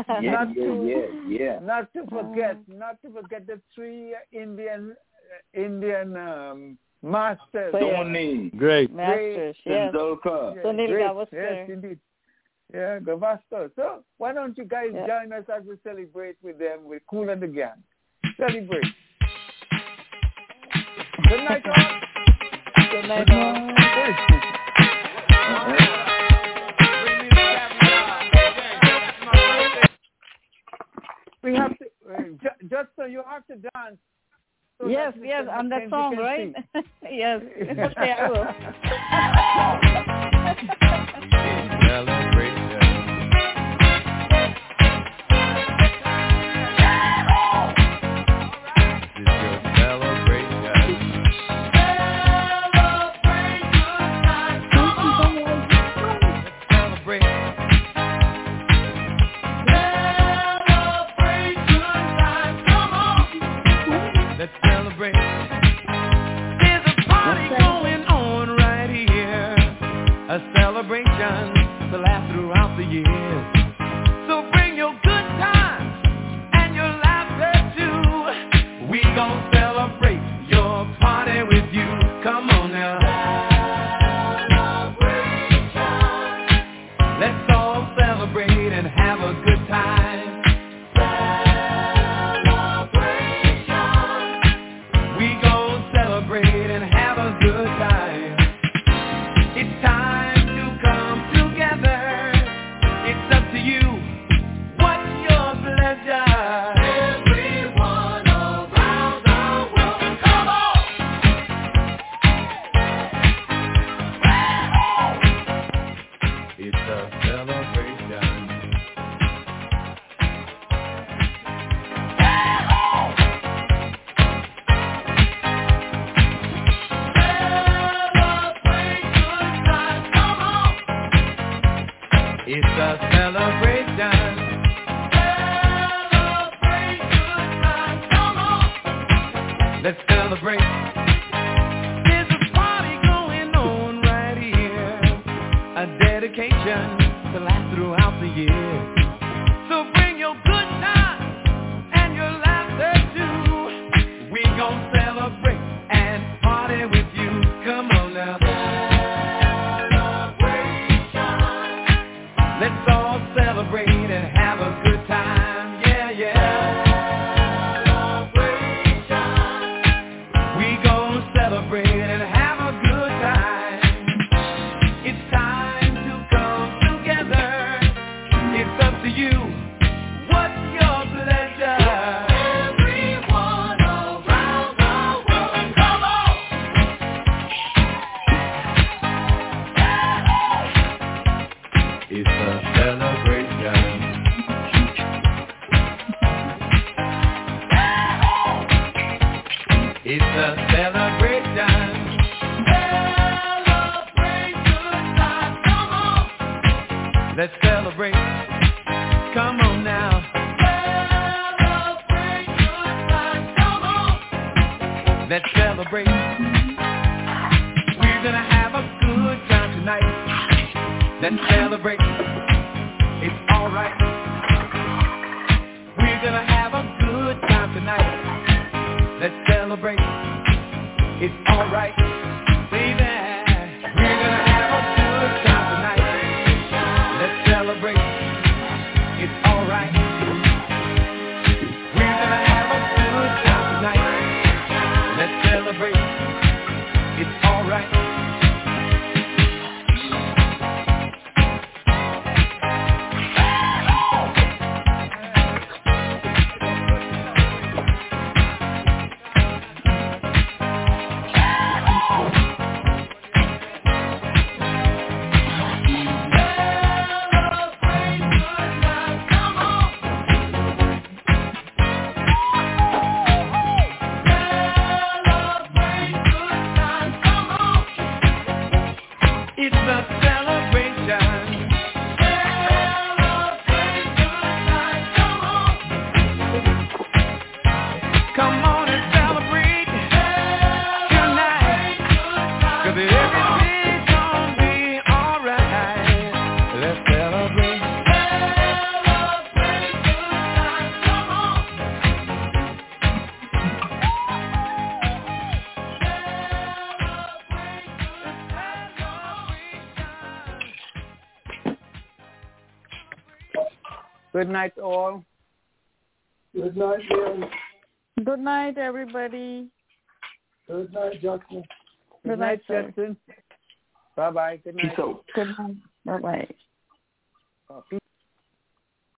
not yeah, to, yeah, yeah. Not to forget, not to forget the three Indian, uh, Indian um, masters. Tony, great, masters, great. yes. Tendulkar. Yes, great. yes, indeed. Yeah, Gavaskar. So why don't you guys yeah. join us as we celebrate with them with Kool and the Gang? Celebrate. Good night, all. Good night, all. We have to, uh, just so you have to dance. So yes, yes, on that song, right? yes. Okay, I will. Good night, all. Good night, Leon. Good night, everybody. Good night, Jatin. Good, Good night, night. Jatin. Bye bye. Good night. Peace out. Good night. Bye bye. Uh, peace